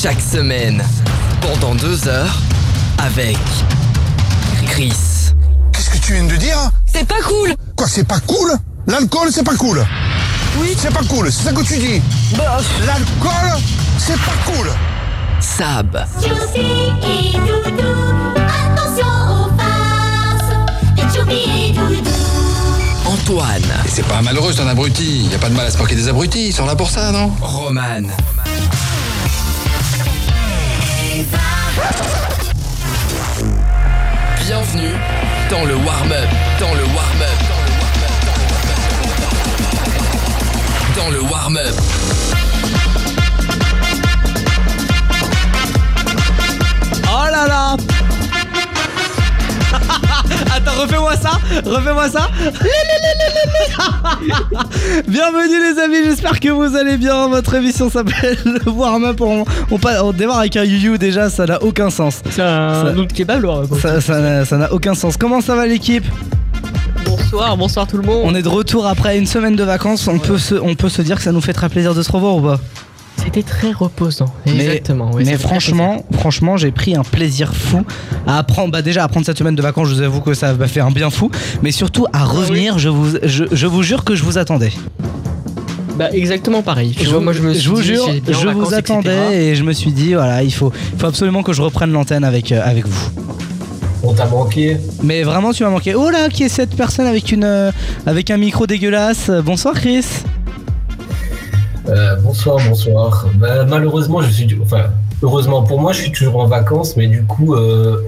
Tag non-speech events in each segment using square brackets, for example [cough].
Chaque semaine, pendant deux heures, avec Chris. Qu'est-ce que tu viens de dire C'est pas cool Quoi, c'est pas cool? L'alcool, c'est pas cool Oui. C'est pas cool, c'est ça que tu dis Bah, L'alcool, c'est pas cool Sab, Josie et Doudou, attention aux farces. Et Choupi et Doudou. Antoine, Et c'est pas malheureux, c'est un abruti. Y a pas de mal à se moquer des abrutis, ils sont là pour ça, non? Roman. Bienvenue dans le warm-up, dans le warm-up, dans le warm-up. Oh là là [laughs] Attends, refais-moi ça Refais-moi ça [laughs] Bienvenue les amis, j'espère que vous allez bien. Votre émission s'appelle [laughs] le warm-up. On, on, on démarre avec un you déjà, ça n'a aucun sens. C'est un Ça- autre kebab. Ça n'a ça n'a aucun sens. Comment ça va l'équipe? Bonsoir, bonsoir tout le monde. On est de retour après une semaine de vacances. On, peut se, on peut se dire que ça nous fait très plaisir de se revoir ou pas? C'était très reposant. Mais- Exactement. oui, Mais fait très franchement, franchement, j'ai pris un plaisir fou à apprendre. Bah déjà, à prendre cette semaine de vacances, je vous avoue que ça m'a fait un bien fou. Mais surtout à revenir, je, vous, je, je vous jure que je vous attendais. Bah exactement pareil. Tu je, vois, vous- moi je me suis je vous dit, jure, je vacances, vous etc. attendais et je me suis dit, voilà, il faut, il faut absolument que je reprenne l'antenne avec, euh, avec vous. On t'a manqué. Mais vraiment, tu m'as manqué. Oh là, qui est cette personne avec, une, euh, avec un micro dégueulasse? Bonsoir, Chris. Euh, bonsoir, bonsoir. Bah, malheureusement, je suis. Enfin, heureusement pour moi, je suis toujours en vacances, mais du coup, euh,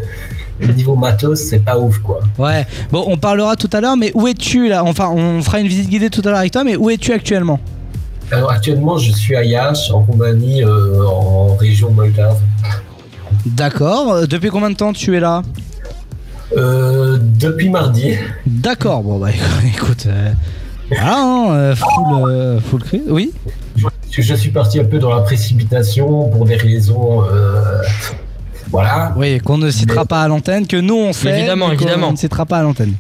le niveau matos, c'est pas ouf, quoi. Ouais, bon, on parlera tout à l'heure, mais où es-tu là? Enfin, on fera une visite guidée tout à l'heure avec toi, mais où es-tu actuellement? Alors, actuellement, je suis à Yash, en Roumanie, euh, en région moldave. D'accord. Depuis combien de temps tu es là? Euh, depuis mardi. D'accord. Bon, bah [laughs] écoute. euh, voilà, hein, full, full. Oui Je, je suis parti un peu dans la précipitation pour des raisons. euh, voilà. Oui, qu'on ne citera Mais- pas à l'antenne, que nous on sait. Évidemment, évidemment. ne citera pas à l'antenne.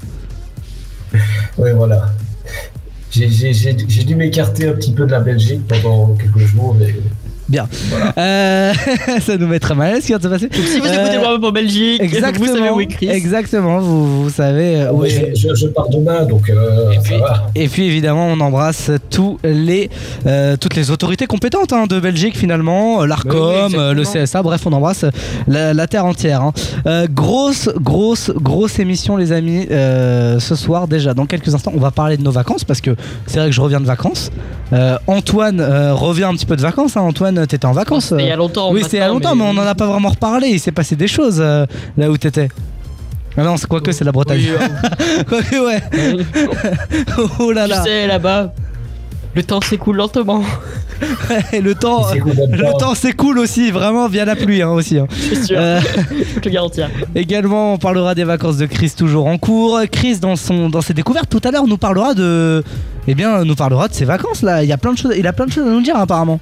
[laughs] Ouais, voilà. J'ai dû m'écarter un petit peu de la Belgique pendant quelques jours. mais Bien. Euh, [laughs] ça nous met très mal à l'aise ce qui vient de se passer. Si vous Euh, écoutez le warm-up en Belgique, Exactement. vous savez où est Chris. Exactement, vous, vous savez. euh, où je, est- je- je pars demain, donc euh, Et ça puis, va. et puis, évidemment, on embrasse tous les, euh, toutes les autorités compétentes hein, de Belgique finalement, euh, l'ARCOM, Oui, oui, euh, le. CSA, bref, on embrasse la, la terre entière. hein. Euh, grosse, grosse, grosse émission les amis euh, ce soir déjà. Dans quelques instants, on va parler de nos vacances parce que c'est vrai que je reviens de vacances. Euh, Antoine euh, revient un petit peu de vacances. hein. Antoine, t'étais en vacances. Il y euh. a longtemps. Oui, c'était il y a longtemps, mais on n'en a pas vraiment reparlé. Il s'est passé des choses euh, là où t'étais. Ah non, c'est quoi que c'est la Bretagne. Oui, [laughs] euh, Quoique, ouais. [laughs] oh là tu là. sais là-bas, le temps s'écoule lentement. [laughs] Et le temps, le temps cool aussi, vraiment via la pluie hein, aussi. hein. C'est sûr. Euh, Je te le garantir. également, on parlera des vacances de Chris toujours en cours. Chris dans son dans ses découvertes tout à l'heure nous parlera de, eh bien, nous parlera de ses vacances là. Il y a plein de choses, il a plein de choses à nous dire apparemment.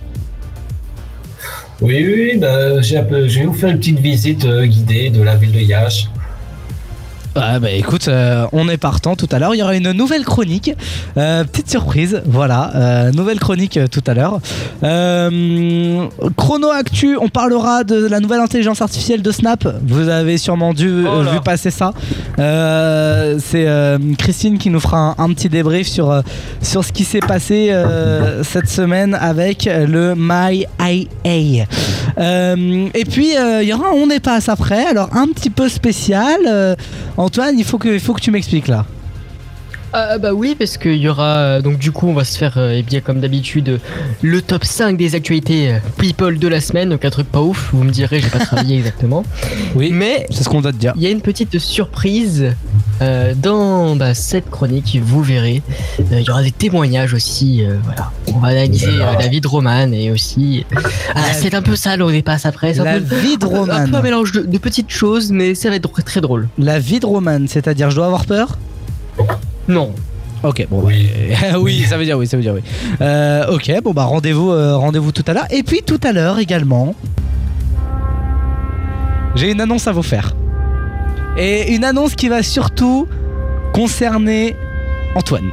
Oui, oui, bah, j'ai je vais vous faire une petite visite euh, guidée de la ville de Yash. Ouais, bah écoute, euh, on est partant tout à l'heure. Il y aura une nouvelle chronique, Euh, petite surprise, voilà, euh, nouvelle chronique tout à l'heure. Chrono actu, on parlera de la nouvelle intelligence artificielle de Snap. Vous avez sûrement dû Oh vu passer ça. C'est Christine qui nous fera un, un petit débrief sur sur ce qui s'est passé cette semaine avec le My IA. Et puis il y aura un on n'est pas après, alors un petit peu spécial. Antoine, il faut que tu m'expliques là. Ah bah oui parce qu'il y aura euh, donc du coup on va se faire euh, eh bien comme d'habitude euh, le top 5 des actualités people de la semaine. Donc un truc pas ouf vous me direz j'ai pas travaillé [laughs] exactement. Oui, mais c'est ce qu'on doit te dire. il y a une petite surprise euh, dans bah, cette chronique vous verrez. Euh, il y aura des témoignages aussi euh, voilà. On va analyser la vie de Roman et aussi ah, La- c'est un peu sale on dépasse après c'est un La peu vie de un peu un Roman. mélange de, de petites choses mais ça va être très drôle. La vie de Roman, c'est-à-dire je dois avoir peur? Non Ok, bon, Oui. bah, [laughs] oui, ça veut dire oui, ça veut dire oui. Euh, ok, bon bah rendez-vous, euh, rendez-vous tout à l'heure. Et puis tout à l'heure également, j'ai une annonce à vous faire. Et une annonce qui va surtout concerner Antoine.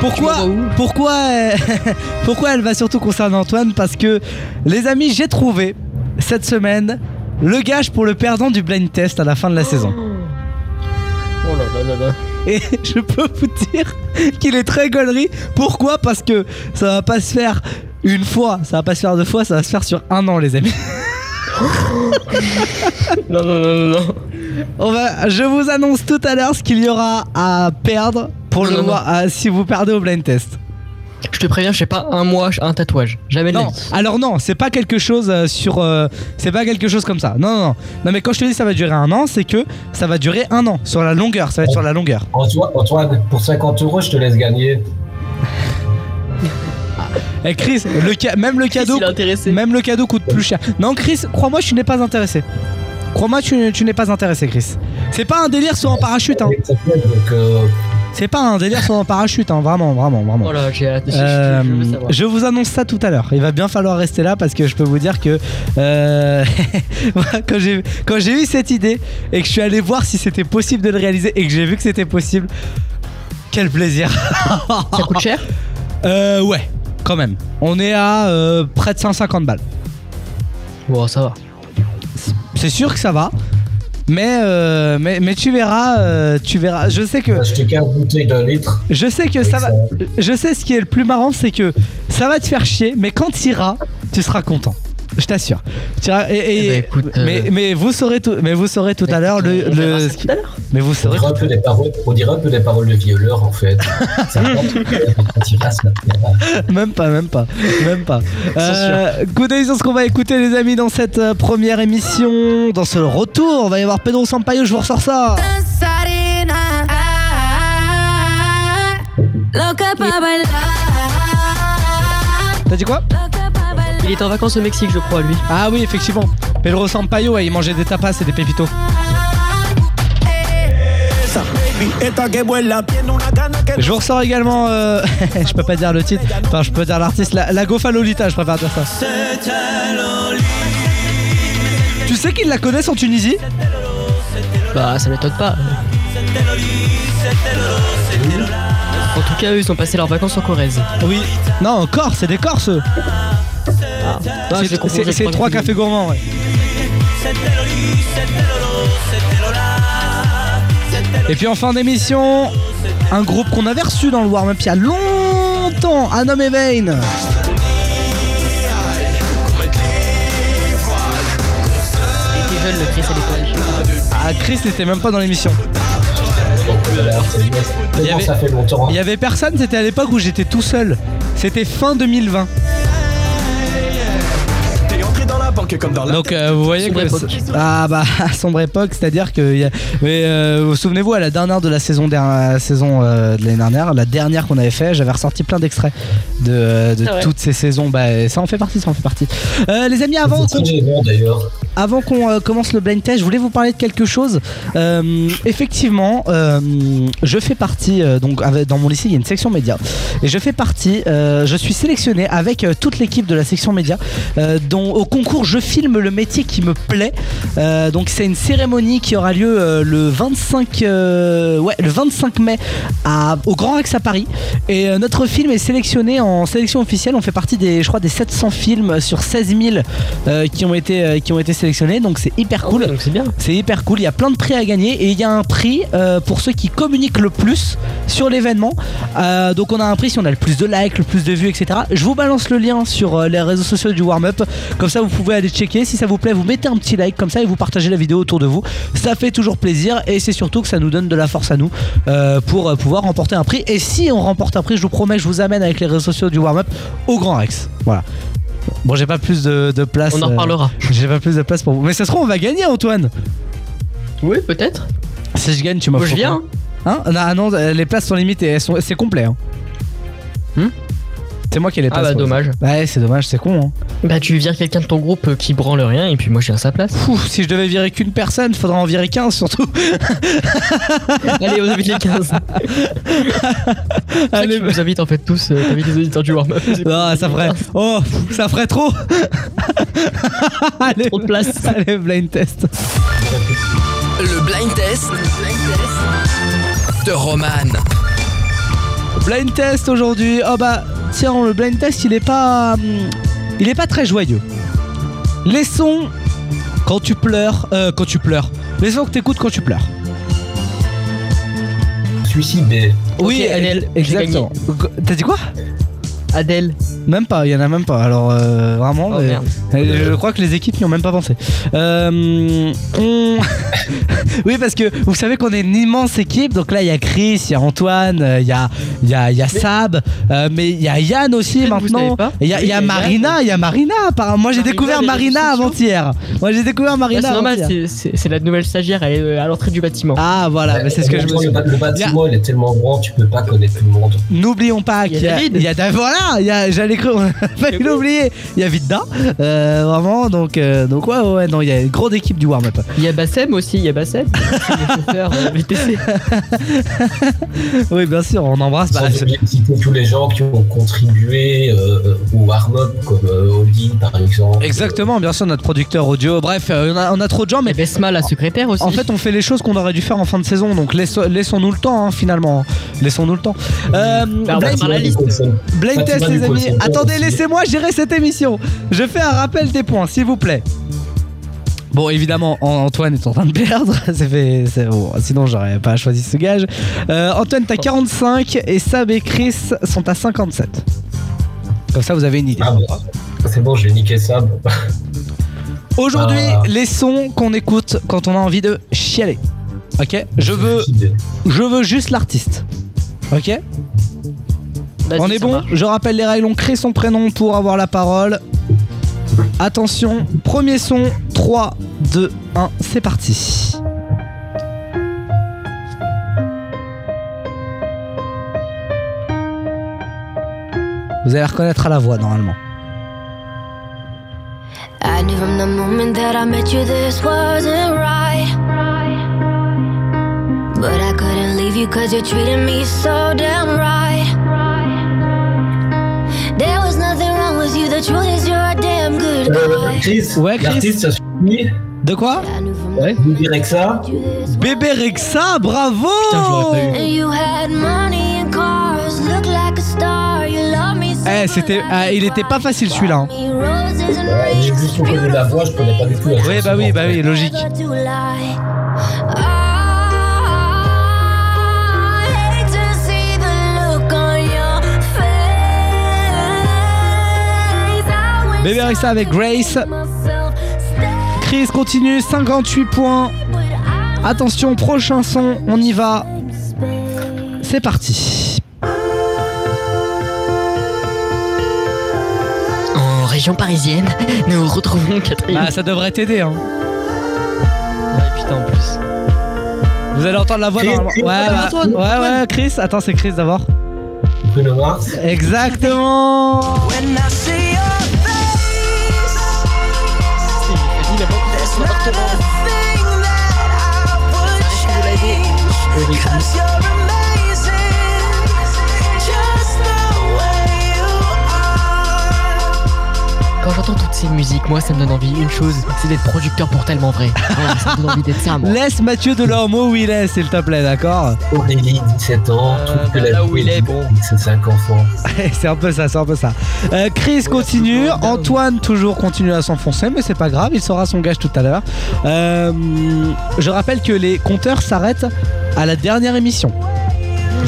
Pourquoi m'envoies où pourquoi elle, [laughs] pourquoi elle va surtout concerner Antoine? Parce que les amis, j'ai trouvé cette semaine le gage pour le perdant du blind test à la fin de la saison. Oh Et [laughs] je peux vous dire qu'il est très gaulerie. Pourquoi? Parce que ça va pas se faire une fois, ça va pas se faire deux fois, ça va se faire sur un an, les amis. [laughs] Non, non, non, non, non. On va, je vous annonce tout à l'heure ce qu'il y aura à perdre pour Non, le non, mois à- si vous perdez au blind test. Je te préviens, je sais pas un mois, un tatouage. Jamais de la Non, vie. alors non, c'est pas quelque chose euh, sur, euh, c'est pas quelque chose comme ça. Non, non, non. Non, mais quand je te dis ça va durer un an, c'est que ça va durer un an sur la longueur. Ça va être sur la longueur. Antoine, Antoine, pour 50 euros, je te laisse gagner. Et Chris, le ca- même le cadeau, Il est intéressé. même le cadeau coûte plus cher. Non, Chris, crois-moi, tu n'es pas intéressé. Crois-moi, tu, tu n'es pas intéressé, Chris. C'est pas un délire sur un parachute, hein. Donc, euh, C'est pas un délire sur un parachute, hein. Vraiment, vraiment, vraiment. Oh là, j'ai Euh, je je vous annonce ça tout à l'heure. Il va bien falloir rester là parce que je peux vous dire que euh, [laughs] quand j'ai quand j'ai eu cette idée et que je suis allé voir si c'était possible de le réaliser et que j'ai vu que c'était possible, quel plaisir. [laughs] Ça coûte cher? Euh, ouais, quand même. On est à euh, près de 150 balles. Bon, ça va. C'est sûr que ça va. Mais, euh, mais, mais tu verras, euh, tu verras. Je sais que, acheter 15 bouteilles d'un litre. je sais que ça va. Je sais ce qui est le plus marrant, c'est que ça va te faire chier, mais quand tu iras, tu seras content. Je t'assure. Et- et- Eh ben, écoute, euh, mais, mais vous saurez tout, mais vous saurez tout à l'heure le, on verra le- ça tout à l'heure. mais vous On saurez. dirait, un peu des paroles, on dirait un peu paroles de violeur en fait. Même pas, même pas, même pas. Euh, coup d'œil sur ce qu'on va écouter, les amis, dans cette euh, première émission, dans ce retour. Il va y avoir Pedro Sampaio. Je vous ressors ça. T'as dit quoi? Il est en vacances au Mexique, je crois, lui. Ah oui, effectivement. Pedro Sampaio, ouais, il mangeait des tapas et des pépitos. Je vous ressors également, euh, [laughs] je peux pas dire le titre, enfin je peux dire l'artiste, la, la Gofa Lolita, je préfère dire ça. Tu sais qu'ils la connaissent en Tunisie? Bah, ça m'étonne pas. En tout cas, eux, ils ont passé leurs vacances en Corrèze. Oui. Non, en Corse, c'est des Corses. Ah, C'est- trois cafés gourmands, ouais. Et puis en fin d'émission, un groupe qu'on avait reçu dans le warm-up il y a longtemps, Anom et Vane. Il était jeune, le Chris, à l'époque. Ah, Chris n'était même pas dans l'émission. Il y avait-. Il y avait personne, c'était à l'époque où j'étais tout seul. C'était fin 2020. Donc euh, vous voyez Sombre que ah bah [laughs] sombre époque, c'est-à-dire que y a- mais euh, vous souvenez-vous à la dernière de la saison dernière, saison euh, de l'année dernière, la dernière qu'on avait fait, j'avais ressorti plein d'extraits de, toutes ces saisons. Bah ça en fait partie, ça en fait partie. Euh, les amis, avant d'ailleurs. Avant qu'on euh, commence le blind test, je voulais vous parler de quelque chose. Euh, effectivement, euh, je fais partie, donc dans mon lycée, il y a une section média. Et je fais partie, je suis sélectionné avec toute l'équipe de la section média dont, au concours Je filme le métier qui me plaît. Donc c'est une cérémonie qui aura lieu le 25, euh, ouais, le 25 mai au Grand Rex à Paris. Et notre film est sélectionné en sélection officielle. On fait partie des, je crois, des 700 films sur 16 000 euh, qui ont été, qui ont été sélectionnés. Donc c'est hyper cool. Ah donc c'est bien. C'est hyper cool, il y a plein de prix à gagner et il y a un prix euh, pour ceux qui communiquent le plus sur l'événement. Euh, donc on a un prix si on a le plus de likes, le plus de vues, etc. Je vous balance le lien sur euh, les réseaux sociaux du warm-up. Comme ça vous pouvez aller checker. Si ça vous plaît, vous mettez un petit like comme ça et vous partagez la vidéo autour de vous. Ça fait toujours plaisir et c'est surtout que ça nous donne de la force à nous euh, pour pouvoir remporter un prix. Et si on remporte un prix, je vous promets que je vous amène avec les réseaux sociaux du warm-up au Grand Rex. Voilà. Bon, j'ai pas plus de, de place. On en euh, reparlera. J'ai pas plus de place pour vous. Mais ça se trouve, on va gagner, Antoine. Oui, peut-être. Si je gagne, tu m'offres. Moi, je viens. Hein? Non, ah non, les places sont limitées, elles sont- c'est complet. Hein. Hmm? C'est moi qui ai les Ah bah, dommage. ça. Ouais, c'est dommage, c'est con. Hein. Bah, tu vires quelqu'un de ton groupe euh, qui branle rien et puis moi, je viens à sa place. Fou, si je devais virer qu'une personne, faudrait en virer 15 surtout. [laughs] Allez, on invite les 15. [laughs] Allez, tu nous invites en fait tous. euh, T'invites les auditeurs du warm-up. [laughs] Ah, ça ferait. Oh, ça ferait trop. allez, Trop de place. allez, blind test. Le blind test de Roman. Blind test aujourd'hui. Oh bah tiens, le blind test il est pas, il est pas très joyeux. Les sons quand tu pleures, euh, quand tu pleures. Les sons que t'écoutes quand tu pleures. Suicidé. Oui, Adèle, exactement. T'as dit quoi? Adèle. Même pas, il y en a même pas. Alors euh, vraiment, Oh, euh, merde. euh, je crois que les équipes n'y ont même pas pensé. Euh, on- oui, parce que vous savez qu'on est une immense équipe. Donc là, il y a Chris, il y a Antoine, euh, il y a, il y a, y a Sab, euh, mais il y a Yann aussi maintenant. il y a, Oui, y Marina, il y a Marina. apparemment. Moi, j'ai découvert Marina avant-hier. Moi, j'ai découvert Bah, Marina c'est normal, avant-hier. c'est- la nouvelle stagiaire, elle est euh, à l'entrée du bâtiment. Ah voilà, c'est ce que je me le, le bâtiment, il est tellement grand, tu peux pas connaître tout le monde. N'oublions pas qu'il y a, David. il y a Da- voilà, il y a, cru, on a failli l'oublier. Il y a Vida, euh, vraiment. Donc, euh, donc ouais, ouais, non, il y a une grande équipe du warm-up. Il y a Bassem aussi, il y a Bassem. Euh, [laughs] VTC. [laughs] Oui, bien sûr, on embrasse. bah, tous les gens qui ont contribué euh, au warm-up, comme euh, Oli par exemple. Exactement, bien sûr, notre producteur audio. Bref, euh, on, a, on a trop de gens, mais a Besma, la secrétaire aussi. en fait, on fait les choses qu'on aurait dû faire en fin de saison. Donc, laisse- laissons-nous le temps, hein, finalement. Laissons-nous le temps. Euh, Bah, blind, la liste. blind test, les amis. Attendez, laissez-moi gérer cette émission. Je fais un rappel des points, s'il vous plaît. Bon, évidemment, An- Antoine est en train de perdre. [laughs] C'est fait, bon, sinon, j'aurais pas choisi ce gage. Euh, Antoine, t'as 45 et Sab et Chris sont à 57. Comme ça, vous avez une idée. Ah bon, c'est bon, je vais niquer ça. [laughs] Aujourd'hui, Ah. les sons qu'on écoute quand on a envie de chialer. Ok? Je veux, je veux juste l'artiste. Ok? On est bon marche. Je rappelle les règles. On crée son prénom pour avoir la parole. Attention, premier son. 3, 2, 1, c'est parti. Vous allez reconnaître à la voix normalement. I knew from the moment that I met you this wasn't right. But I couldn't leave you cause you treated me so damn right. Euh. Chris, Ouais, Chris. l'artiste, ça suffit. De quoi Ouais, the this Bébé Rexa, bravo Putain, je l'aurais pas eu. And you had money and cars, look like a star, you love me so Eh, c'était, ah, il était pas facile celui-là. hein. Ouais, J'ai juste reconnu la voix, je connais pas du tout la Oui, chanson. bah oui, bah oui, logique. Bébé Rexa avec Grace. Chris continue, 58 points. Attention, prochain son, on y va. C'est parti. En région parisienne, nous retrouvons Catherine. Ah, ça devrait t'aider. Hein. Ouais, putain, en plus. Vous allez entendre la voix Chris, normalement. Chris, Ouais, ouais, Chris. Attends, c'est Chris d'abord. Bruno Mars. Exactement. That's the thing that I would change. Cause you're Quand j'entends toutes ces musiques, moi ça me donne envie une chose, c'est d'être producteur pour tellement vrai. [laughs] Voilà, ça me donne envie d'être ça, moi. Laisse Mathieu Delormeau où il est, s'il te plaît, d'accord Aurélie, 17 ans. Euh, trouve que bah, la là où il est, bon. C'est 5 enfants. [laughs] C'est un peu ça, c'est un peu ça. Euh, Chris continue. Antoine toujours continue à s'enfoncer, mais c'est pas grave, il saura son gage tout à l'heure. Euh, je rappelle que les compteurs s'arrêtent à la dernière émission.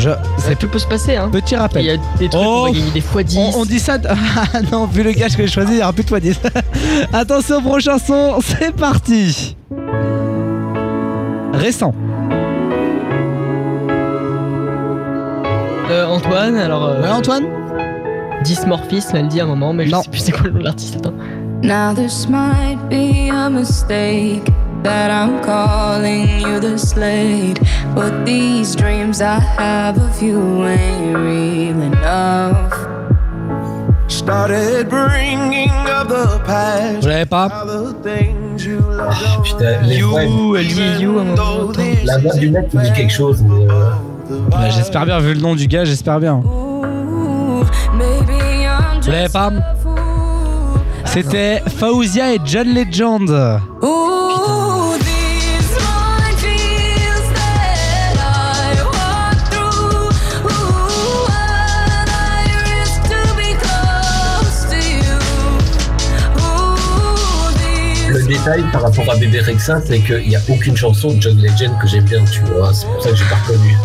Je, C'est c'est tout peut se passer, hein. petit Il y rappel. a des trucs, Oh. on va gagner des fois 10. On, on dit ça. de- [laughs] Ah non, vu le gage que j'ai choisi, il y aura plus de fois 10. [laughs] Attention, prochain son, c'est parti. Récent. Euh, Antoine, alors. Euh, Ouais, Antoine Dysmorphisme, elle dit à un moment, mais je Non. sais plus c'est quoi le nom de l'artiste. Attends. Now this might be a mistake that I'm calling you the slate, but these dreams I have of you ain't real enough. Started bringing up the past. L'avez pas? Ah, putain, les voix, You, elle dit You à. Attends. la voix du mec me dit quelque chose, mais euh, Bah, J'espère bien, vu le nom du gars, j'espère bien. Vous l'avez pas? C'était Faouzia et John Legend. Ooh, détail par rapport à Bébé Rexa, c'est qu'il n'y a aucune chanson de John Legend que j'aime bien, tu vois. C'est pour ça que j'ai pas reconnu.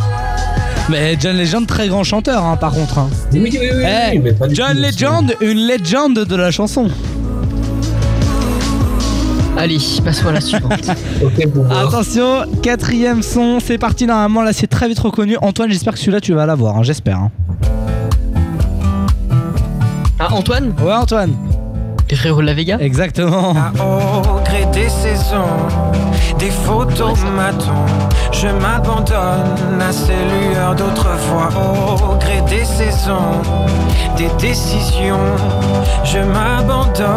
Mais John Legend, très grand chanteur, hein, par contre. hein. Oui, oui, oui, oui, Eh, oui, mais pas du John Legend, une légende de la chanson. Allez, passons à la suivante. [laughs] Attention, quatrième son, c'est parti normalement, là c'est très vite reconnu. Antoine, j'espère que celui-là tu vas l'avoir, hein, j'espère. hein. Ah, Antoine? Ouais Antoine, Guerrero de la Vega exactement. Au gré des saisons, des photomatons, je m'abandonne à ces lueurs d'autrefois. Au gré des saisons, des décisions, je m'abandonne.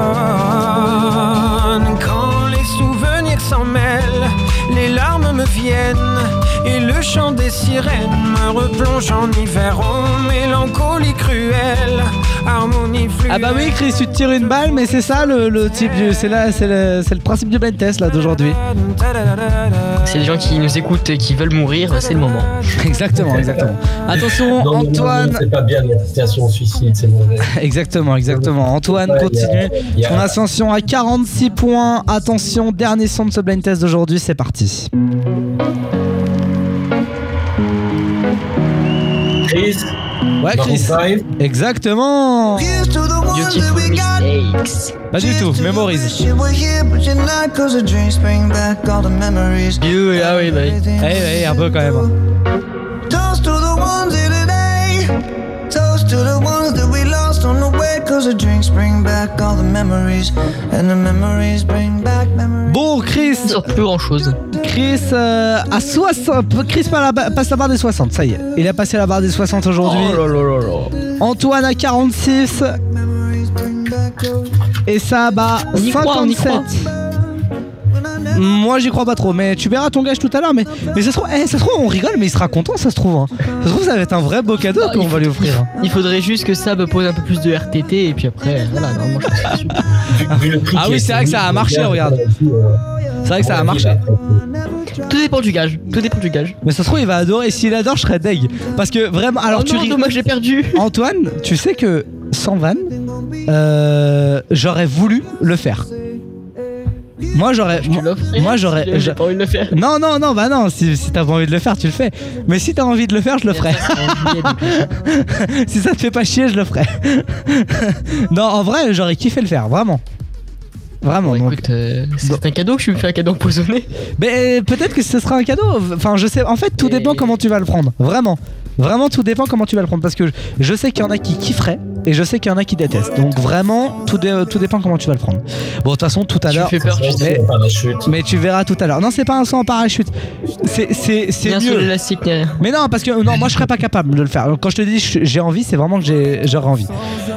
Quand les souvenirs s'en mêlent, les larmes me viennent. Et le chant des sirènes me replonge en hiver. Oh, mélancolie cruelle. Ah bah oui Chris, tu te tires une balle, mais c'est ça le, le type du. C'est là, c'est le, c'est le principe du blind test là d'aujourd'hui. C'est les gens qui nous écoutent et qui veulent mourir, c'est le moment. [laughs] Exactement, exactement. Attention, Non, non, non, Antoine. c'est pas bien, l'association au suicide, c'est mauvais. [laughs] Exactement, exactement. Antoine Ouais, continue. Son ascension à 46 points. Attention, dernier son de ce blind test d'aujourd'hui, c'est parti. Chris, Ouais, Chris. 5, Exactement. Pas du tout, mémorise. Dieu, ah oui, bah oui. Eh, eh, un peu quand même. Bon, Chris, Sur plus grand chose. Chris euh, à 60. Chris passe la, barre des 60, ça y est. Il a passé la barre des 60 aujourd'hui. Oh là là là là. Antoine à 46. Et ça bat On y croit, on y 57. Moi j'y crois pas trop, mais tu verras ton gage tout à l'heure. Mais, mais ça, se trouve, eh, ça se trouve, on rigole, mais il sera content, ça se trouve. hein. Ça se trouve, ça va être un vrai beau cadeau Ah, qu'on il va lui offrir. hein. Il faudrait juste que ça me pose un peu plus de RTT et puis après, voilà, normalement je Ah oui, est c'est vrai que ça a marché, regarde. euh, C'est vrai que ça a marché. Tout dépend du gage. Tout dépend du gage. Mais ça se trouve, il va adorer. S'il adore, je serais deg. Parce que vraiment, alors oh tu non, dommage, j'ai perdu. Antoine, tu sais que sans vanne, euh, j'aurais voulu le faire. Moi j'aurais. Moi, j'aurais- J'ai j'a- pas envie de le faire. Non, non, non, bah non, si, si t'as pas envie de le faire, tu le fais. Mais si t'as envie de le faire, je le ferai. [laughs] Si ça te fait pas chier, je le ferai. [laughs] non, en vrai, j'aurais kiffé le faire, vraiment. Vraiment. Bon, donc. euh, c'est un cadeau que je me fais un cadeau empoisonné. Mais peut-être que ce sera un cadeau. Enfin, je sais. En fait, tout Et- dépend comment tu vas le prendre. Vraiment. Vraiment, tout dépend comment tu vas le prendre. Parce que je- je sais qu'il y en a qui kifferaient et je sais qu'il y en a qui détestent. Donc, vraiment, tout, dé- tout dépend comment tu vas le prendre. Bon, de toute façon, tout à l'heure. parachute. Mais tu verras tout à l'heure. Non, c'est pas un saut en parachute. C'est mieux. l'élastique. Mais non, parce que non, moi je serais pas capable de le faire. Donc, quand je te dis j'ai envie, c'est vraiment que j'ai- j'aurais envie.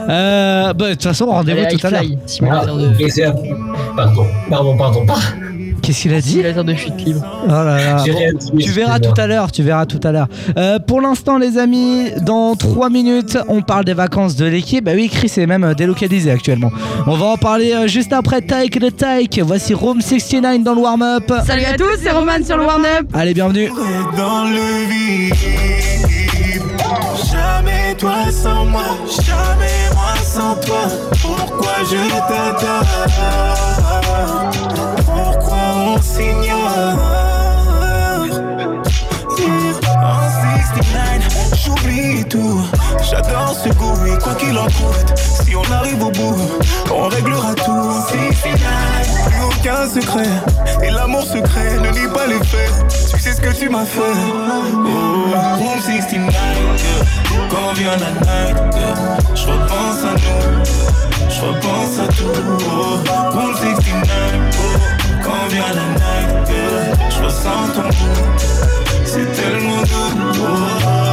Euh, bah, de toute façon, rendez-vous tout à l'heure. Ah, pardon, pardon. pardon. Qu'est-ce qu'il a dit simulateur de chute libre. Oh là là. Bon, tu verras tout à l'heure, tu verras tout à l'heure. Euh, pour l'instant, les amis, dans 3 minutes, on parle des vacances de l'équipe. Bah oui, Chris est même délocalisé actuellement. On va en parler euh, juste après Take the Take. Voici Room 69 dans le warm-up. Salut à tous, c'est Roman sur le warm-up. Allez, bienvenue. Dans le vide. Jamais toi sans moi, jamais moi sans toi. Pourquoi je t'adore? Pourquoi on s'ignore? En 69, j'oublie tout. J'adore ce goût, et quoi qu'il en coûte. Si on arrive au bout, on réglera tout. 69, plus aucun secret. Et l'amour secret ne nie pas les faits. Tu sais ce que tu m'as fait. Oh, Room 69, yeah. quand vient la night, je repense à nous. Je repense à tout. Oh, Room 69, oh. quand vient la night, je ressens ton goût. C'est tellement doux. oh.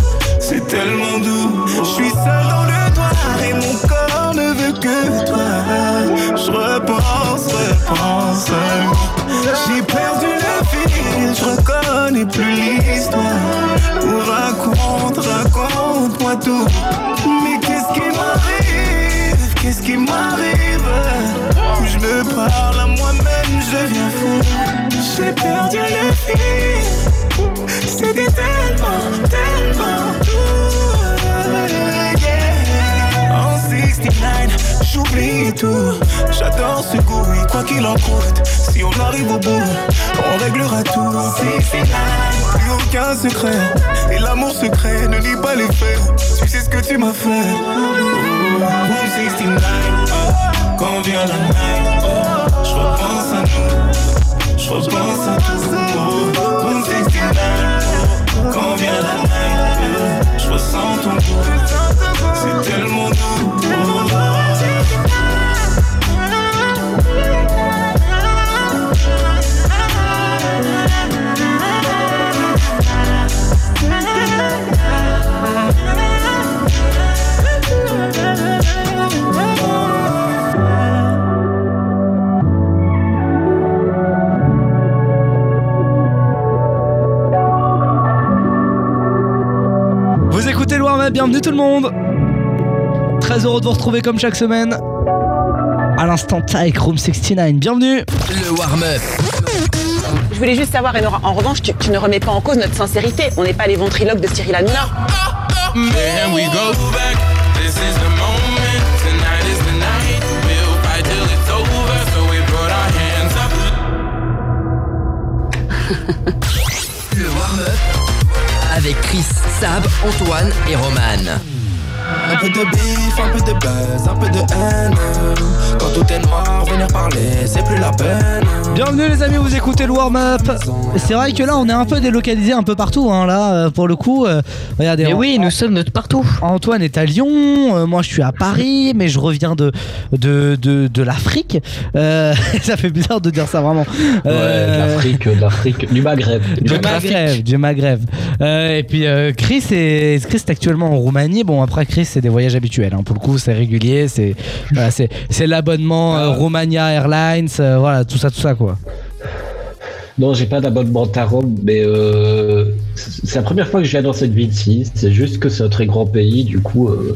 c'est tellement doux. Je suis seul dans le noir et mon corps ne veut que toi. Je repense, repense. J'ai perdu plus l'histoire. Ou raconte, raconte-moi tout. Mais qu'est-ce qui m'arrive? Qu'est-ce qui m'arrive? Je me parle à moi-même, je deviens fou. J'ai perdu le fil. C'était tellement, tellement 69, j'oublie tout. J'adore ce goût, quoi qu'il en coûte. Si on arrive au bout, on réglera tout. 69, plus aucun secret. Et l'amour secret ne lit pas les faits. Tu sais ce que tu m'as fait. Room 69, quand vient la night, je repense à nous. Je repense à tout. Room 69, quand vient la night, je ressens ton goût. C'est tellement doux. Bienvenue tout le monde Très heureux de vous retrouver comme chaque semaine. À l'instant Tyke Room 69, bienvenue Le warm-up. Je voulais juste savoir, Enora, en revanche, tu, tu ne remets pas en cause notre sincérité. On n'est pas les ventriloques de Cyril Hanouna. Here we go back. This is the moment. Tonight is the night. We'll fight till it's over. So we put our hands up. [laughs] Avec Chris, Sab, Antoine et Roman. Un peu de bif, un peu de buzz, un peu de haine. Quand tout est noir, venir parler, c'est plus la peine. Bienvenue les amis, vous écoutez le warm-up. C'est vrai que là on est un peu délocalisé un peu partout, hein, là euh, pour le coup. Regardez, Mais oui, nous sommes de partout. Antoine est à Lyon, euh, moi je suis à Paris, mais je reviens de de, de, de l'Afrique. Euh, [laughs] ça fait bizarre de dire ça vraiment. Ouais, de Euh, l'Afrique, de l'Afrique, du Maghreb. Du Maghreb, du Maghreb. Euh, et puis euh, Chris est Chris est actuellement en Roumanie. Bon après Chris c'est des voyages habituels. hein. Pour le coup c'est régulier, c'est voilà, l'abonnement euh, Romania Airlines, euh, voilà tout ça tout ça quoi. Non, j'ai pas d'abonnement à Rome, mais euh, c'est la première fois que je viens dans cette ville-ci. C'est juste que c'est un très grand pays, du coup, euh,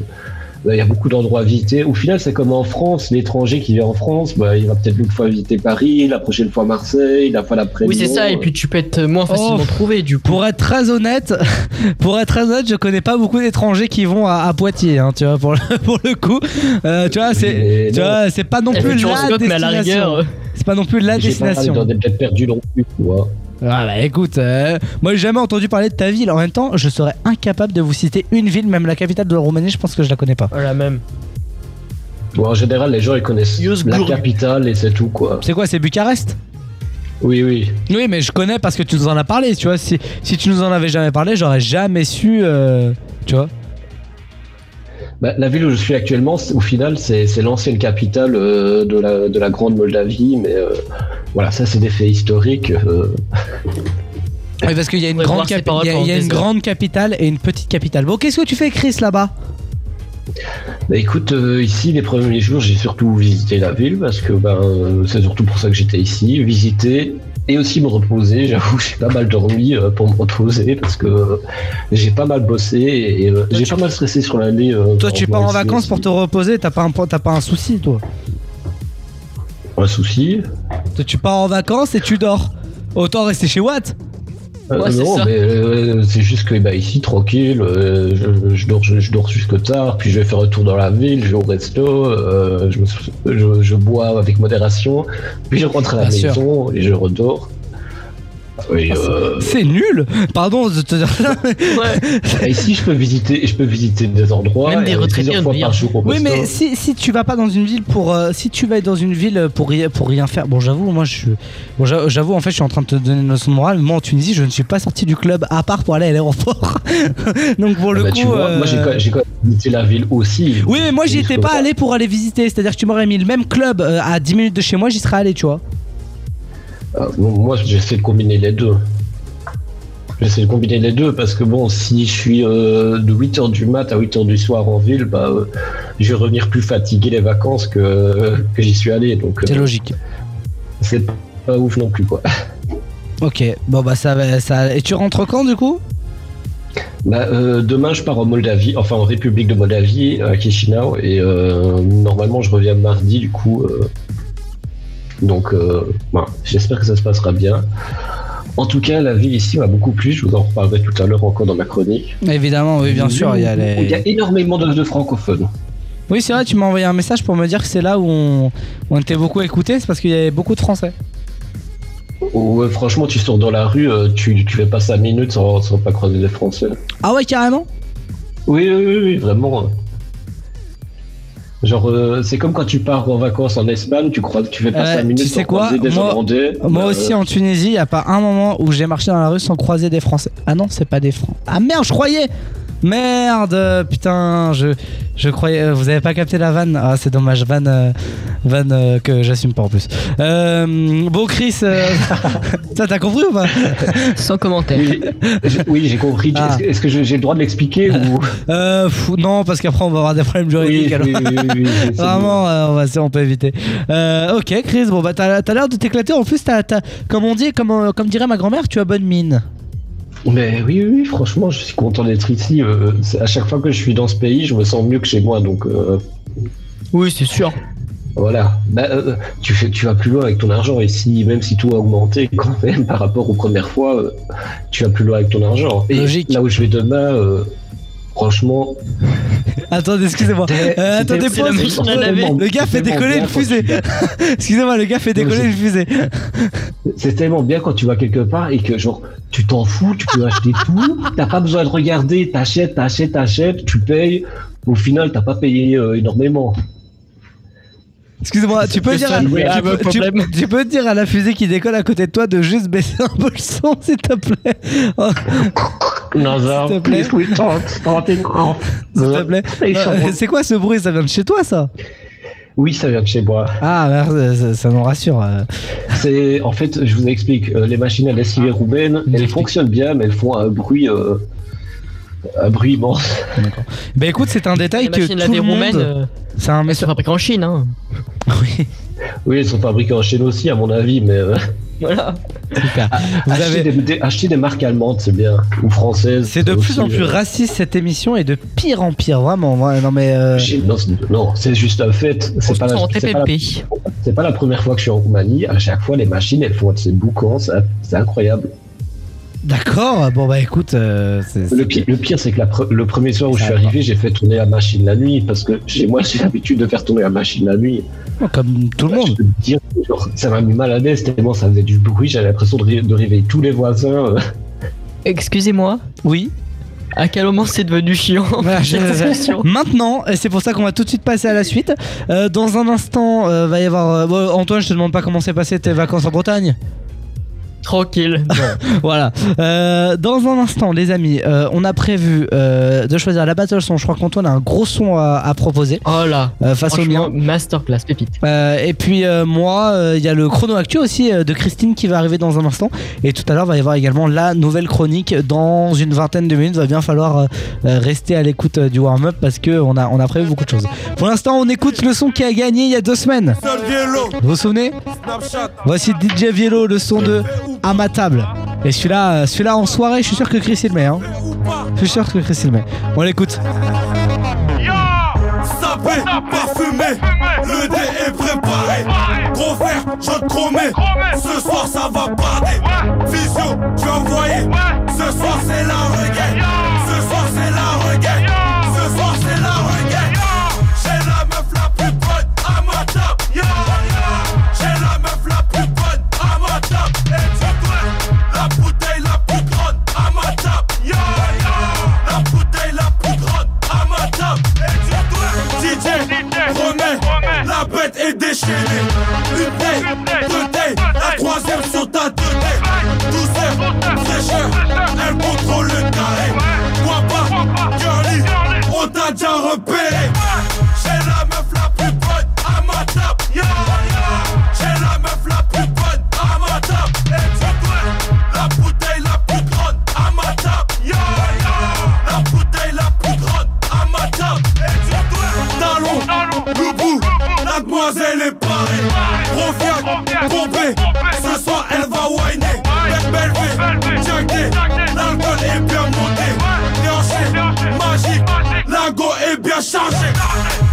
bah, il y a beaucoup d'endroits à visiter. Au final, c'est comme en France, l'étranger qui vient en France, bah, il va peut-être une fois visiter Paris, la prochaine fois Marseille, la fois d'après. Oui, c'est ça, et euh. puis tu peux être moins facilement Oh. trouvé du coup. Pour être très honnête, [laughs] pour être très honnête, je connais pas beaucoup d'étrangers qui vont à, à Poitiers. hein, tu vois pour le, [laughs] pour le coup, Euh, tu vois c'est tu vois c'est pas non plus la destination. C'est pas non plus la J'ai pas destination. d'en être peut-être perdu non plus, tu vois. Ah bah écoute, euh, moi j'ai jamais entendu parler de ta ville. En même temps, je serais incapable de vous citer une ville, même la capitale de la Roumanie, je pense que je la connais pas. Voilà, même. Bon, en général, les gens, ils connaissent la capitale et c'est tout, quoi. C'est quoi, c'est Bucarest? Oui, oui. Oui, mais je connais parce que tu nous en as parlé, tu vois. Si, si tu nous en avais jamais parlé, j'aurais jamais su, euh, tu vois. Bah, la ville où je suis actuellement, au final, c'est l'ancienne capitale euh, de, la, de la Grande Moldavie, mais euh, voilà, ça, c'est des faits historiques. euh. Oui, parce qu'il y a une, grande, capi- y a- y a une capitale et une petite capitale. Bon, qu'est-ce que tu fais, Chris, là-bas? Bah, écoute, euh, ici, les premiers jours, j'ai surtout visité la ville, parce que ben, euh, c'est surtout pour ça que j'étais ici, visiter et aussi me reposer. J'avoue, [laughs] j'ai pas mal dormi euh, pour me reposer, parce que euh, j'ai pas mal bossé et euh, j'ai pas mal stressé sur l'année. Toi, tu pars en vacances pour te reposer, t'as pas, un, t'as pas un souci, toi? Un souci? Toi, tu pars en vacances et tu dors. Autant rester chez Watt. Euh, Ouais, non, mais euh, c'est juste que bah, ici, tranquille, euh, je, je dors, je, je dors jusque tard, puis je vais faire un tour dans la ville, je vais au resto, euh, je, me- je, je bois avec modération, puis je rentre à la Bien sûr. maison et je redors. Oui, Ah, c'est- euh, C'est nul Pardon de te dire ça. mais- Ouais. [laughs] ici, je peux visiter, je peux visiter des endroits Même des retraités fois par jour au Oui, mais si, si tu vas pas dans une ville pour. euh, si tu vas dans une ville pour rien, pour rien faire. Bon, j'avoue, moi, je suis. Bon, j'a- j'avoue, en fait, je suis en train de te donner une leçon de morale. Moi, en Tunisie, je ne suis pas sorti du club à part pour aller à l'aéroport. [laughs] Donc, pour Ah le bah, coup. tu vois, moi j'ai euh, quand, j'ai quand même visité la ville aussi. Oui, mais moi, j'y étais pas allé pour aller visiter. C'est-à-dire que tu m'aurais mis le même club euh, à 10 minutes de chez moi, j'y serais allé, tu vois. Ah, moi, j'essaie de combiner les deux. J'essaie de combiner les deux parce que bon, si je suis euh, de 8h du mat à 8h du soir en ville, bah, euh, je vais revenir plus fatigué les vacances que, que j'y suis allé. Donc, C'est euh, logique. c'est pas ouf non plus, quoi. Ok, bon bah ça va. Ça... Et tu rentres quand du coup? Bah, euh, demain, je pars en Moldavie, enfin en République de Moldavie, à Chisinau, et euh, normalement, je reviens mardi, du coup. euh, donc, euh, voilà, j'espère que ça se passera bien. En tout cas, la ville ici m'a beaucoup plu, je vous en reparlerai tout à l'heure encore dans ma chronique. Évidemment, oui, bien sûr. Il y a les... Il y a énormément de, de francophones. Oui, c'est vrai, tu m'as envoyé un message pour me dire que c'est là où on, on était beaucoup écouté, c'est parce qu'il y avait beaucoup de Français. Ouais, franchement, tu sors dans la rue, euh, tu, tu fais pas 5 minutes sans, sans pas croiser des Français. Ah ouais, carrément? Oui, oui, oui, oui, vraiment. Genre, euh, c'est comme quand tu pars en vacances en Espagne, tu crois que tu fais pas Ouais, 5 minutes tu sais sans quoi croiser des Moi-. Moi Bah, aussi en Tunisie, il n'y a pas un moment où j'ai marché dans la rue sans croiser des Français. Ah non, c'est pas des Français. Ah merde, je croyais Merde, putain, je, je croyais. euh, Vous avez pas capté la vanne Ah, c'est dommage, vanne, euh, vanne euh, que j'assume pas en plus. Euh, bon, Chris, euh, [laughs] ça t'as compris ou pas? Sans commentaire. Oui, j'ai- oui, j'ai compris. Ah. Est-ce que- j'ai le droit de l'expliquer ou... [laughs] euh, Non, parce qu'après on va avoir des problèmes juridiques. oui, alors. oui, oui, oui, c'est Vraiment, euh, on, va, on peut éviter. Euh, ok, Chris, bon bah t'as l'air de t'éclater. En plus, t'as, t'as- comme on dit, comme, comme dirait ma grand-mère, tu as bonne mine. Mais oui, oui, oui, franchement, je suis content d'être ici. euh, à chaque fois que je suis dans ce pays, je me sens mieux que chez moi. Donc euh, Oui, c'est sûr. voilà. Bah, euh, tu, fais, tu vas plus loin avec ton argent ici, même si tout a augmenté quand même par rapport aux premières fois, tu vas plus loin avec ton argent. Et Logique. là où je vais demain, franchement, Attendez, excusez-moi. Euh, attendez, pause. Le gars fait décoller une fusée. [laughs] Excusez-moi, le gars fait décoller une fusée. c'est tellement bien quand tu vas quelque part et que genre tu t'en fous, tu peux acheter tout, t'as pas besoin de regarder, t'achètes, t'achètes, t'achètes, tu payes. Au final, t'as pas payé euh, énormément. Excusez-moi, tu peux dire, à, tu, arrive un peux, tu- problème. tu peux dire à la fusée qui décolle à côté de toi de juste baisser un peu le son, s'il te plaît. Oh, Nazar, S'il te plaît. please we talk, starting off. s'il te plaît. Euh, C'est quoi ce bruit? Ça vient de chez toi, ça? Oui, ça vient de chez moi. Ah, merde, ça, ça nous rassure. euh. C'est en fait, je vous explique, euh, les machines à lessiver roumaines, elles explique. fonctionnent bien, mais elles font un bruit, euh, un bruit immense. Bah écoute, c'est un détail Les que machines tout le monde. roumaines, C'est un elles message. sont fabriquées en Chine, hein. Oui, Oui, elles sont fabriquées en Chine aussi, à mon avis, mais euh, Voilà. super. Vous acheter, avez. des, des- acheter des marques allemandes, c'est bien, ou françaises. C'est de plus aussi, en plus euh, raciste cette émission et de pire en pire, vraiment. ouais, Non mais. euh, Non, c'est- non, c'est juste un fait. C'est pas, la, en c'est, pas la, TPP. c'est pas la première fois que je suis en Roumanie. À chaque fois, les machines, elles font de ces boucans, ça- c'est incroyable. D'accord, bon bah écoute, euh, Le pire, le pire, c'est que la pre- le premier soir où je suis arrivé, j'ai fait tourner la machine la nuit parce que chez moi, [laughs] j'ai l'habitude de faire tourner la machine la nuit. comme tout le Je monde. peux te dire, genre, ça m'a mis mal à l'aise tellement ça faisait du bruit. J'avais l'impression de, ré- de réveiller tous les voisins. [laughs] Excusez-moi, Oui. à quel moment c'est devenu chiant [laughs] Voilà, Maintenant, et c'est pour ça qu'on va tout de suite passer à la suite. euh, dans un instant, euh, va y avoir. euh, bon, Antoine, je te demande pas comment s'est passé tes vacances en Bretagne. Tranquille. [laughs] Voilà. Euh, dans un instant, les amis, euh, on a prévu euh, de choisir la battle son. Je crois qu'Antoine a un gros son à, à proposer Oh là. euh, face au mien. masterclass, pépite. Euh, et puis euh, moi, euh, il y a le chrono actu aussi euh, de Christine qui va arriver dans un instant. Et tout à l'heure, va y avoir également la nouvelle chronique dans une vingtaine de minutes. Va bien falloir rester à l'écoute euh, du warm-up parce que on a, on a prévu beaucoup de choses. Pour l'instant, on écoute le son qui a gagné il y a deux semaines. Vous vous souvenez? Voici DJ Vielo, le son de À ma table. Et celui-là, euh, celui-là en soirée, je suis sûr que Chris il le met. Hein. Je suis sûr que Chris il le met. On l'écoute. Sapé, parfumé, le dé est préparé. Gros frère, je te promets, ce soir ça va parler. Visio, tu as envoyé, Une taille, deux tailles, la troisième sur ta deux tailles. Douceur, fraîcheur, pomper. Ce soir, elle va whiner. Bec L'alcool est bien monté. Déhanché, magique. Lingot est bien chargé.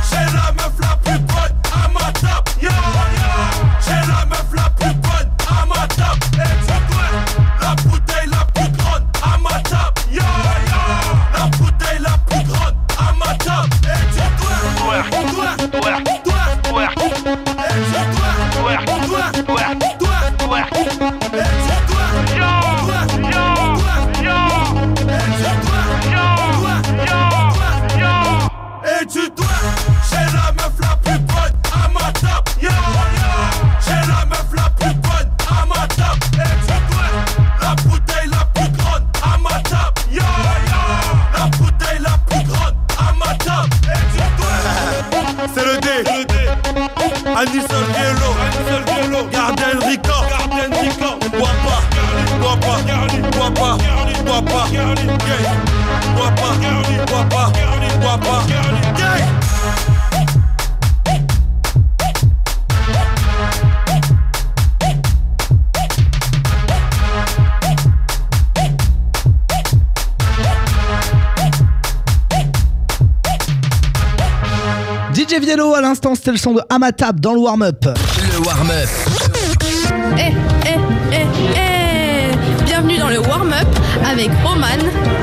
L'instant, c'était le son de Amatab dans le warm-up. Le warm-up. Eh, eh, eh, eh Bienvenue dans le warm-up avec Roman,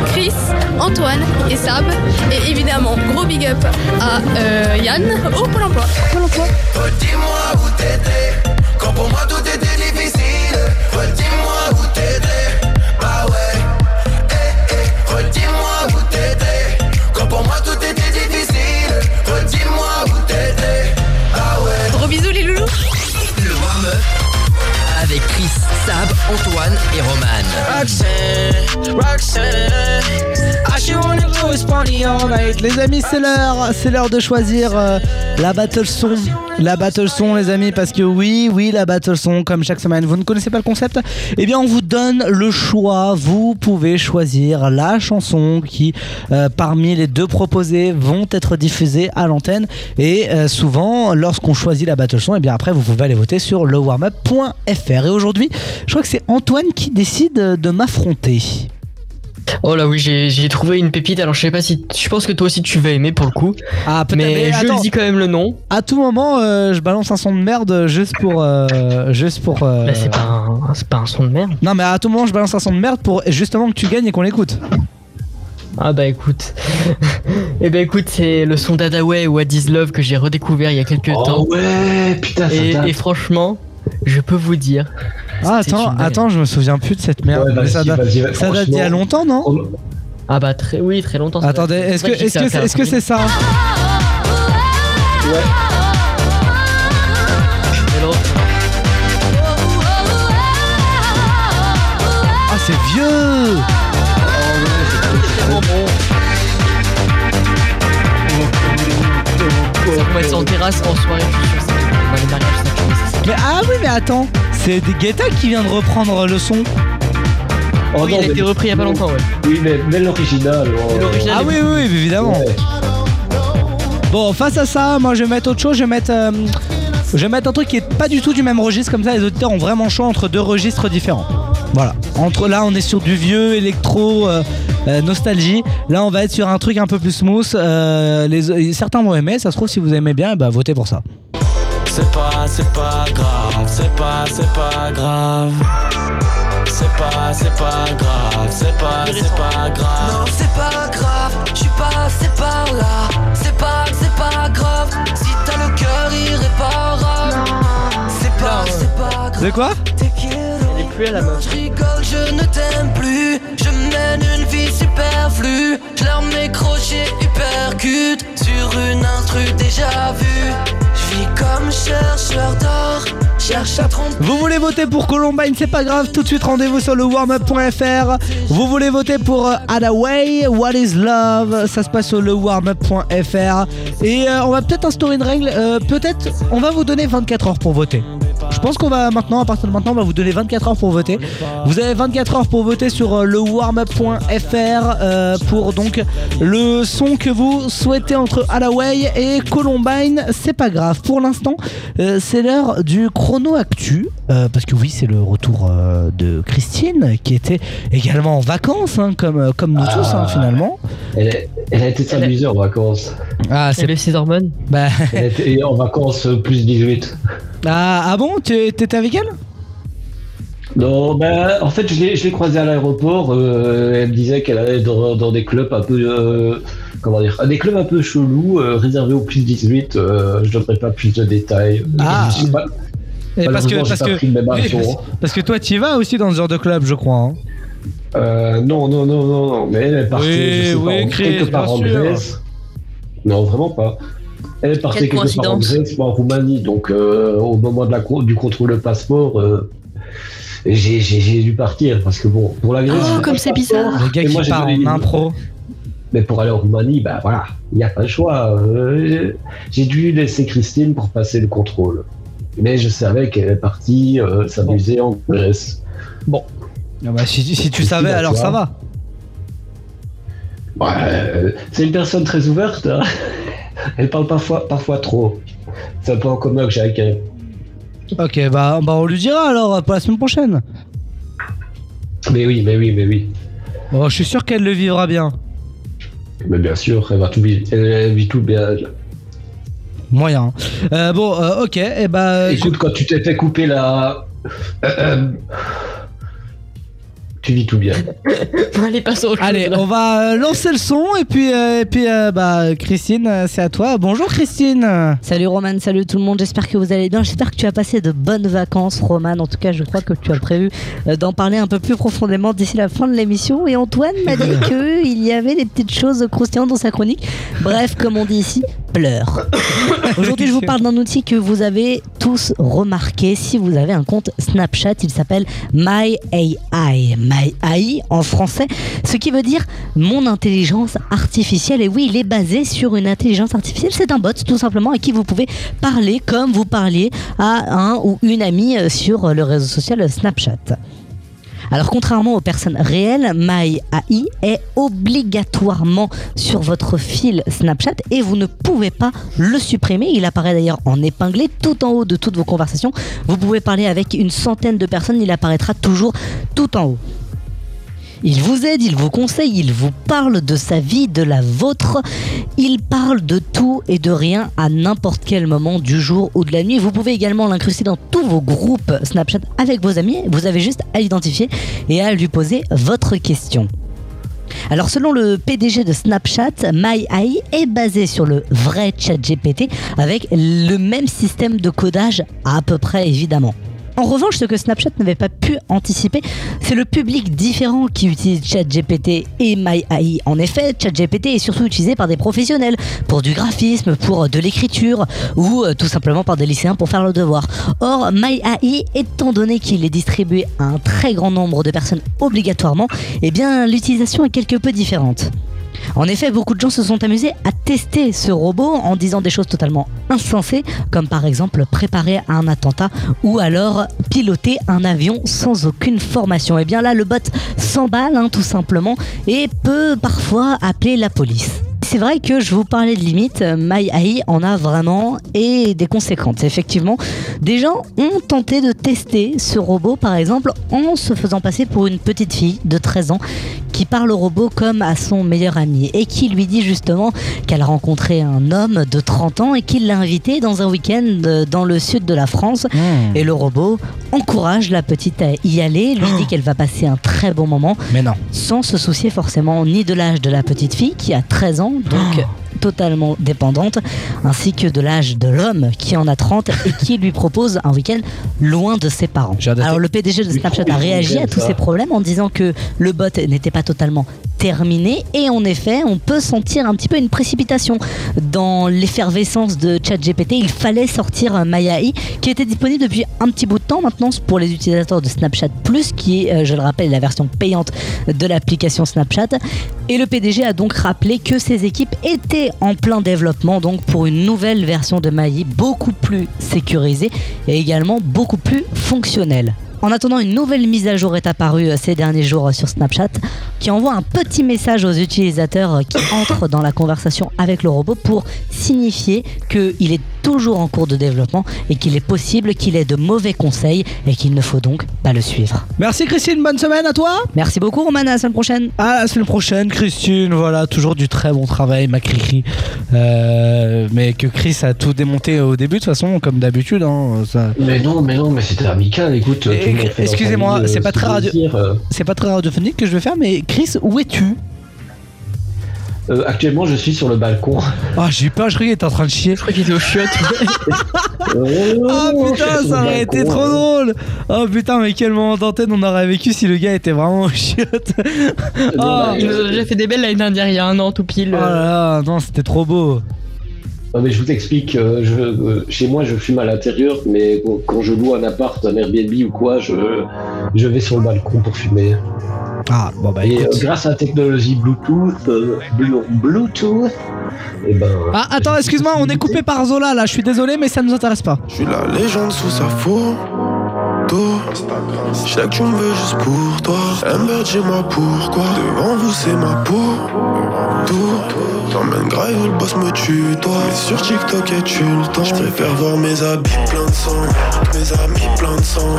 Chris, Antoine et Sab. Et évidemment, gros big up à euh, Yann au Pôle emploi. Pôle emploi. Redis-moi où t'étais Antoine et Roman. Les amis, c'est l'heure, c'est l'heure de choisir euh, la battle son. La battle son, les amis, parce que oui, oui, la battle son, comme chaque semaine, vous ne connaissez pas le concept? Eh bien, on vous donne le choix. Vous pouvez choisir la chanson qui, euh, parmi les deux proposées, vont être diffusées à l'antenne. Et euh, souvent, lorsqu'on choisit la battle son, et bien après, vous pouvez aller voter sur lewarmup.fr. Et aujourd'hui, je crois que c'est Antoine qui décide de m'affronter. Oh là oui, j'ai j'ai trouvé une pépite. Alors je sais pas si. Je pense que toi aussi tu vas aimer pour le coup. Ah, peut-être, Mais, mais je attends. dis quand même le nom. À tout moment, euh, je balance un son de merde juste pour. euh, juste pour. euh, Bah, c'est pas, un- c'est pas un son de merde. Non, mais à tout moment, je balance un son de merde pour justement que tu gagnes et qu'on l'écoute. Ah bah écoute. [laughs] Eh bah écoute, c'est le son d'Adaway ou What is Love que j'ai redécouvert il y a quelques Oh temps. ouais, putain, ça Et, date. et franchement, je peux vous dire. Ah, c'était attends, attends, je me souviens plus de cette merde. Ouais, Mais vas-y, ça date, d'il y a longtemps, non On- Ah bah très, oui, très longtemps. Attendez, est-ce C'est que vrai est-ce ça va que faire est-ce que un c'est ça l'autre, Ah, c'est vieux tellement bon. On va être en terrasse en soirée, je suis sûr. c'est- Mais ah oui, mais attends, c'est des Guetta qui vient de reprendre le son. Oh oui, non, il a été repris il y a pas longtemps, ouais. Oui, mais, mais l'original. oh. L'original, Ah oui, oui, oui, évidemment. Ouais. Bon, face à ça, moi je vais mettre autre chose, je vais mettre. euh, je vais mettre un truc qui est pas du tout du même registre, comme ça les auditeurs ont vraiment le choix entre deux registres différents. Voilà. Entre là, on est sur du vieux électro euh, euh, nostalgie. Là, on va être sur un truc un peu plus smooth. Euh, les, certains vont aimer. Ça se trouve, si vous aimez bien, bah, votez pour ça. C'est pas, c'est pas grave, c'est pas, c'est pas grave. C'est pas, c'est pas grave, c'est pas, c'est pas grave. Non, c'est pas grave, je suis passé par là. C'est pas, c'est pas grave, si t'as le cœur irréparable. C'est pas, c'est pas grave. De quoi Elle est plus à la meuf. Je rigole, je ne t'aime plus. Je mène une vie superflue. Je leur mets crochet hypercute sur une instru déjà vue. Vous voulez voter pour Columbine, c'est pas grave, tout de suite rendez-vous sur le warmup.fr. Vous voulez voter pour euh, Hadaway, What is Love, ça se passe sur le warmup.fr. Et euh, on va peut-être instaurer une règle, euh, peut-être on va vous donner 24 heures pour voter. Je pense qu'on va maintenant, à partir de maintenant, on va vous donner 24 heures pour voter. Vous avez 24 heures pour voter sur euh, le warmup.fr euh, pour donc le son que vous souhaitez entre Hadaway et Columbine. C'est pas grave. Pour l'instant, euh, c'est l'heure du chrono actu. euh, parce que oui, c'est le retour euh, de Christine qui était également en vacances, hein, comme, comme nous tous hein, finalement. Elle Elle a été s'amuser en vacances. Ah, c'est le ses hormones Bah. Elle a été en vacances plus 18. Ah, ah bon? T'étais avec elle? Non, ben, en fait, je l'ai, croisée à l'aéroport. euh, elle me disait qu'elle allait dans, dans des clubs un peu. euh, comment dire Des clubs un peu chelous, euh, réservés aux plus 18. euh, je donnerai pas plus de détails. Ah. Pas- Et parce que, parce, que, oui, parce, parce que toi, tu y vas aussi dans ce genre de club, je crois. hein. Euh, non, non, non, non, non, mais elle est partie Oui, je sais oui, pas, Chris, quelque part en. Grèce. Non, vraiment pas. Elle est partie Quelle quelque part en. Grèce, moi en Roumanie, donc euh, au moment de la, co- du contrôle de passeport, euh, j'ai j'ai- j'ai dû partir parce que bon, pour la Grèce. Oh, comme c'est bizarre. Le gars qui moi, part en impro. Mais pour aller en Roumanie, bah voilà, il n'y a pas le choix. euh, j'ai dû laisser Christine pour passer le contrôle. Mais je savais qu'elle est partie euh, s'amuser en Grèce. Bon. Ah bah, si, si tu savais, alors ça va. Ouais, c'est une personne très ouverte. hein. Elle parle parfois, parfois trop. C'est un point en commun que j'ai avec elle. Ok, bah, bah on lui dira alors pour la semaine prochaine. Mais oui, mais oui, mais oui. Bon, je suis sûr qu'elle le vivra bien. Mais bien sûr, elle va tout vivre. Elle, elle vit tout bien. Moyen. Euh, bon, euh, ok, et bah. Écoute, quand tu t'es fait couper la. [clears throat] Tu vis tout bien. [laughs] Bon, allez, passons au Allez, on va euh, lancer le son et puis, euh, et puis euh, bah, Christine, c'est à toi. Bonjour Christine. Salut Roman, salut tout le monde, j'espère que vous allez bien, j'espère que tu as passé de bonnes vacances Roman, en tout cas je crois que tu as prévu euh, d'en parler un peu plus profondément d'ici la fin de l'émission. Et Antoine m'a dit [laughs] qu'il y avait des petites choses croustillantes dans sa chronique, bref comme on dit ici, pleure. Aujourd'hui je vous parle d'un outil que vous avez tous remarqué si vous avez un compte Snapchat, il s'appelle MyAI, MyAI en français, ce qui veut dire mon intelligence artificielle et oui il est basé sur une intelligence artificielle, c'est un bot tout simplement à qui vous pouvez parler comme vous parliez à un ou une amie euh, sur le réseau social Snapchat. Alors contrairement aux personnes réelles, MyAI est obligatoirement sur votre fil Snapchat et vous ne pouvez pas le supprimer. Il apparaît d'ailleurs en épinglé tout en haut de toutes vos conversations. Vous pouvez parler avec une centaine de personnes, il apparaîtra toujours tout en haut. Il vous aide, il vous conseille, il vous parle de sa vie, de la vôtre. Il parle de tout et de rien à n'importe quel moment du jour ou de la nuit. Vous pouvez également l'incruster dans tous vos groupes Snapchat avec vos amis. Vous avez juste à l'identifier et à lui poser votre question. Alors selon le PDG de Snapchat, MyAI est basé sur le vrai ChatGPT avec le même système de codage à peu près évidemment. En revanche, ce que Snapchat n'avait pas pu anticiper, c'est le public différent qui utilise ChatGPT et MyAI. En effet, ChatGPT est surtout utilisé par des professionnels pour du graphisme, pour de l'écriture ou euh, tout simplement par des lycéens pour faire le devoir. Or, MyAI, étant donné qu'il est distribué à un très grand nombre de personnes obligatoirement, eh bien l'utilisation est quelque peu différente. En effet, beaucoup de gens se sont amusés à tester ce robot en disant des choses totalement insensées, comme par exemple préparer un attentat ou alors piloter un avion sans aucune formation. Et bien là, le bot s'emballe hein, tout simplement et peut parfois appeler la police. C'est vrai que je vous parlais de limites, MyAI en a vraiment et des conséquences. Effectivement, des gens ont tenté de tester ce robot par exemple en se faisant passer pour une petite fille de 13 ans qui parle au robot comme à son meilleur ami et qui lui dit justement qu'elle a rencontré un homme de 30 ans et qu'il l'a invité dans un week-end euh, dans le sud de la France. Et le robot encourage la petite à y aller, lui dit qu'elle va passer un très bon moment. Mais non. Sans se soucier forcément ni de l'âge de la petite fille qui a 13 ans, donc totalement dépendante, ainsi que de l'âge de l'homme qui en a 30 et qui lui propose un week-end loin de ses parents. Alors le PDG de Snapchat a réagi à tous ces problèmes en disant que le bot n'était pas totalement terminé et en effet on peut sentir un petit peu une précipitation dans l'effervescence de ChatGPT. Il fallait sortir un MyAI qui était disponible depuis un petit bout de temps maintenant pour les utilisateurs de Snapchat Plus qui est, euh, je le rappelle, la version payante de l'application Snapchat. Et le PDG a donc rappelé que ses équipes étaient en plein développement donc pour une nouvelle version de MyAI beaucoup plus sécurisée et également beaucoup plus fonctionnelle. En attendant, une nouvelle mise à jour est apparue euh, ces derniers jours euh, sur Snapchat qui envoie un petit message aux utilisateurs euh, qui entrent dans la conversation avec le robot pour signifier qu'il est toujours en cours de développement et qu'il est possible qu'il ait de mauvais conseils et qu'il ne faut donc pas le suivre. Merci Christine, bonne semaine à toi. Merci beaucoup Roman, à la semaine prochaine. À la semaine prochaine, Christine. Voilà, toujours du très bon travail, ma Cricri. Euh, mais que Chris a tout démonté au début, de toute façon, comme d'habitude. hein, ça- Mais non, mais non, mais c'était amical, écoute. Excusez-moi, vie, c'est euh, pas très radio, euh. c'est pas très radiophonique que je vais faire, mais Chris, où es-tu? Euh, actuellement, je suis sur le balcon. Ah, j'ai eu peur, je croyais qu'il était en train de chier. Je crois qu'il était au chiottes. [laughs] Ah putain, ça aurait été trop drôle. Oh putain, mais quel moment d'antenne on aurait vécu si le gars était vraiment au chiotte. Oh. Il nous a déjà fait des belles l'année dernière, il y a un an tout pile. Oh là là, non, c'était trop beau. Non, mais je vous explique, euh, je, euh, chez moi je fume à l'intérieur, mais quand- quand je loue un appart, un Airbnb ou quoi, je, je vais sur le balcon pour fumer. Ah, bon bah Et écoute. euh, grâce à la technologie Bluetooth, euh, Blu- Bluetooth, et ben. Ah, attends, excuse-moi, on est coupé par Zola là, je suis désolé, mais ça nous intéresse pas. Je suis la légende sous sa photo. Je sais que tu me veux juste pour toi. Amber, dis-moi pourquoi. Devant vous, c'est ma peau. Tout. T'emmènes grave le boss me tue, toi. Mais sur TikTok, et tu le temps. Je préfère voir mes habits plein de sang. Mes amis plein de sang.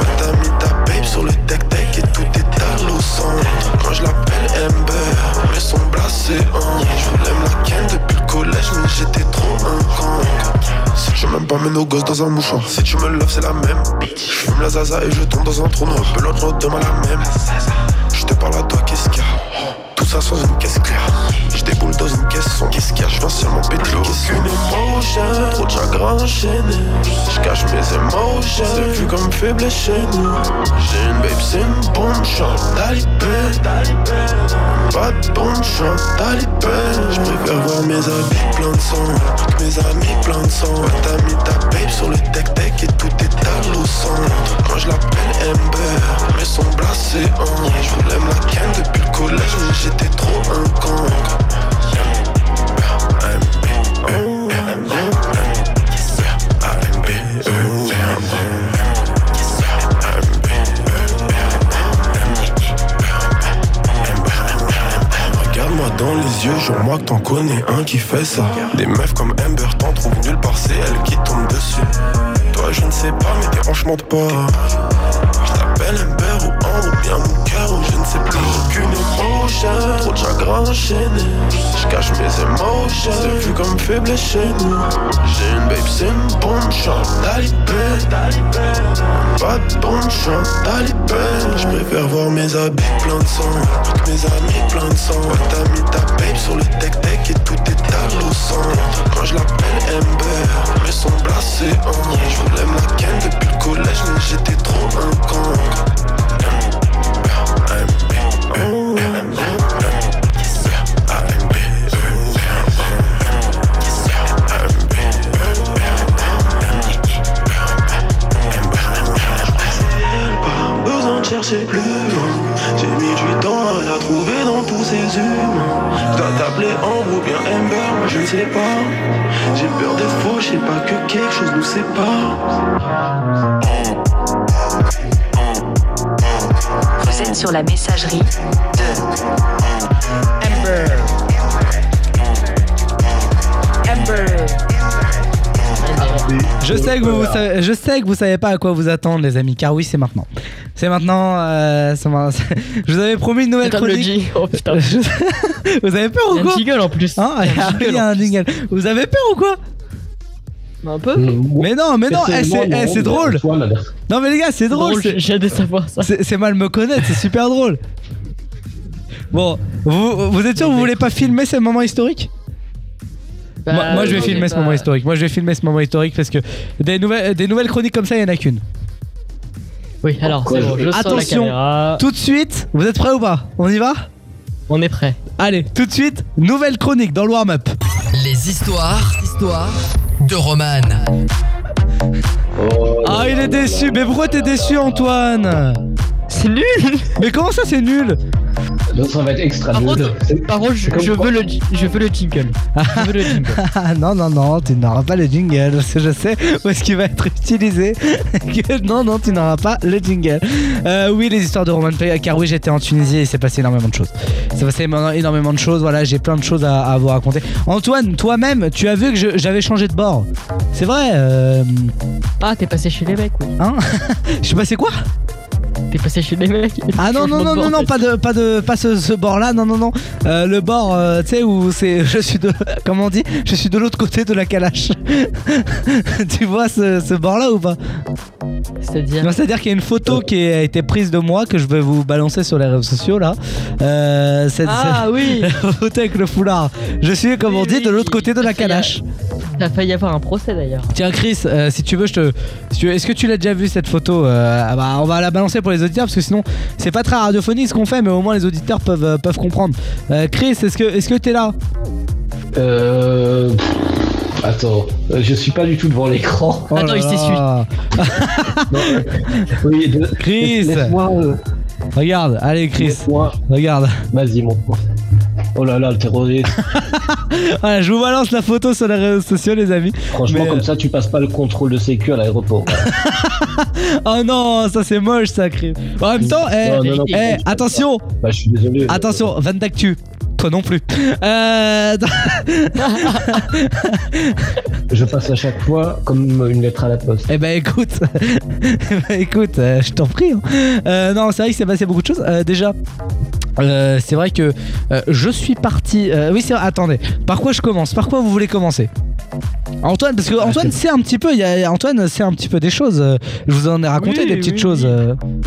Dans un mouchoir. Si tu me loves, c'est la même. Je fume la zaza et je tombe dans un trou noir. Pelote l'autre demain la même. Je te parle à toi, qu'est-ce qu'il y a? Tout ça sans une caisse claire. Dans une qu'est-ce qu'il y a? Je viens seulement péter caisses. Qu'une émotion, trop de chagrin enchaîné. Je cache mes émotions. C'est vu comme faible chez nous. J'ai une babe, c'est une bonne chance. Talibé. Pas de bonne chance. Talibé. Je préfère voir mes habits plein de sang. que Mes amis plein de sang. T'as mis ta babe sur le tech-tech et tout est à l'eau sang. Quand je l'appelle Amber, mes sons blasés. Hein. Je voulais me la ken depuis le collège, mais j'étais trop un con. Regarde-moi dans les yeux, jure-moi que t'en connais un qui fait ça. Des meufs comme Amber t'en trouvent nulle part, c'est elle qui tombe dessus. Toi, je ne sais pas, mais dérange-moi de pas. Je t'appelle Amber ou Ambre ou bien trop de chagrin enchaîné. Je cache mes émotions, c'est vu comme faible chez nous. J'ai une babe, c'est une bonne chance. Talibé, pas de bonne chance. Talibé, je préfère voir mes habits plein de sang. Mes amis plein de sang. T'as mis ta babe sur le tech-tech et tout est à l'eau. Quand je l'appelle Amber, mes sons blasés. Hein. Je voulais me la ken depuis le collège, mais j'étais trop un con. J'ai mis du temps à la trouver dans tous ces humains. Je dois t'appeler Ambre ou bien Amber, moi je ne sais pas. J'ai peur des faux, je sais pas que quelque chose nous sépare. Vous sur la messagerie de Amber. Amber. Je sais, que vous, savez- je sais que vous savez pas à quoi vous attendre, les amis, car oui, c'est maintenant. C'est maintenant. euh, [laughs] je vous avais promis une nouvelle chronique. G. Oh putain. [laughs] vous avez peur Il y ou a un quoi jingle en plus. Hein Il y a un Il y a un jingle. Vous avez peur ou quoi Un peu Mais non, mais non, eh, c'est eh, mais drôle. Non, mais les gars, c'est drôle. j'ai hâte de savoir ça. C'est mal me connaître, c'est super drôle. Bon, vous, vous êtes sûr que vous voulez pas filmer ce moment historique Bah, moi, moi, je vais filmer ce pas- moment historique. Moi je vais filmer ce moment historique parce que des nouvelles, des nouvelles chroniques comme ça, il y en a qu'une. Oui, alors c'est bon, je sors la Attention, caméra. tout de suite, vous êtes prêts ou pas? On y va? On est prêt. Allez, tout de suite, nouvelle chronique dans le warm-up. Les histoires, histoires de Roman. Ah, il est déçu. Mais pourquoi t'es déçu, Antoine? C'est nul Mais comment ça, c'est nul? Donc ça va être extra Par nul. contre, par contre, je, veux le, je veux le jingle. Je veux le jingle. Ah, [laughs] non, non, non, tu n'auras pas le jingle. Parce que je sais où est-ce qu'il va être utilisé. [laughs] Non, non, tu n'auras pas le jingle. Euh, oui, les histoires de Roman Play, car oui, j'étais en Tunisie et il s'est passé énormément de choses. Il s'est passé éno- énormément de choses. Voilà, j'ai plein de choses à, à vous raconter. Antoine, toi-même, tu as vu que j'avais changé de bord. C'est vrai. euh, Ah, t'es passé chez les mecs, oui. Hein? [laughs] Je sais pas, c'est quoi? T'es passé chez les mecs. Ah non non non non non pas de pas de pas ce, ce bord là non non non Euh, le bord euh, tu sais où c'est [laughs] je suis de comment on dit je suis de l'autre côté de la calache [laughs] tu vois ce, ce bord là ou pas? C'est-à-dire? C'est-à-dire qu'il y a une photo qui a été prise de moi que je vais vous balancer sur les réseaux sociaux là. Euh, cette, Ah cette- oui. [laughs] la photo avec le foulard. Je suis comme on dit de l'autre côté de la calache. T'as failli avoir un procès d'ailleurs. Tiens Chris, euh, si tu veux, je te. si tu veux- Est-ce que tu l'as déjà vu cette photo Euh, ah bah, On va la balancer pour les auditeurs parce que sinon c'est pas très radiophonique ce qu'on fait, mais au moins les auditeurs peuvent, euh, peuvent comprendre. Euh, Chris, est-ce que est-ce que t'es là? Euh. Attends, je suis pas du tout devant l'écran. Oh là là. [laughs] Oui, de... Chris. Laisse-moi. euh, Regarde, allez Chris, laisse-moi. regarde. Vas-y, mon pote. Oh là là, le terroriste. [laughs] Voilà, je vous balance la photo sur les réseaux sociaux, les amis. Franchement, Mais, comme ça, tu passes pas le contrôle de sécu à l'aéroport. [laughs] Oh non, ça c'est moche ça, Chris. En même temps, eh, Non, non, non, eh, attention, Bah, je suis désolé. attention, Van d'actu. Toi non plus. Euh, [laughs] Je passe à chaque fois comme une lettre à la poste. eh ben écoute, Eh ben, écoute, euh, je t'en prie. hein. Euh, non, c'est vrai qu'il s'est passé beaucoup de choses. Euh, déjà. Euh, c'est vrai que euh, je suis parti. euh, oui, c'est vrai. Attendez. Par quoi je commence? Par quoi vous voulez commencer? Antoine, parce que Antoine c'est un petit peu, il y a, Antoine c'est un petit peu des choses. je vous en ai raconté Oui, des petites oui, choses. oui.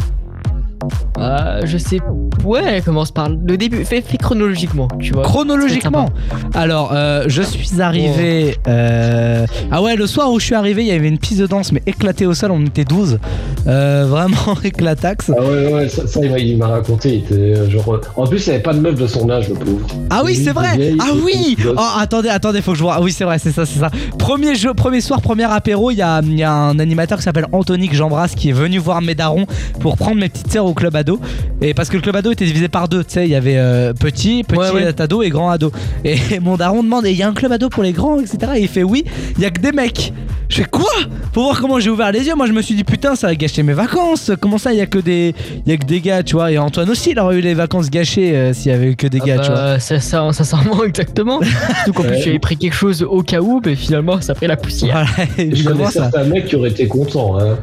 Euh. Je sais. Ouais, commence par le début. Fais, fais chronologiquement, tu vois. Chronologiquement. Alors, euh, je suis arrivé. euh, Ah ouais, le soir où je suis arrivé, il y avait une piste de danse, mais éclatée au sol, on était 12. Euh, vraiment [laughs] éclataxe. Ah ouais, ouais, ça, ça, il m'a- raconté. Il était euh, genre. En plus, il n'y avait pas de meuf de son âge, le pauvre. Ah oui, c'est vrai. vieille, Ah oui. Oh, attendez, attendez, faut que je vois. Ah oui, c'est vrai, c'est ça, c'est ça. Premier jeu, premier soir, premier apéro, il y a, il y a un animateur qui s'appelle Anthony que j'embrasse qui est venu voir mes darons pour prendre mes petites sœurs au club ado. Et parce que le club ado était divisé par deux, tu sais, il y avait euh, petit, petit Ouais, ouais. ado et grand ado. Et [laughs] mon daron demande, et il y a un club ado pour les grands, etc. Et il fait oui, il y a que des mecs. Je fais quoi? Pour voir comment j'ai ouvert les yeux. Moi, je me suis dit putain, ça va gâcher mes vacances. Comment ça, il y a que des, il y a que des gars, tu vois? Et Antoine aussi, il aurait eu les vacances gâchées euh, s'il y avait eu que des Ah gars, tu vois. bah, ça, ça, ça rend exactement. [laughs] Surtout qu'en plus, Ouais. tu avais pris quelque chose au cas où, mais finalement, ça a pris la poussière. Voilà, Je évidemment connais ça. certains mecs qui auraient été contents. Hein.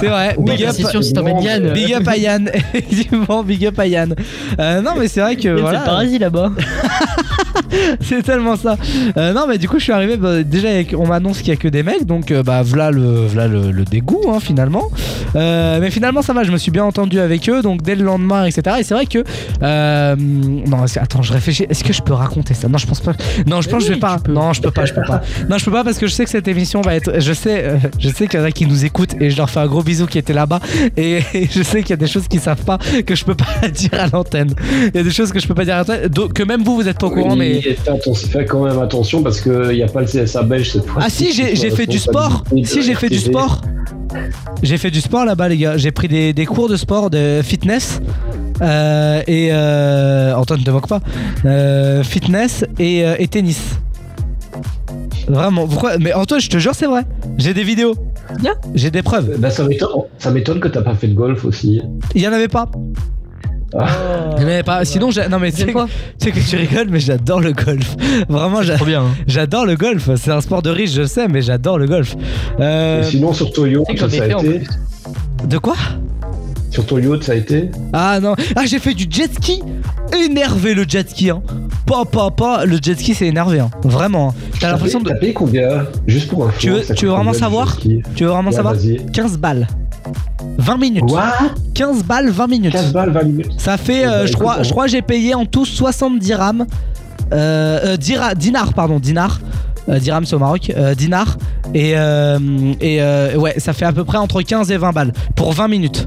C'est vrai. Oui, Big bah, up, c'est sûr, si t'emmènes Yann. Big up à Yann. [laughs] Effectivement, big up à Yann. Euh, non, mais c'est vrai que C'est voilà. le paradis là-bas. [laughs] c'est tellement ça. Euh, non, mais du coup, je suis arrivé. bah, déjà, on m'annonce qu'il y a que des mecs, donc euh, bah voilà le, voilà le, le dégoût hein, finalement. Euh, mais finalement, ça va. Je me suis bien entendu avec eux, donc dès le lendemain, etc. Et c'est vrai que non, c'est- attends, je réfléchis. Est-ce que je peux raconter ça? Non, je pense pas. Non, je pense que je vais pas. Non, je peux pas. Je peux pas. [laughs] Non, je peux pas parce que je sais que cette émission va être. Je sais, je sais qu'il y en a qui nous écoutent et je leur fais un gros bisou qui était là-bas. Et, et je sais qu'il y a des choses qu'ils savent pas que je peux pas [laughs] dire à l'antenne. Il y a des choses que je peux pas dire à l'antenne, que même vous, vous êtes pas au courant, Oui, mais. fais, quand même attention parce qu'il n'y a pas le CSA belge cette fois. Ah si, j'ai fait du sport. Si, j'ai fait du sport. J'ai fait du sport là-bas, les gars. J'ai pris des, des cours de sport, de fitness. Euh, et euh, Antoine, ne te moque pas. Euh, fitness et, et tennis. Vraiment, pourquoi? Mais Antoine, je te jure, c'est vrai. J'ai des vidéos. J'ai des preuves. Bah, ça m'étonne ça m'étonne que t'as pas fait de golf aussi. Il y en avait pas. Ah. Il y en avait pas. Sinon, j'ai- non mais tu sais que, tu sais que tu rigoles, mais j'adore le golf. [laughs] Vraiment, j'a- Trop bien. hein. j'adore le golf. C'est un sport de riche, je sais, mais j'adore le golf. Euh, Et sinon, sur que ça, j'en ai ça fait a en été. de quoi? Sur ton yacht, ça a été. Ah non, ah j'ai fait du jet ski. Énervé le jet ski, hein. Pas, pas, pas. Le jet ski, c'est énervé, hein. Vraiment. hein. T'as l'impression de. T'as payé combien? Juste pour un Tu veux, tu veux vraiment savoir? Tu veux vraiment Ouais, savoir? vas-y. 15 balles. 20 minutes. What? 15 balles, 20 minutes. 15 balles, 20 minutes. Ça fait, euh, je crois, je crois, j'ai payé en tout 70 dirhams. Euh, euh, dira- dinar, pardon, dinar. Euh, dirham, c'est au Maroc. Euh, dinar. Et, euh, et euh, ouais, ça fait à peu près entre 15 et 20 balles pour 20 minutes.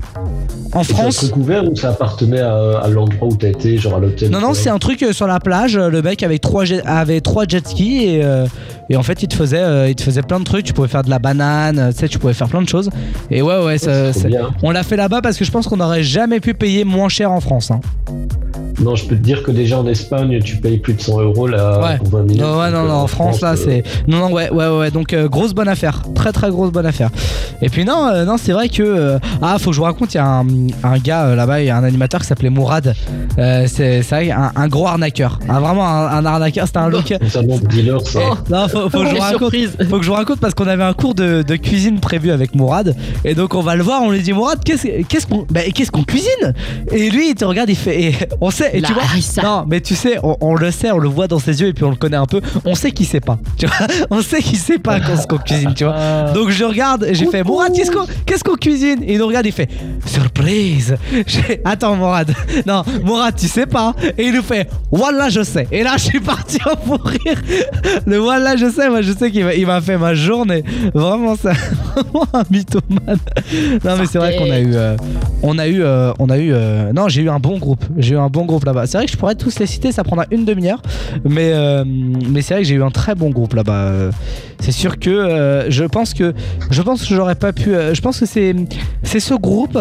En C'est un France. truc ouvert ou ça appartenait à, à l'endroit où t'as été, genre à l'hôtel Non, non, c'est un truc euh, sur la plage. euh, Le mec avait trois, jet- avait trois jet skis et, euh, et en fait, il te, faisait, euh, il te faisait plein de trucs. Tu pouvais faire de la banane, tu sais, tu pouvais faire plein de choses. Et ouais, ouais, ça- on l'a fait là-bas parce que je pense qu'on n'aurait jamais pu payer moins cher en France. hein. Non, je peux te dire que déjà en Espagne, tu payes plus de 100 euros là Ouais. pour 20 minutes. Non, ouais, non, non, euh, en France, là, euh, c'est. Non, non, ouais, ouais, ouais. Donc, euh, grosse bonne affaire. Très, très grosse bonne affaire. Et puis, non, euh, non c'est vrai que. euh, Ah, faut que je vous raconte, il y a un, un gars euh, là-bas, il y a un animateur qui s'appelait Mourad. Euh, c'est vrai, un, un gros arnaqueur. Ah, vraiment, un, un arnaqueur. C'était un look. C'est un nom de dealer, ça. Non, faut, faut que je vous [laughs] raconte. Faut que je vous raconte parce qu'on avait un cours de, de cuisine prévu avec Mourad. Et donc on va le voir, on lui dit Mourad, qu'est-ce qu'est-ce qu'on bah, qu'est-ce qu'on cuisine? Et lui il te regarde, il fait et on sait et La tu vois harissa. Non, mais tu sais, on, on le sait, on le voit dans ses yeux et puis on le connaît un peu. On sait qu'il sait pas. [laughs] Tu vois On sait qu'il sait pas qu'est-ce qu'on cuisine, tu vois. Donc je regarde, et j'ai fait Mourad, qu'est-ce qu'on cuisine? Et il nous regarde, il fait surprise. [laughs] Attends Mourad. [laughs] Non, Mourad, tu sais pas Et il nous fait Wallah, je sais. Et là je suis parti en fou rire. Le Wallah, je sais, moi je sais qu'il m'a- fait ma journée. Vraiment, c'est vraiment un mythomane. Non, mais c'est vrai qu'on a eu. euh, on a eu. euh, on a eu. euh, non, j'ai eu un bon groupe. J'ai eu un bon groupe là-bas. C'est vrai que je pourrais tous les citer, ça prendra une demi-heure. Mais, euh, mais c'est vrai que j'ai eu un très bon groupe là-bas. Euh, C'est sûr que euh, je pense que. Je pense que j'aurais pas pu. euh, je pense que c'est. C'est ce groupe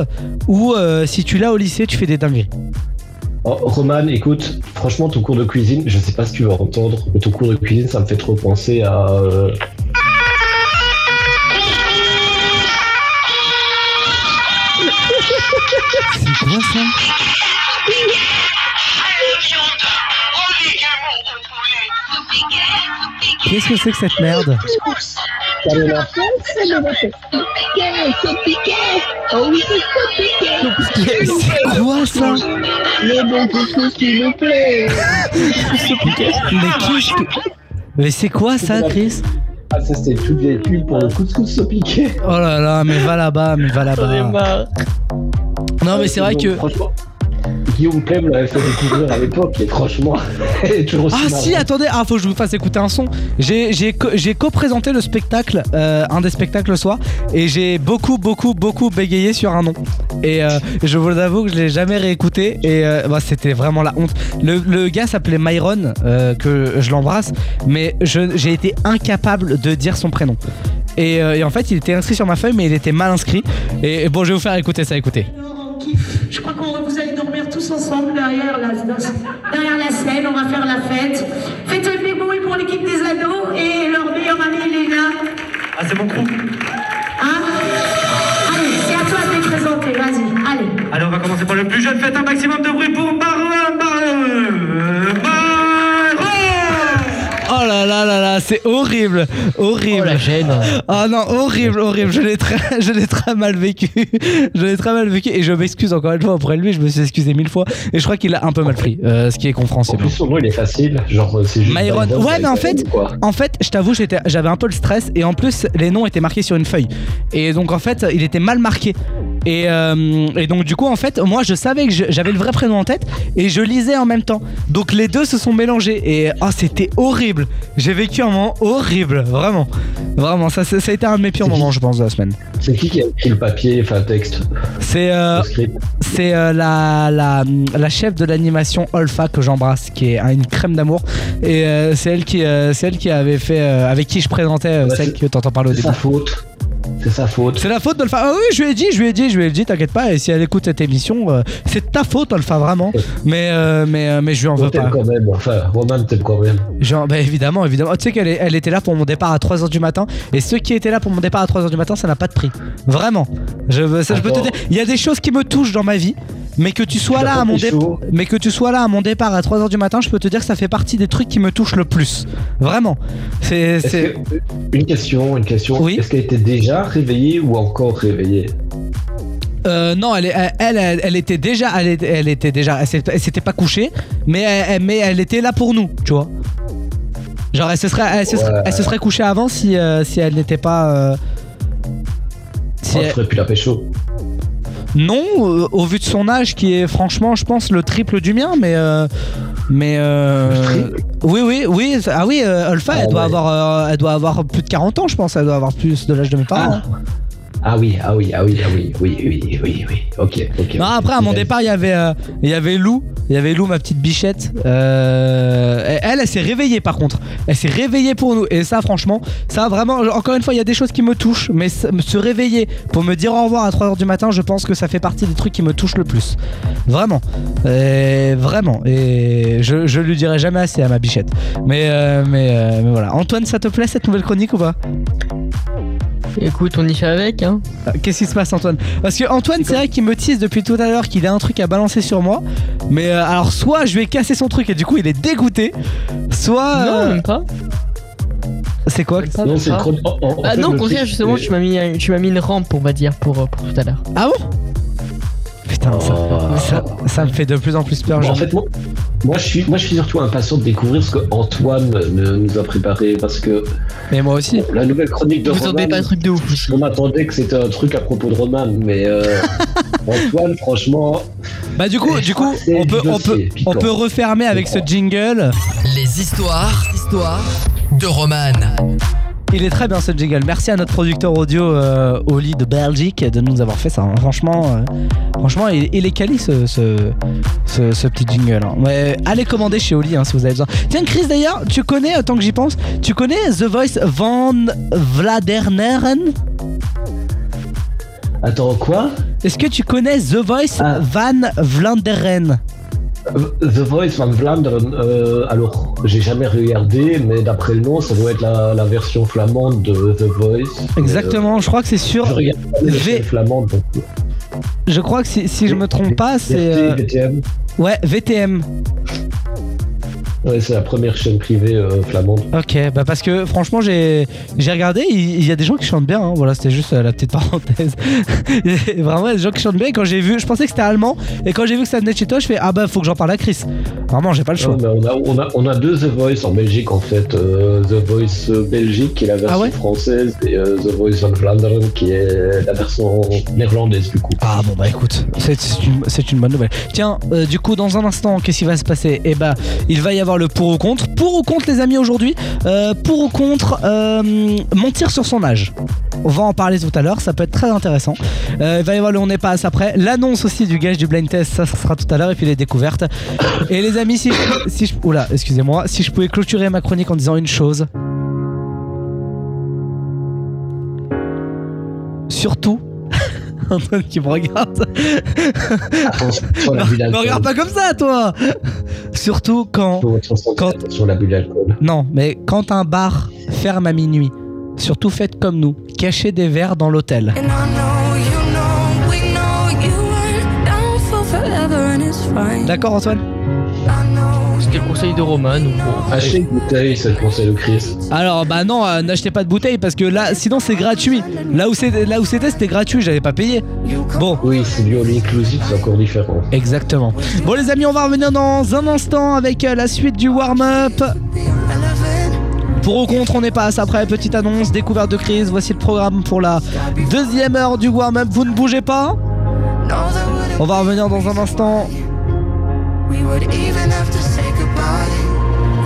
où euh, si tu l'as au lycée, tu fais des dingueries. Oh, Roman, écoute, franchement, ton cours de cuisine, je sais pas ce que tu vas entendre, mais ton cours de cuisine, ça me fait trop penser à. euh, [laughs] C'est quoi ça? Qu'est-ce que c'est que cette merde C'est quoi ça Mais qu'est-ce que. Mais c'est quoi ça, Chris Ah, ça, c'était toute vieille pub pour le couscous au piqué. Oh là là, mais va là-bas, mais va là-bas. Non, mais c'est vrai que. Franchement, Guillaume Clem l'avait fait découvrir à l'époque, et franchement, [laughs] elle est toujours aussi Ah si, attendez, ah faut que je vous fasse écouter un son. J'ai j'ai co- j'ai co-présenté le spectacle, euh, un des spectacles le soir, et j'ai beaucoup beaucoup beaucoup bégayé sur un nom. Et euh, je vous avoue que je l'ai jamais réécouté, et euh, bah, c'était vraiment la honte. Le, le gars s'appelait Myron, euh, que je l'embrasse, mais je- j'ai été incapable de dire son prénom. Et, euh, et en fait, il était inscrit sur ma feuille, mais il était mal inscrit. Et, et bon, je vais vous faire écouter ça, écoutez. Je crois qu'on vous tous ensemble derrière la, derrière la scène. On va faire la fête. Faites des bruits pour l'équipe des ados et leur meilleur ami il est là. Ah, c'est mon crew. Hein Allez, c'est à toi de les présenter. Vas-y, allez. Allez, on va commencer par le plus jeune. Faites un maximum de bruit pour Marwan Marwan Oh là là là là, c'est horrible, horrible. Oh la gêne. Oh non, horrible, horrible. Je l'ai très, [laughs] je l'ai très mal vécu. Je l'ai très mal vécu et je m'excuse encore une fois auprès de lui. Je me suis excusé mille fois et je crois qu'il a un peu mal pris, euh, ce qui est En compréhensible. plus, son nom, il est facile. Genre, c'est juste. Myron. Ouais, mais en fait, en fait, je t'avoue, j'étais- j'avais un peu le stress et en plus, les noms étaient marqués sur une feuille. Et donc, en fait, il était mal marqué. Et, euh, et donc, du coup, en fait, moi, je savais que j'avais le vrai prénom en tête et je lisais en même temps. Donc, les deux se sont mélangés et oh, c'était horrible. J'ai vécu un moment horrible, vraiment. Vraiment, ça, a été un de mes pires moments, je pense, de la semaine. C'est qui qui a écrit le papier, enfin, le texte C'est euh, c'est euh, la, la, la chef de l'animation Olfa que j'embrasse, qui est une crème d'amour. Et euh, c'est elle qui, c'est elle qui avait fait, avec qui je présentais celle c'est- que t'entends parler au C'est début. sa faute. C'est sa faute. C'est la faute d'Olfa. Ah oui, je lui ai dit, je lui ai dit, je lui ai dit, t'inquiète pas. Et si elle écoute cette émission, euh, c'est ta faute, Olfa, vraiment. Mais, euh, mais, euh, mais je lui en veux pas. quand même. Enfin, Roman t'aime quand même. Genre, bah évidemment, évidemment. Tu sais qu'elle est- elle était là pour mon départ à 3h du matin. Et ceux qui étaient là pour mon départ à 3h du matin, ça n'a pas de prix. Vraiment. Je, veux- ça, je peux te Attends. dire, il y a des choses qui me touchent dans ma vie. Mais que tu sois là à mon départ. chaud Mais que tu sois là à mon départ à 3h du matin, je peux te dire que ça fait partie des trucs qui me touchent le plus. Vraiment. C'est. Que- Une question, une question. Oui. Est-ce qu'elle était déjà réveillée ou encore réveillée Euh, non, elle, elle, elle, elle était déjà, elle était, elle était déjà, elle s'était pas couchée, mais elle, mais elle était là pour nous, tu vois. Genre, elle se serait, elle se serait, Ouais. elle se serait couchée avant si, euh, si elle n'était pas. euh, si Oh, elle- la pécho. Non, euh, au vu de son âge, qui est franchement, je pense, le triple du mien, mais. euh, mais. euh, oui, oui, oui. Ah oui, euh, Olfa, Ah elle, doit ouais. avoir, euh, elle doit avoir plus de 40 ans, je pense. Elle doit avoir plus de l'âge de mes parents. Ah oui, ah oui, ah oui, ah oui, oui, oui, oui, oui. Ok, ok. Non, après, à mon départ, il y avait, euh, il y avait Lou. Il y avait Lou, ma petite bichette. Euh, elle, elle s'est réveillée par contre. Elle s'est réveillée pour nous. Et ça, franchement, ça vraiment, encore une fois, il y a des choses qui me touchent. Mais se réveiller pour me dire au revoir à 3h du matin, je pense que ça fait partie des trucs qui me touchent le plus. Vraiment. Et vraiment. Et je, je lui dirai jamais assez à ma bichette. Mais, euh, mais, euh, mais voilà. Antoine, ça te plaît cette nouvelle chronique ou pas? Écoute, on y fait avec, hein. Ah, Qu'est-ce qui se passe, Antoine? Parce que Antoine, c'est vrai qu'il me tease depuis tout à l'heure qu'il a un truc à balancer sur moi. Mais euh, alors, soit je vais casser son truc et du coup, il est dégoûté. Soit. Non, euh, même pas. C'est quoi? Non, c'est Ah fait, non, au contraire, justement, c'est- tu m'as mis, tu m'as mis une rampe, on va dire, pour, euh, pour tout à l'heure. Ah bon? Putain, ça, ça, ça me fait de plus en plus peur. Bon, en fait, moi, moi, je suis, moi, je suis surtout impatient de découvrir ce que Antoine nous a préparé parce que. Mais moi aussi. La nouvelle chronique de Vous Roman. attendez pas un truc de ouf On m'attendait que c'était un truc à propos de Roman, mais euh, [laughs] Antoine, franchement. Bah du coup, je du coup, on peut, on peut, on peut refermer avec ce jingle. Les histoires, histoires de Roman. Il est très bien ce jingle. Merci à notre producteur audio euh, Oli de Belgique de nous avoir fait ça. hein. Franchement, euh, franchement, il, il est quali ce, ce, ce- ce petit jingle. hein. Ouais, allez commander chez Oli hein, si vous avez besoin. Tiens, Chris d'ailleurs, tu connais, euh, tant que j'y pense, tu connais The Voice Van Vladerneren? Attends, quoi? Est-ce que tu connais The Voice Van Vlanderen The Voice Van Vlaanderen, euh, alors j'ai jamais regardé, mais d'après le nom, ça doit être la, la version flamande de The Voice. Exactement, je crois que c'est sur. Je V- flamande. donc. Je crois que si, si je me trompe pas, c'est. euh, VTM. Ouais, VTM. Ouais, c'est la première chaîne privée euh, flamande. Ok, bah parce que franchement j'ai j'ai regardé, il il y, a des gens qui chantent bien, hein. voilà c'était juste euh, la petite [laughs] parenthèse. Vraiment il y a des gens qui chantent bien et quand j'ai vu, je pensais que c'était allemand et quand j'ai vu que ça venait de chez toi je fais ah bah faut que j'en parle à Chris. Vraiment j'ai pas le choix. On, a, on, a, on a deux The Voice en Belgique en fait. Euh, The Voice Belgique qui est la Ah version française et The Voice Van Vlaanderen qui est la version néerlandaise du coup. Ah bon bah écoute, c'est une, une bonne nouvelle. Tiens, du coup dans un instant qu'est-ce qui va se passer? Eh bah il va y avoir le pour ou contre. Pour ou contre les amis aujourd'hui Euh, Pour ou contre euh, mentir sur son âge on va en parler tout à l'heure, ça peut être très intéressant. Il va y avoir le on n'est pas après. L'annonce aussi du gage du blind test, ça, sera tout à l'heure. Et puis les découvertes. Et les amis, si si je- oula, excusez-moi, si je pouvais clôturer ma chronique en disant une chose. Surtout. [laughs] Antoine qui me regarde. La bulle Me regarde pas comme ça, toi. Surtout quand. quand... Sur la bulle d'alcool. Non, mais quand un bar ferme à minuit, surtout faites comme nous, cachez des verres dans l'hôtel. D'accord, Antoine? C'était le conseil de Roman. ou bon. Achetez une bouteille, c'est le conseil de Chris. Alors bah non, euh, n'achetez pas de bouteille parce que là, sinon c'est gratuit. Là où c'était, là où c'était, c'était gratuit, j'avais pas payé. Bon. Oui, c'est du all inclusive, c'est encore différent. Exactement. Bon les amis, on va revenir dans un instant avec euh, la suite du warm-up. Pour ou contre, on n'est pas à ça après. Petite annonce, découverte de crise. Voici le programme pour la deuxième heure du warm-up. Vous ne bougez pas? On va revenir dans un instant. We would even have to say goodbye.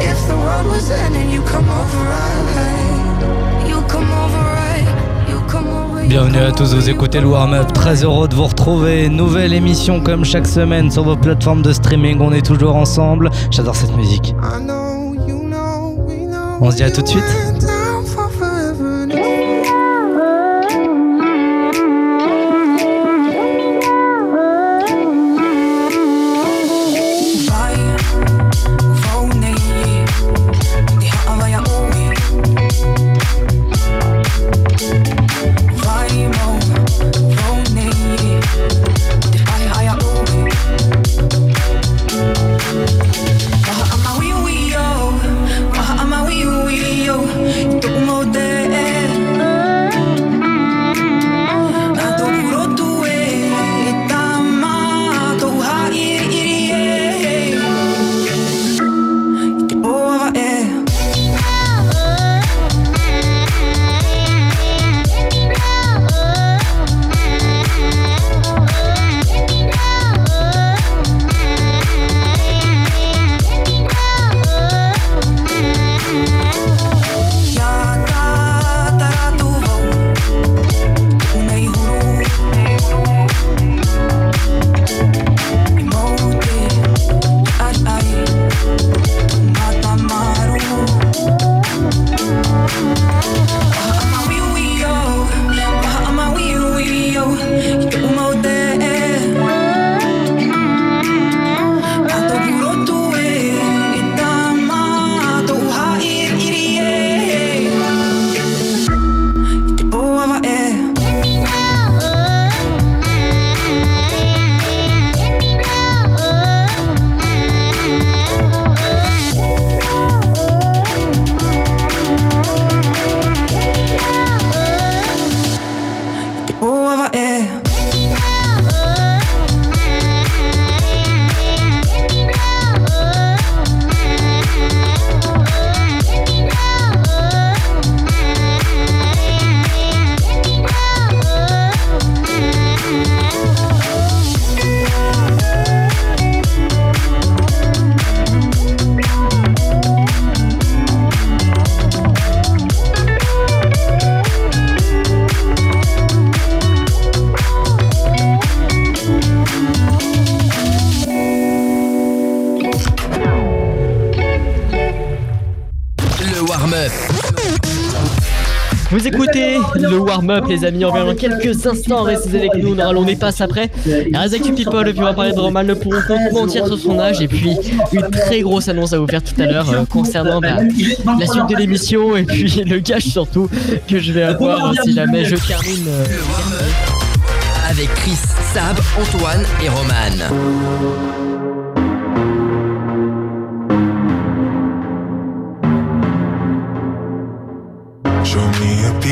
If the world was ending, you come over right? You come over right? You come over Bienvenue à tous, vous écoutez le warm-up. Très heureux de vous retrouver. Nouvelle émission comme chaque semaine sur vos plateformes de streaming. On est toujours ensemble. J'adore cette musique. On se dit à tout de suite. Le warm-up, les amis. On revient dans quelques instants. Restez avec nous. On aura l'on passe après. Razak People, et puis on va parler de Roman Le pour mentir sur son âge. Et puis une très grosse annonce à vous faire tout à l'heure euh, concernant bah, la suite de l'émission. Et puis le gage surtout que je vais avoir euh, si jamais je termine. euh, Avec Chris, Sab, Antoine et Roman.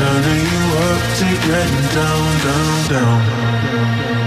Turning you up to getting down, down, down.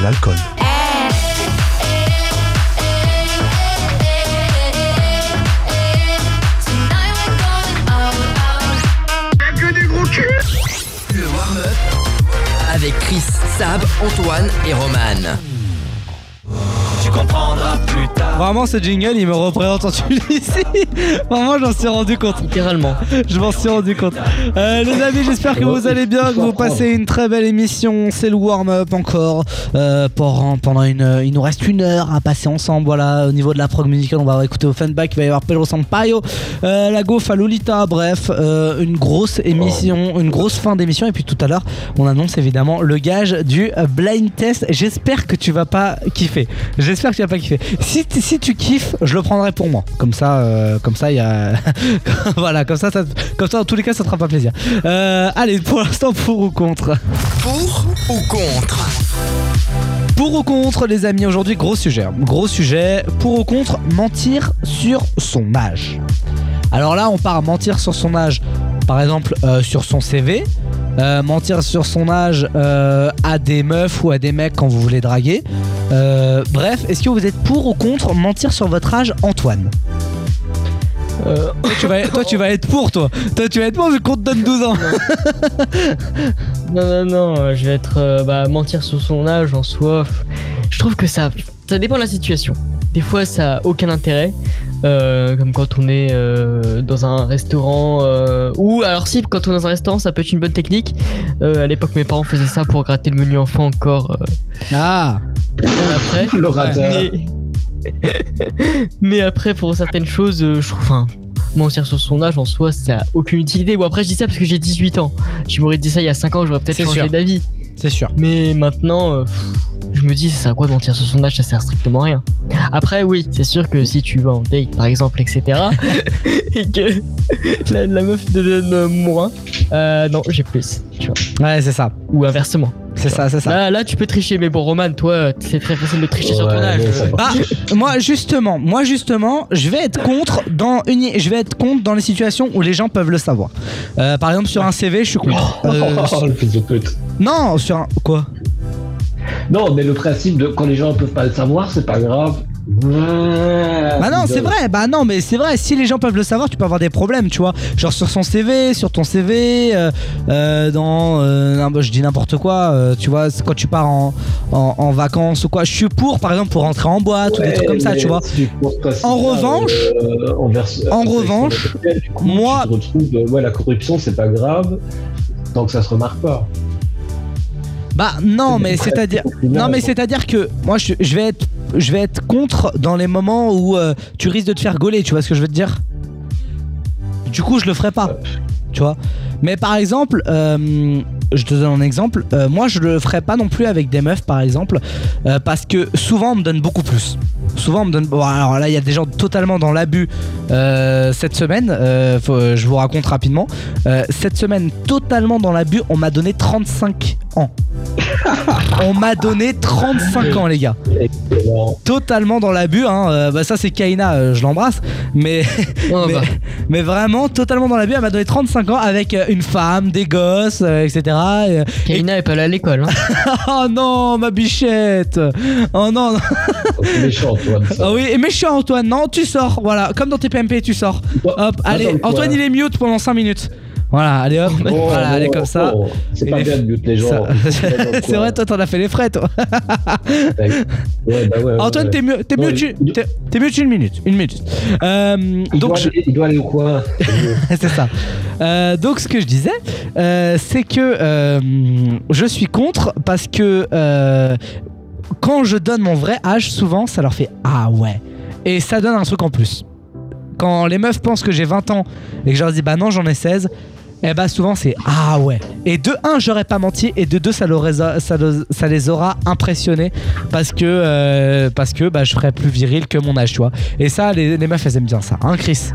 L'alcool. Le warm-up avec Chris, Sab, Antoine et Roman. Tu comprendras plus tard. Vraiment, ce jingle, il me représente en Tunisie. [laughs] Vraiment, j'en suis rendu compte. Littéralement. Je m'en suis rendu compte. Euh, les amis, j'espère que vous allez bien, que vous passez une très belle émission. C'est le warm-up encore. Euh, pour- pendant une, il nous reste une heure à passer ensemble. Voilà, au niveau de la prog musicale, on va écouter Offenbach, il va y avoir Pedro Sampaio, euh, la Gauf à Lolita. Bref, euh, une grosse émission, une grosse fin d'émission. Et puis tout à l'heure, on annonce évidemment le gage du euh, blind test. J'espère que tu vas pas kiffer. J'espère que tu vas pas kiffer. Si, si tu kiffes, je le prendrai pour moi. Comme ça, euh, comme ça, il y a. [laughs] voilà, comme ça, ça, comme ça, dans tous les cas, ça te fera pas plaisir. Euh, allez, pour l'instant, pour ou contre Pour ou contre Pour ou contre, les amis, aujourd'hui, gros sujet. hein. Gros sujet. Pour ou contre, mentir sur son âge. Alors là, on part à mentir sur son âge, par exemple, euh, sur son CV. euh, mentir sur son âge euh, à des meufs ou à des mecs quand vous voulez draguer. Bref, est-ce que vous êtes pour ou contre mentir sur votre âge, Antoine? Toi, tu vas, toi, tu vas être pour, toi. Toi, tu vas être pour vu qu'on te donne 12 ans. [laughs] Non, non, non, euh, je vais être. euh, bah, mentir sur son âge en soi. Je trouve que ça. Ça dépend de la situation. Des fois, ça a aucun intérêt. euh, comme quand on est euh, dans un restaurant. euh, ou alors, si, quand on est dans un restaurant, ça peut être une bonne technique. Euh, à l'époque, mes parents faisaient ça pour gratter le menu enfant encore. euh, Ah après. [laughs] Mais... [laughs] Mais après, pour certaines choses, euh, je trouve. Enfin, mentir sur son âge en soi, ça a aucune utilité. Bon, après, je dis ça parce que j'ai 18 ans. Tu m'aurais dit ça il y a 5 ans, j'aurais peut-être changé d'avis. C'est sûr. Mais maintenant, euh, je je me dis, ça sert à quoi de mentir sur son âge? Ça sert strictement à rien. Après, oui, c'est sûr que si tu vas en date, par exemple, etc., [laughs] et que la, la meuf te donne moins, euh, non, j'ai plus. Tu vois. Ouais, c'est ça. Ou inversement. C'est ça, c'est ça. Là, là, tu peux tricher, mais bon, Roman, toi, c'est très facile de tricher sur ton âge. Ah, moi justement, moi justement, je vais être contre dans une, je vais être contre dans les situations où les gens peuvent le savoir. Euh, par exemple sur un CV, je suis contre. [laughs] Euh, Oh, le fils de pute. non, sur un quoi? Non, mais le principe de quand les gens peuvent pas le savoir, c'est pas grave. Bah non, c'est vrai. Bah non, mais c'est vrai. Si les gens peuvent le savoir, tu peux avoir des problèmes, tu vois. Genre sur son CV, sur ton CV, euh, euh, dans, euh, je dis n'importe quoi. tu vois, quand tu pars en, en, en vacances ou quoi. Je suis pour, par exemple, pour rentrer en boîte ou des trucs comme ça, tu vois. En revanche, en, revanche, moi- tu te retrouves, euh, ouais, la corruption, c'est pas grave tant que ça se remarque pas. Bah non, mais c'est-à-dire, non mais c'est-à-dire que moi je, je vais être, je vais être contre dans les moments où euh, tu risques de te faire gauler. Tu vois ce que je veux te dire? Du coup, je le ferai pas. Tu vois? Mais par exemple, euh, je te donne un exemple. euh, moi, je le ferai pas non plus avec des meufs, par exemple, euh, parce que souvent on me donne beaucoup plus. Souvent on me donne. Bon, alors là, il y a des gens totalement dans l'abus euh, cette semaine. faut- je vous raconte rapidement. Cette semaine, totalement dans l'abus, on m'a donné 35 ans. [laughs] on m'a donné 35 ans, les gars. Totalement dans l'abus. Hein. bah, ça, c'est Kaina, je l'embrasse. Mais, Oh, [laughs] mais, bah. mais vraiment, totalement dans l'abus. Elle m'a donné 35 ans avec une femme, des gosses, etc. Et, Kaina est pas allée à l'école. Hein. [laughs] oh non, ma bichette Oh non, non. méchant, Antoine. Ah oui, et méchant Antoine, non, tu sors, voilà, comme dans TPMP, tu sors. Hop, allez. Antoine il est mute pendant 5 minutes. Voilà, allez hop, Oh, [laughs] voilà, allez oh, comme ça. oh, C'est pas bien de mute les gens. [laughs] C'est vrai, toi t'en as fait les frais, toi. [laughs] Ouais, bah ouais, Antoine, ouais. t'es mieux, t'es mieux, tu- t'es- t'es mieux une minute, une minute. Euh, Il, donc doit je- aller, il doit aller au coin. c'est ça. Euh, donc ce que je disais, euh, c'est que euh, je suis contre parce que quand je donne mon vrai âge, souvent ça leur fait ah ouais, et ça donne un truc en plus. Quand les meufs pensent que j'ai 20 ans et que je leur dis bah non j'en ai 16, et bah souvent c'est ah ouais. Et de 1 j'aurais pas menti et de 2 ça, les aura impressionnés parce que euh, parce que bah, je serais plus viril que mon âge tu vois. Et ça les, les meufs elles aiment bien ça, hein Chris?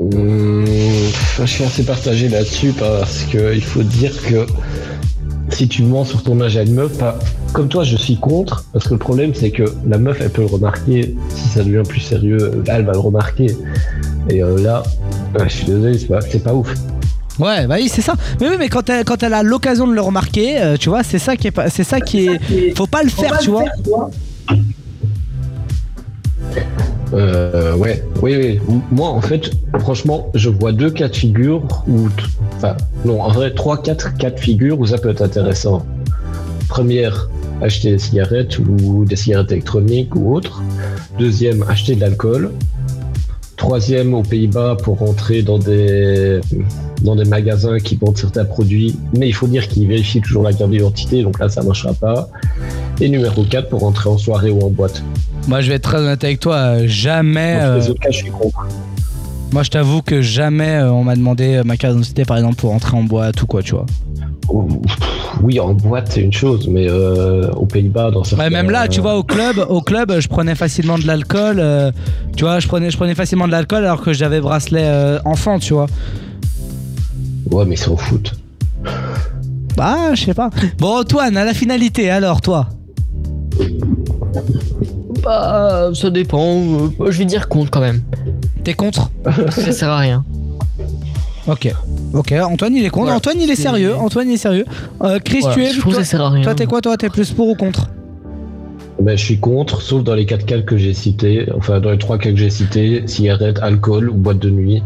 Hum, je suis assez partagé là-dessus parce que il faut dire que si tu mens sur ton âge à une meuf, pas- comme toi, je suis contre parce que le problème c'est que la meuf elle peut le remarquer si ça devient plus sérieux, là, elle va le remarquer. Et euh, là, ouais, je suis désolé, c'est pas, pas ouf. Ouais, bah oui, c'est ça. Mais oui, mais quand elle, quand elle a l'occasion de le remarquer, euh, tu vois, c'est ça qui est pas, c'est ça qui est, faut pas le faire, tu vois. Euh, ouais, oui, oui. Moi, en fait, franchement, je vois deux cas de figure t- enfin, non, en vrai, trois, quatre cas de figure où ça peut être intéressant. Première, acheter des cigarettes ou des cigarettes électroniques ou autres. Deuxième, acheter de l'alcool. Troisième, aux Pays-Bas, pour rentrer dans des, dans des magasins qui vendent certains produits, mais il faut dire qu'ils vérifient toujours la carte d'identité, donc là, ça marchera pas. Et numéro 4, pour rentrer en soirée ou en boîte. Moi, je vais être très honnête avec toi, jamais. Dans tous les euh, autres cas, je suis contre. moi, je t'avoue que jamais euh, on m'a demandé euh, ma carte d'identité, par exemple, pour entrer en boîte ou quoi, tu vois. Oui, en boîte, c'est une chose, mais euh, aux Pays-Bas, dans certains... Ouais, même là, tu vois, au club, au club, je prenais facilement de l'alcool. euh, tu vois, je prenais, je prenais facilement de l'alcool alors que j'avais bracelet euh, enfant, tu vois. Ouais, mais c'est au foot. Bah, je sais pas. Bon, Antoine, à la finalité, alors, toi? Bah, ça dépend. euh, Je vais dire contre quand même. T'es contre? Ça sert à rien. Ok. Ok, Antoine il est contre. Voilà. Antoine il est sérieux. Antoine il est sérieux. Euh, Chris, Voilà, tu es. je toi, ça sert à rien. Toi, t'es quoi Toi, t'es plus pour ou contre? Ben, je suis contre, sauf dans les quatre cas que j'ai cités, enfin dans les trois cas que j'ai cités, cigarette, alcool ou boîte de nuit.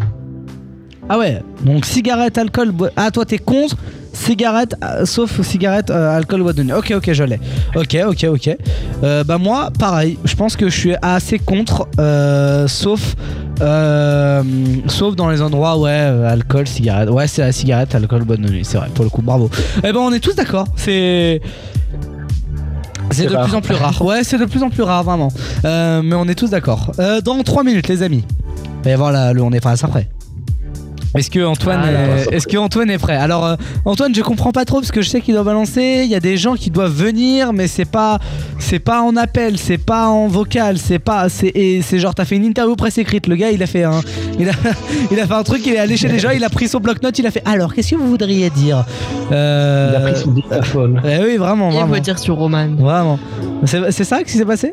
Ah ouais. Donc cigarette, alcool. boi- Ah, toi, t'es contre. Cigarette, euh, sauf cigarette, euh, alcool, boîte de nuit. Ok, ok, je l'ai. Ok, ok, ok. Euh, bah moi, pareil. Je pense que je suis assez contre, euh, sauf, euh, sauf dans les endroits ouais, euh, alcool, cigarette. Ouais, c'est la cigarette, alcool, de nuit. C'est vrai. Pour le coup, bravo. Eh ben, on est tous d'accord. C'est C'est C'est de rare. plus en plus rare. Ouais, c'est de plus en plus rare, vraiment. Euh, mais on est tous d'accord. Euh, dans 3 minutes, les amis. Il va y avoir la- le On est face après. Est-ce que Antoine, Ah, est... est-ce que Antoine est prêt Alors euh, Antoine, je comprends pas trop parce que je sais qu'il doit balancer. Il y a des gens qui doivent venir, mais c'est pas, c'est pas en appel, c'est pas en vocal, c'est pas, c'est et c'est genre t'as fait une interview presse écrite. Le gars, il a fait un, [laughs] il a, il a fait un truc. Il est allé chez les gens, il a pris son bloc-notes, il a fait. Alors, qu'est-ce que vous voudriez dire Euh, Il a pris son dictaphone. eh oui, vraiment, vraiment. va dire sur Roman. Vraiment. C'est c'est ça qui s'est passé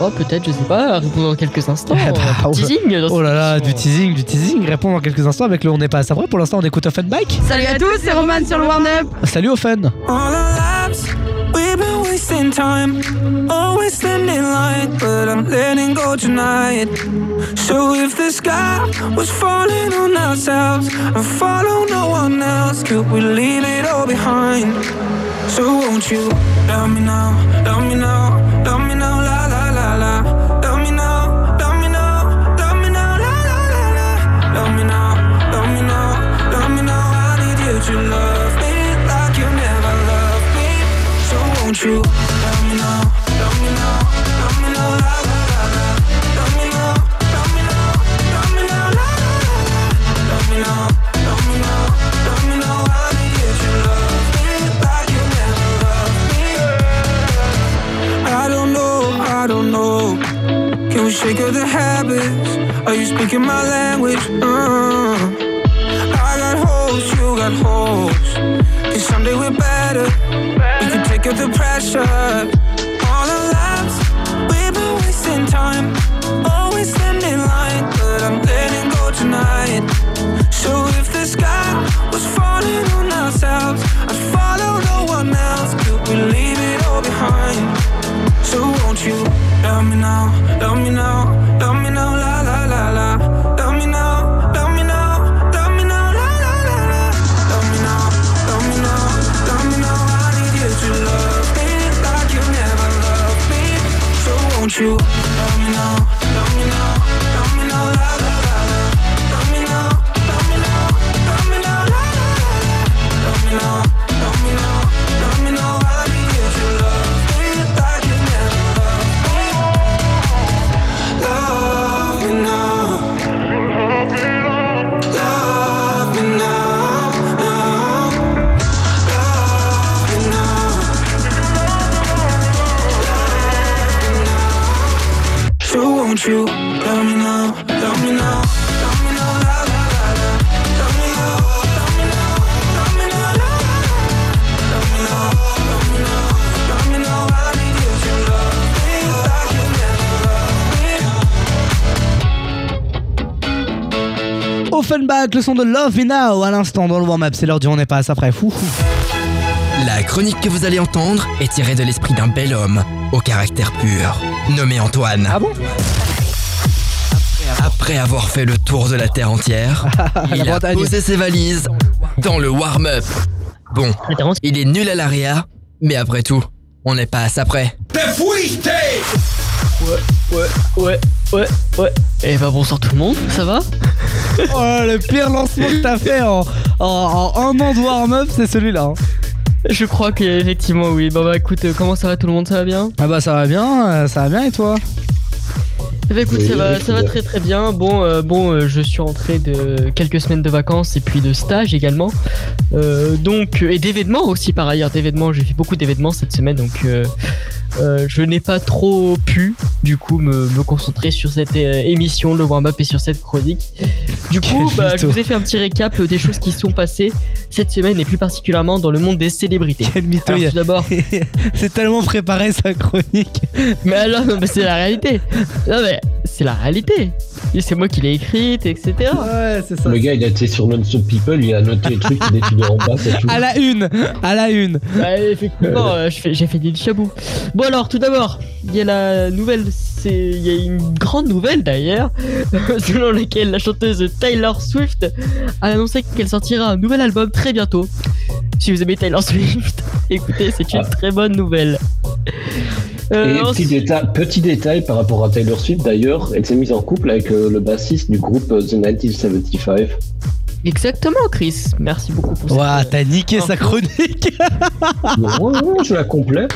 Oh, peut-être, je sais pas. Répondre dans quelques instants. Eh bah, oh- teasing. dans Oh là là, du teasing, du teasing. Répond dans quelques instants avec le On n'est pas à ça vrai. Pour l'instant, on écoute Offenbach. Salut à tous, c'est Roman sur le warm-up. Salut Offen. All our lives, we've been wasting time, always standing in line, but I'm letting go tonight. So if the sky was falling on ourselves and follow no one else, could we leave it all behind? So won't you love me now, love me now, Love me me me la la la la. Me me me la la la la. Me me me love me like you never loved me. I don't know, I don't know. Can we shake of the habits? Are you speaking my language? Uh, I got holes, you got holes. And someday we're better. Up the pressure. All our lives, we've been wasting time. Always standing in line, but I'm letting go tonight. So if the sky was falling on ourselves, I'd follow no one else. Could we leave it all behind? So won't you love me now, love me now, you Offenbach, le son de Love Me Now à l'instant dans le warm-up. C'est l'heure du On n'est pas à ça près. Fou. La chronique que vous allez entendre est tirée de l'esprit d'un bel homme au caractère pur, nommé Antoine. Ah bon Après avoir fait le tour de la Terre entière, [laughs] il a Bretagne. posé ses valises dans le warm-up. Bon, il est nul à l'AREA, mais après tout, on n'est pas à ça près. Ouais, ouais, ouais, ouais, ouais. Et bah bonsoir tout le monde, ça va? Oh, le pire lancement que t'as fait en, en- en un an de warm-up, c'est celui-là. hein. Je crois qu'effectivement oui. Bah bah écoute, euh, comment ça va tout le monde? Ça va bien? Ah bah ça va bien, euh, ça va bien et toi? Eh bah écoute, Oui, ça va, ça va très très bien. Bon, euh, bon, euh, je suis rentré de quelques semaines de vacances et puis de stage également. Euh, donc et d'événements aussi par ailleurs. D'événements, j'ai fait beaucoup d'événements cette semaine, donc euh, je n'ai pas trop pu du coup me, me concentrer sur cette euh, émission, le warm-up et sur cette chronique. Du coup, bah, je vous ai fait un petit récap euh, des choses qui sont passées cette semaine et plus particulièrement dans le monde des célébrités. Quel mytho, Alors, il y a- tout d'abord, [laughs] C'est tellement préparé sa chronique. mais alors, non, mais c'est la réalité. Non, mais c'est la réalité. C'est moi qui l'ai écrite, etc. Ouais, c'est ça. Le gars, il a été sur Non-Stop People, il a noté les trucs qui défilaient en bas. À la une, à la une. Bah, effectivement, euh, j'ai fait du chabou. Bon alors, tout d'abord, il y a la nouvelle, c'est il y a une grande nouvelle d'ailleurs, [laughs] selon laquelle la chanteuse Taylor Swift a annoncé qu'elle sortira un nouvel album très bientôt. Si vous aimez Taylor Swift, [laughs] écoutez, c'est une Ah. très bonne nouvelle. Euh, Et petit détail, petit détail par rapport à Taylor Swift d'ailleurs, elle s'est mise en couple avec euh, le bassiste du groupe euh, The 1975. Exactement, Chris. Merci beaucoup pour Ouah, cette- t'as niqué sa chronique. Non, non, je la complète.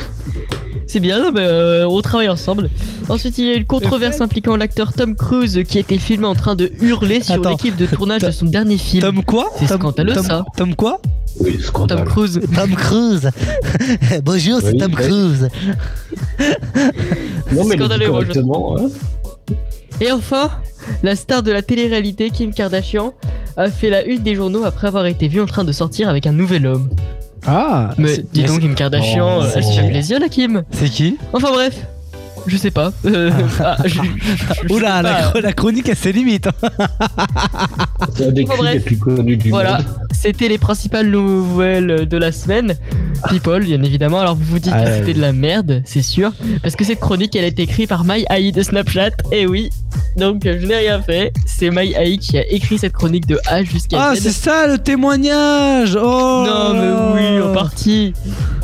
C'est bien, mais, euh, on travaille ensemble. Ensuite, il y a une controverse impliquant l'acteur Tom Cruise qui a été filmé en train de hurler sur Attends. l'équipe de tournage de son dernier film. Tom quoi C'est Tom- scandaleux Tom- ça. Tom quoi Oui. Tom Cruise. Tom Cruise. [laughs] Bonjour, c'est Oui, Tom. Cruise. Non, mais Scandaleux, moi, je hein. Et enfin, la star de la télé-réalité Kim Kardashian a fait la une des journaux après avoir été vue en train de sortir avec un nouvel homme. Ah. Mais dis donc, Kim Kardashian, Oh. elle se fait plaisir la Kim. C'est qui? Enfin bref, je sais pas. Euh, [laughs] ah, je- je- je Oula, sais la, pas. chro- la chronique a ses limites. hein. C'est un des les plus connus du Voilà, monde. c'était les principales nouvelles de la semaine. People, bien évidemment. Alors vous vous dites Ah que ouais. c'était de la merde, c'est sûr. Parce que cette chronique, elle a été écrite par My AI de Snapchat. Et oui, donc je n'ai rien fait. C'est My AI qui a écrit cette chronique de A jusqu'à Ah, c'est ça le témoignage. Oh. Non, mais oui, en partie.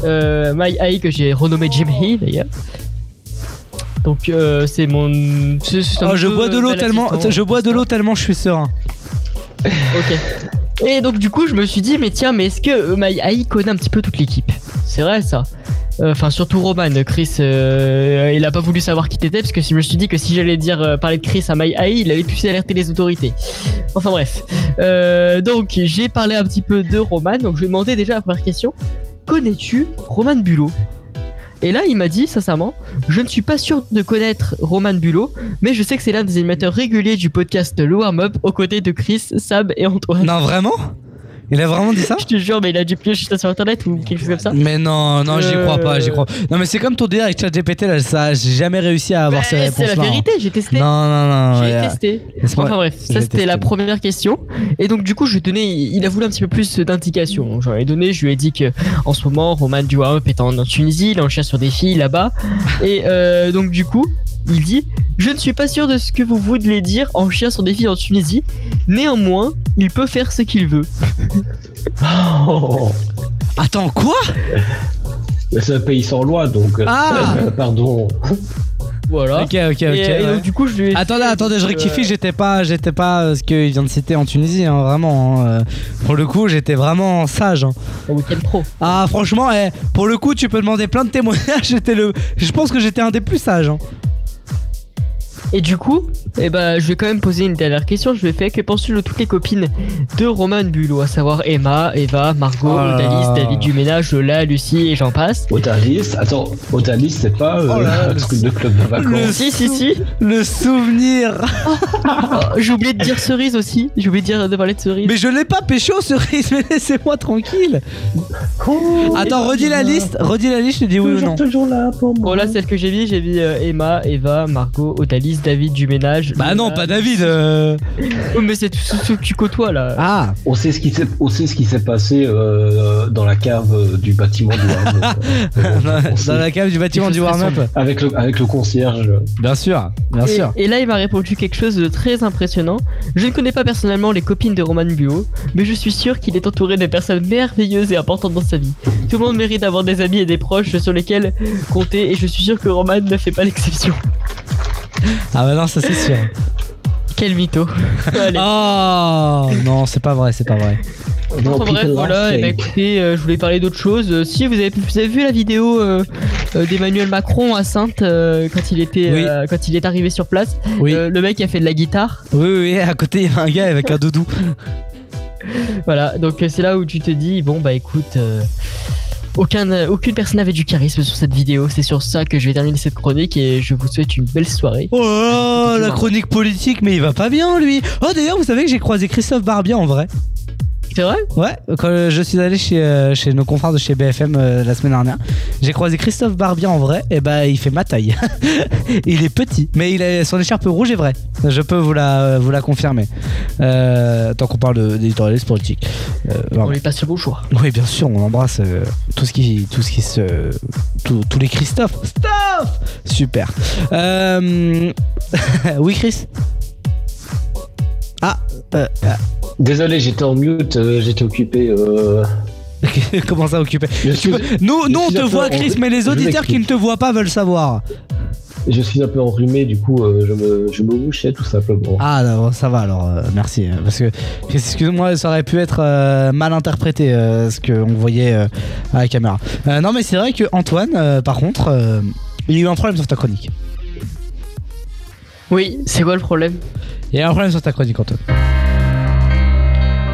Euh, My AI que j'ai renommé Jim Hay d'ailleurs. Donc euh, c'est mon. c'est- c'est un Oh, je peu, bois de euh, l'eau tellement, je bois de l'eau tellement je suis serein. Ok. Et donc du coup je me suis dit mais tiens mais est-ce que euh, My AI connaît un petit peu toute l'équipe? C'est vrai ça. Euh, Enfin surtout Roman, Chris, euh, il a pas voulu savoir qui t'étais parce que je me suis dit que si j'allais dire euh, parler de Chris à My AI, il allait plus alerter les autorités. Enfin bref. Euh, donc j'ai parlé un petit peu de Roman, donc je lui ai demandé déjà la première question. Connais-tu Roman Bulot? Et là, il m'a dit, sincèrement, je ne suis pas sûr de connaître Roman Bulot, mais je sais que c'est l'un des animateurs réguliers du podcast Le Warm Up aux côtés de Chris, Sab et Antoine. Non, vraiment? Il a vraiment dit ça Je te jure, mais il a dû piocher ça sur internet ou quelque chose comme ça. Mais non, non, j'y crois pas, j'y Euh. crois. Non, mais c'est comme ton délire avec ChatGPT là, ça, j'ai jamais réussi à avoir Bah, ces réponses c'est la vérité, j'ai testé. Non, non, non. J'ai testé. Enfin bref, ça c'était la première question. Et donc du coup, je lui ai donné, il a voulu un petit peu plus d'indications. J'en ai donné, je lui ai dit que en ce moment, Roman Duhaup est en, en Tunisie, il enchaîne sur des filles là-bas. Et euh, donc du coup, il dit, je ne suis pas sûr de ce que vous voulez dire en chien sur des filles en Tunisie. Néanmoins, il peut faire ce qu'il veut. Oh. Attends, quoi C'est un pays sans loi, donc. euh, Ah. [laughs] Pardon. Voilà. Ok, ok, ok. Et, euh, et ouais. donc du coup, je lui ai Attendez, attendez, je euh, rectifie, j'étais pas, j'étais pas ce qu'il vient de citer en Tunisie, hein, vraiment. hein, Pour le coup, j'étais vraiment sage. hein. En week-end pro. Ah, franchement, eh, pour le coup, tu peux demander plein de témoignages. [laughs] J'étais le, je pense que j'étais un des plus sages. Et du coup, eh ben, je vais quand même poser une dernière question. Je vais faire que penses-tu de toutes les copines de Roman Bulot, à savoir Emma, Eva, Margot, Oh là Odalis. David Duménage, Lola, Lucie et j'en passe. Otalis, attends, Otalis, c'est pas euh, Oh là un truc de club de vacances. Si, si, si. Le souvenir. Oh, J'ai oublié de dire cerise aussi. J'ai oublié de, dire, de parler de cerise. Mais je l'ai pas pécho, cerise, mais laissez-moi tranquille. Attends, redis la liste, redis la liste, je te dis oui ou non. toujours là pour moi. Bon, là, celle que j'ai mis, j'ai mis euh, Emma, Eva, Margot, Odalis, David Duménage. Bah non, pas David. euh. [laughs] Oh, mais c'est tous ceux que tu côtoies là. Ah. On sait ce qui s'est, on sait ce qui s'est passé euh, dans la cave du bâtiment du warm-up. [laughs] Dans la cave du bâtiment du warm-up. Avec le, avec le concierge. Bien sûr, bien et, sûr. et là, il m'a répondu quelque chose de très impressionnant. Je ne connais pas personnellement les copines de Roman Buo, mais je suis sûr qu'il est entouré de personnes merveilleuses et importantes dans sa vie. Tout le monde mérite d'avoir des amis et des proches sur lesquels compter, et je suis sûr que Roman ne fait pas l'exception. [laughs] Ah bah non, ça c'est sûr. Quel mytho. [laughs] Allez. Oh non, c'est pas vrai, c'est pas vrai. Enfin, bref, voilà, et bah, écoutez, euh, je voulais parler d'autre chose. Euh, si vous avez, vous avez vu la vidéo euh, euh, d'Emmanuel Macron à Sainte euh, quand il était Oui. euh, quand il est arrivé sur place, Oui. Euh, le mec a fait de la guitare. Oui, oui, oui, à côté, il y a un gars avec un doudou. [laughs] Voilà, donc c'est là où tu te dis bon bah écoute, euh, aucun, euh, aucune personne n'avait du charisme sur cette vidéo. C'est sur ça que je vais terminer cette chronique et je vous souhaite une belle soirée. Oh là, la chronique politique, mais il va pas bien lui. Oh d'ailleurs, vous savez que j'ai croisé Christophe Barbier en vrai. C'est vrai Ouais, quand je suis allé chez, euh, chez nos confrères de chez BFM euh, la semaine dernière, j'ai croisé Christophe Barbier en vrai, et bah il fait ma taille. [laughs] il est petit, mais il a son écharpe rouge est vrai. Je peux vous la, vous la confirmer. Euh, tant qu'on parle d'éditorialiste politique. Euh, On lui passe le bonjour. Oui, bien sûr, on embrasse euh, tout ce qui, tout ce qui se, tous les Christophe. Stop Super. Euh, [laughs] oui, Chris? Ah, euh, ah. Désolé, j'étais en mute, euh, j'étais occupé. Euh... [laughs] comment ça occupé suis- peux- Nous, nous je on te voit, en- Chris, mais les auditeurs qui ne te voient pas veulent savoir. je suis un peu enrhumé, du coup, euh, je, me, je me mouchais tout simplement. Ah, non, ça va alors, euh, merci. euh, Parce que, excuse-moi, ça aurait pu être euh, mal interprété euh, ce qu'on voyait euh, à la caméra. Euh, non, mais c'est vrai que Antoine, euh, par contre, euh, il y a eu un problème sur ta chronique. Oui, c'est quoi le problème? Il y a un problème sur ta chronique, Antoine.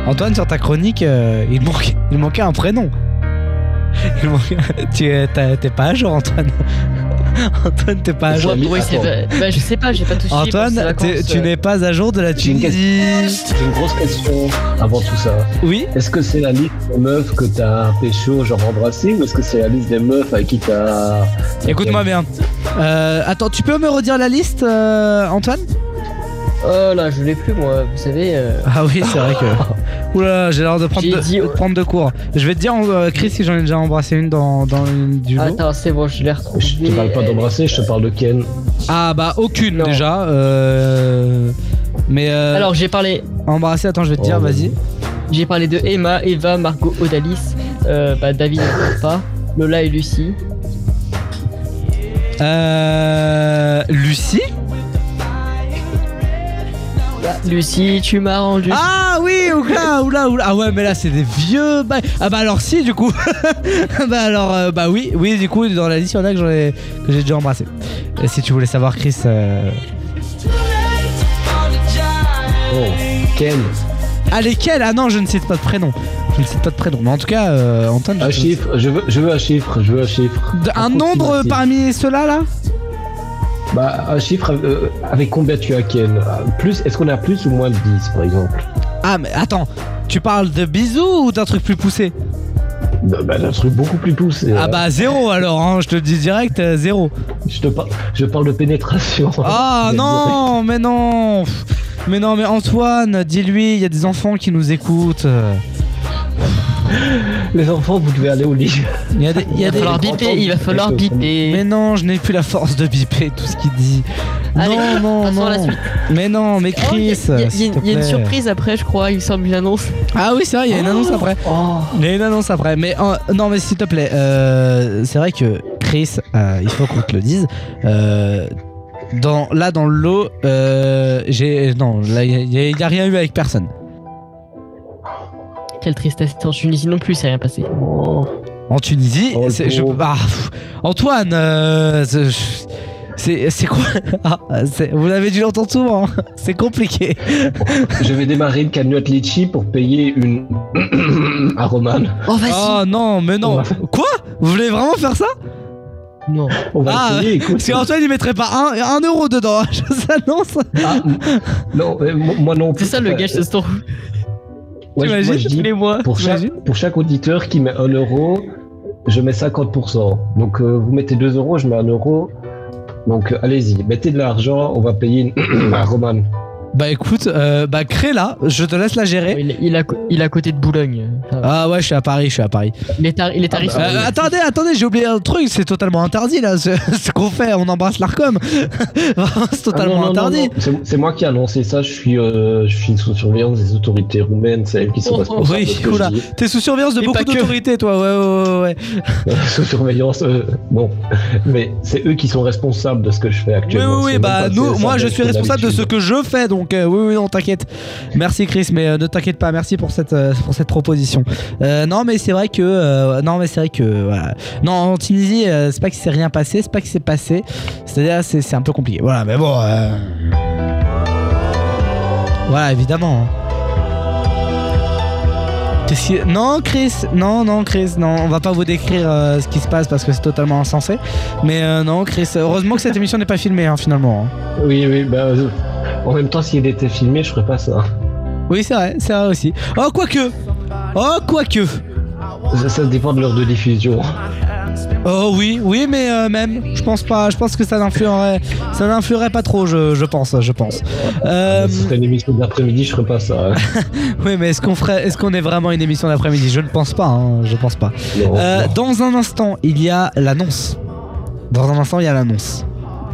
Antoine, sur ta chronique, euh, il, manquait, il manquait un prénom. [laughs] Il manquait- tu t'es pas à jour, Antoine. [laughs] Antoine, t'es pas à jour. Oui, c'est vrai. Bah, je sais pas, j'ai pas touché. pour ces Antoine, tu euh. n'es pas à jour de la J'ai une, Tunisie. j'ai une grosse question avant tout ça. Oui. Est-ce que c'est la liste des meufs que t'as pécho, genre embrassé, ou est-ce que c'est la liste des meufs avec qui t'as. Écoute-moi bien. Euh, attends, tu peux me redire la liste, euh, Antoine? Oh là, je l'ai plus moi, vous savez. euh, Ah oui, c'est vrai que. [laughs] Oula, j'ai l'air de prendre, de, dit- de prendre de cours. Je vais te dire, euh, Chris, si j'en ai déjà embrassé une dans, dans une du lot. Attends, c'est bon, je l'ai retrouvé. Je te parle pas d'embrasser, je te parle de Ken. Ah bah aucune déjà. euh, Mais euh, Alors j'ai parlé. embrasser, attends, je vais te dire, Oh, vas-y. J'ai parlé de Emma, Eva, Margot, Odalis, euh, bah, David, pas, Lola et Lucie. Euh, Lucie? Lucie, tu m'as rendu. Ah oui, oula, oula, oula. Ah ouais, mais là c'est des vieux bails. Ah bah alors si, du coup. [laughs] bah alors, euh, bah oui, oui, du coup, dans la liste, il y en a que, ai- j'ai déjà embrassé. Et si tu voulais savoir, Chris. euh, Oh, Ken. Ah, lesquels? Ah non, je ne cite pas de prénom. Je ne cite pas de prénom. Mais en tout cas, euh, Antoine. Un je- chiffre, je veux, je veux un chiffre, je veux un chiffre. De- un nombre parmi ceux-là, là? Bah, un chiffre euh, avec combien tu as Ken Plus, est-ce qu'on a plus ou moins de 10 par exemple? Ah, mais attends, tu parles de bisous ou d'un truc plus poussé? Bah, bah, d'un truc beaucoup plus poussé. Ah hein. bah zéro alors, hein, je te le dis direct, euh, zéro. Je te parle, je parle de pénétration. Ah [laughs] non, mais non Mais non, mais Antoine, dis-lui, il y a des enfants qui nous écoutent. [laughs] Les enfants, vous devez aller au lit. Il y a des, il y a Il va des- falloir biper, il va falloir biper. Mais non, je n'ai plus la force de biper tout ce qu'il dit. Allez, non, non, passons non. à la suite. Mais non, mais Oh, Il y a- Chris, il y a- s'il te il y a une surprise après, je crois, il me semble une annonce. Ah oui, c'est vrai, il y a une annonce après. Il y a une annonce après. Mais euh, non, mais s'il te plaît, euh, c'est vrai que Chris, euh, il faut qu'on te le dise. euh, dans, là, dans le lot, euh, j'ai. Non, il n'y a, rien eu avec personne. Quelle tristesse. En Tunisie non plus, c'est rien passé. En Tunisie, Oh, je- ah, pff, Antoine, euh, c'est- quoi? [laughs] Ah, Vous l'avez dû l'entendre souvent, hein. [laughs] c'est compliqué. Je vais démarrer une cagnotte litchi pour payer une [coughs] à Roman. Oh, vas-y. Oh non, mais non. Quoi? Vous voulez vraiment faire ça? Non. On va Ah, essayer, écoute. parce qu'Antoine il mettrait pas un, un euro dedans, [laughs] je s'annonce. Ah, m- non, moi non plus. C'est ça le gage de ce tour. Ouais, moi, T'imagines je dis, tous les mois, pour chaque, t'imagines pour chaque auditeur qui met 1 euro, je mets 50%. Donc euh, vous mettez 2 euros, je mets 1 euro. Donc euh, allez-y, mettez de l'argent, on va payer une... à [clears throat] Roman. Bah écoute, euh, bah crée là, je te laisse la gérer. Il, il, a, il est à côté de Boulogne. Ah ouais, je suis à Paris, je suis à Paris. Il est, tar- il est tarif. Ah bah, Euh, oui. attendez, attendez, j'ai oublié un truc, c'est totalement interdit là, ce, [laughs] ce qu'on fait, on embrasse l'Arcom. [laughs] c'est Ah, totalement non, non, interdit. non. C'est- C'est moi qui ai annoncé ça, je suis, euh, je suis sous surveillance des autorités roumaines, c'est elles qui sont Oh, responsables de Oui, ce que oula, je dis. t'es sous surveillance de Et beaucoup d'autorités toi, ouais, ouais, ouais, ouais. [laughs] sous surveillance, euh, bon. Mais c'est eux qui sont responsables de ce que je fais Oui, actuellement. oui, oui, C'est bah nous, moi je suis responsable de ce que je fais, donc euh, oui, oui, non, t'inquiète. Merci Chris, mais euh, ne t'inquiète pas, merci pour cette, euh, pour cette proposition. Non, mais c'est vrai que, non, mais c'est vrai que. Non, en Tunisie, c'est pas qu'il s'est rien passé, c'est pas qu'il s'est passé, c'est-à-dire c'est c'est un peu compliqué. Voilà, mais bon. Voilà, évidemment. hein. Non, Chris, non, non, Chris, non, on va pas vous décrire ce qui se passe parce que c'est totalement insensé. Mais non, Chris, heureusement que cette émission n'est pas filmée hein, finalement. hein. Oui, oui, bah. En même temps, s'il était filmé, je ferais pas ça. Oui, c'est vrai, c'est vrai aussi. Oh, quoique Oh, quoique Ça, ça dépend de l'heure de diffusion. Oh oui, oui, mais euh, même, je pense pas, je pense que ça n'influerait, ça n'influerait pas trop, je, je pense, je pense. Euh, Si c'était une émission d'après-midi, je ferais pas ça. hein. [laughs] oui, mais est-ce qu'on ferait, est-ce qu'on est vraiment une émission d'après-midi? Je ne pense pas, hein, je pense pas. Non, Euh, non. dans un instant, il y a l'annonce. Dans un instant, il y a l'annonce.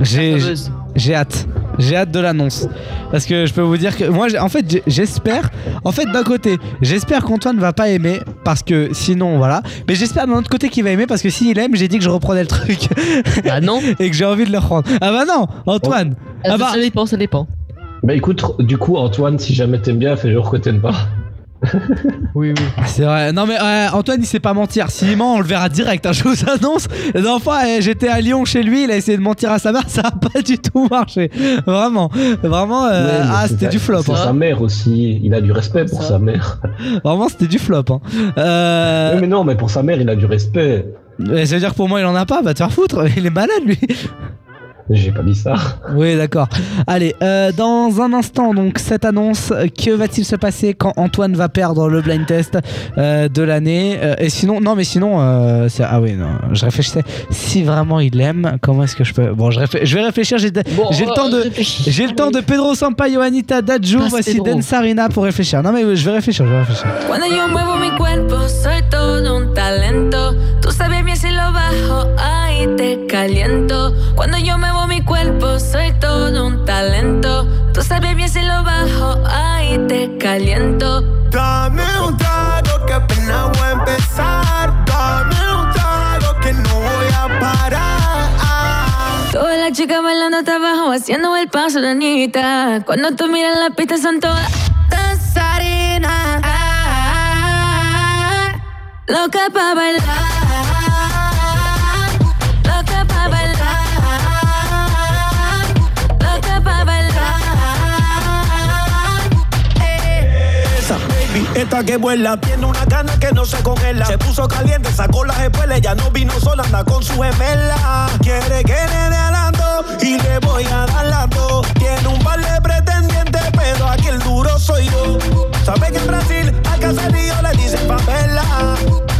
J'ai hâte. J'ai hâte de l'annonce. Parce que je peux vous dire que moi, j'ai- en fait, j'espère. En fait, d'un côté, j'espère qu'Antoine va pas aimer. Parce que sinon, voilà. Mais j'espère d'un autre côté qu'il va aimer. Parce que s'il aime, j'ai dit que je reprenais le truc. [laughs] Bah non. Et que j'ai envie de le reprendre. Ah bah non, Antoine. Ah bah. Ça dépend, ça dépend. Bah écoute, du coup, Antoine, si jamais t'aimes bien, fais genre que t'aimes pas. [laughs] Oui, oui. C'est vrai. Non mais euh, Antoine il sait pas mentir. S'il ment, on le verra direct. hein, [laughs] je vous annonce. La dernière fois, euh, j'étais à Lyon chez lui, il a essayé de mentir à sa mère, ça a pas du tout marché. Vraiment, vraiment. euh, Ouais, mais ah, c'était du flop. Hein. sa mère aussi. Il a du respect pour sa mère. [laughs] Vraiment, c'était du flop. Hein. Euh, Oui, mais non, mais pour sa mère, il a du respect. euh, ça veut dire que pour moi, il en a pas. Va te faire foutre. Il est malade lui. J'ai pas dit ça. Oui, d'accord. Allez, euh, dans un instant, donc cette annonce, que va-t-il se passer quand Antoine va perdre le blind test euh, de l'année Euh, Et sinon, non, mais sinon, euh, ah oui, non, je réfléchissais. Si vraiment il l'aime, comment est-ce que je peux Bon, je, réfl- je vais réfléchir. J'ai j'ai le temps de, j'ai le temps de Pedro Sampaio, Anita Dadju, Passe, voici Pedro. Densarina pour réfléchir. Non, mais je vais réfléchir, je vais réfléchir. Cuando yo muevo mi cuerpo, soy todo un talento. Tú sabes bien si lo bajo, ahí te caliento. Cuando yo muevo mi cuerpo, soy todo un talento. Tú sabes bien si lo bajo, ahí te caliento. Dame un trago que apenas voy a empezar. Dame un trago que no voy a parar. Todas las chicas bailando hasta abajo, haciendo el paso de Anita. Cuando tú miras la pista son todas danzarinas. Loca pa' bailar. Esta que vuela, tiene una gana que no se congela. Se puso caliente, sacó las espuelas, ya no vino sola, anda con su gemela. Quiere que le dé alando y le voy a dar las dos. Tiene un par de pretendientes, pero aquí el duro soy yo. Sabe que en Brasil a Casarillo le dicen papela.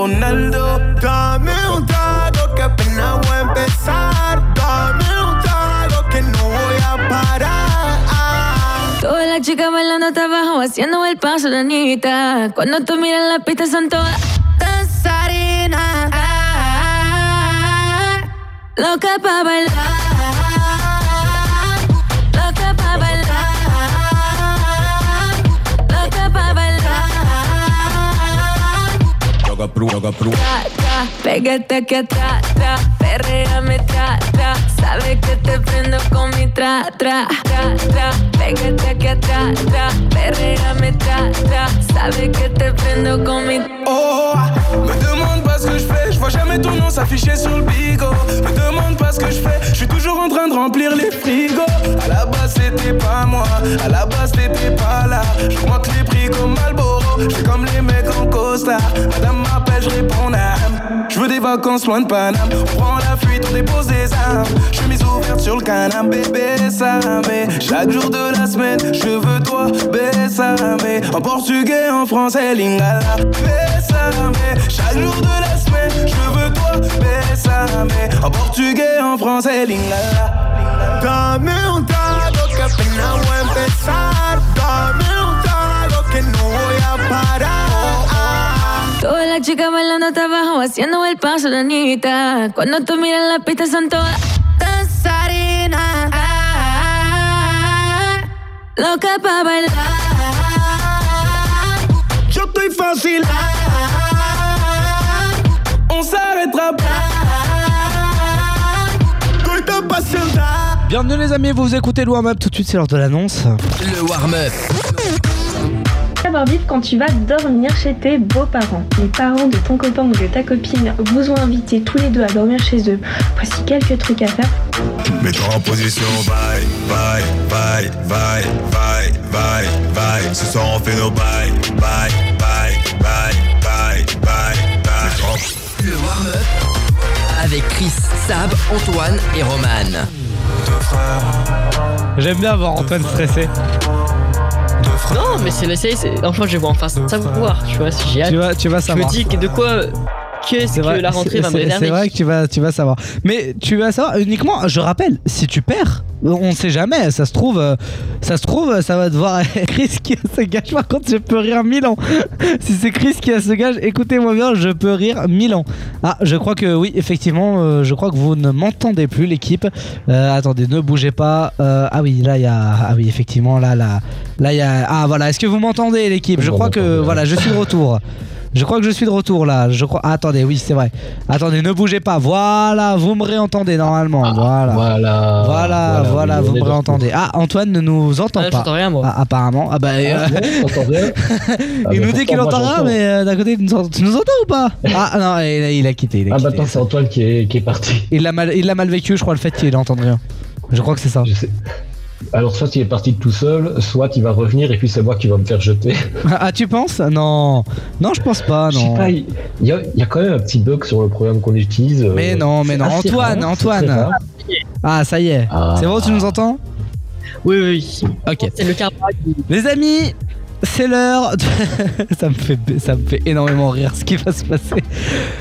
Ronaldo. Dame un trago que apenas voy a empezar. Dame un trago que no voy a parar. Todas las chicas bailando hasta abajo, haciendo el paso de Anita. Cuando tú miras la pista son todas danzarinas. Loca pa' bailar. Joga pro, joga pro. Tra, tra, Pégate aquí atrás, tra, perréame tra, tra. Sabes que te prendo con mi tra, tra, tra, tra. Pégate aquí atrás, tra, perréame tra, tra. Sabes que te prendo con mi Oh, me demande pas ce que je fais, je jamais ton nom s'afficher sur le bigot. Me demande pas ce que je fais, je suis toujours en train de remplir les frigos. À la base c'était pas moi, à la base t'étais pas là. J'augmente les prix comme Malboro, j'fais comme les mecs en Costa. Madame m'appelle, je réponds nam. Je veux des vacances loin de Paname. On prend la fuite, on dépose des armes. Chemise ouverte sur le canapé, bébé ça mais chaque jour de la semaine, je veux toi, bésame. En portugais, en français, lingala. Bésame, chaque jour de la semaine, je veux toi, bésame. En portugais, en français, lingala. Dame un trago que apenas voy a empezar. Dame un trago que no voy a parar. Todas las chicas bailando hasta abajo, haciendo el paso de Anita. Cuando tú miras la pista son todas danzarinas. Loca pa' bailar. Yo estoy fácil. On s'arrêtera apasionada. Bienvenue les amis, vous écoutez le warm-up tout de suite, c'est l'heure de l'annonce. Le warm-up. Savoir vivre quand tu vas dormir chez tes beaux-parents. Les parents de ton copain ou de ta copine vous ont invité tous les deux à dormir chez eux. Voici quelques trucs à faire. Mets-toi en position, bye, bye, bye, bye, bye, bye, bye. Ce soir on fait nos bye, bye, bye, bye, bye, bye, bye. Le warm-up avec Chris, Sab, Antoine et Roman. J'aime bien voir Antoine stressé. Non, mais c'est l'essai. c'est- Enfin, je vais voir enfin savoir, tu vois, si j'ai hâte. Tu vas, tu vas Je savoir. me dis que de quoi. Qu'est-ce que vrai, la rentrée c'est- va me réserver C'est vrai que tu vas, tu vas savoir. Mais tu vas savoir uniquement, je rappelle, si tu perds, on sait jamais, ça se trouve, euh, ça se trouve, ça va devoir [laughs] être Chris qui a ce gage. Par contre, je peux rire mille ans. [laughs] si c'est Chris qui a ce gage, écoutez-moi bien, je peux rire mille ans. Ah, je crois que oui, effectivement, euh, je crois que vous ne m'entendez plus, l'équipe. Euh, attendez, ne bougez pas. Euh, ah oui, là, il y a. Ah oui, effectivement, là, là, là, il y a. Ah voilà, est-ce que vous m'entendez, l'équipe? Je crois que, bien. voilà, je suis de retour. [laughs] Je crois que je suis de retour là. Je crois. ah, attendez, oui, c'est vrai. Attendez, ne bougez pas. Voilà, vous me réentendez normalement. voilà. Voilà. Voilà, voilà, on vous me de réentendez. Ah, Antoine ne nous entend Ah, pas. j'entends rien, moi. Ah, apparemment. Ah bah. euh, Ah, non, t'entends rien [laughs] Ah, il bah, nous dit qu'il entend rien, mais euh, d'un côté, il nous entend- tu nous entends ou pas? Ah non, il, il a quitté. Il a Ah, quitté. maintenant c'est Antoine qui est, qui est parti. Il l'a mal, il l'a mal vécu, je crois, le fait qu'il n'entende rien. Je crois que c'est ça. Je sais. Alors, soit il est parti tout seul, soit il va revenir et puis c'est moi qui va me faire jeter. Ah, tu penses? Non. Non, je pense pas, Je sais non. pas, il y, a, il y a quand même un petit bug sur le programme qu'on utilise. euh, Mais non, mais non. Antoine, rare, Antoine. Ah, ça y est. Ah. C'est bon, tu nous entends? Oui, oui, oui. Ok. C'est le qui- Les amis, c'est l'heure. de- [laughs] ça me fait, ça me fait énormément rire ce qui va se passer.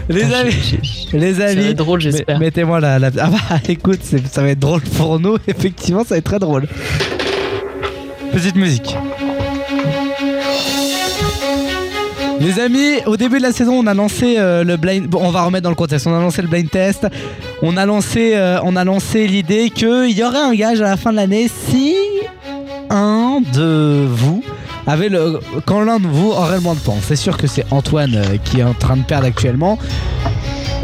Les amis, les Ça va amis. être drôle, j'espère. met- Mettez-moi la, la- Ah bah [laughs] écoute, ça va être drôle pour nous. [laughs] Effectivement, ça va être très drôle. Petite musique. Les amis, au début de la saison, on a lancé euh, le blind. Bon, on va remettre dans le contexte. On a lancé le blind test. On a lancé, euh, on a lancé l'idée qu'il y aurait un gage à la fin de l'année si un de vous le. Quand l'un de vous aurait le moins de points. C'est sûr que c'est Antoine euh, qui est en train de perdre actuellement.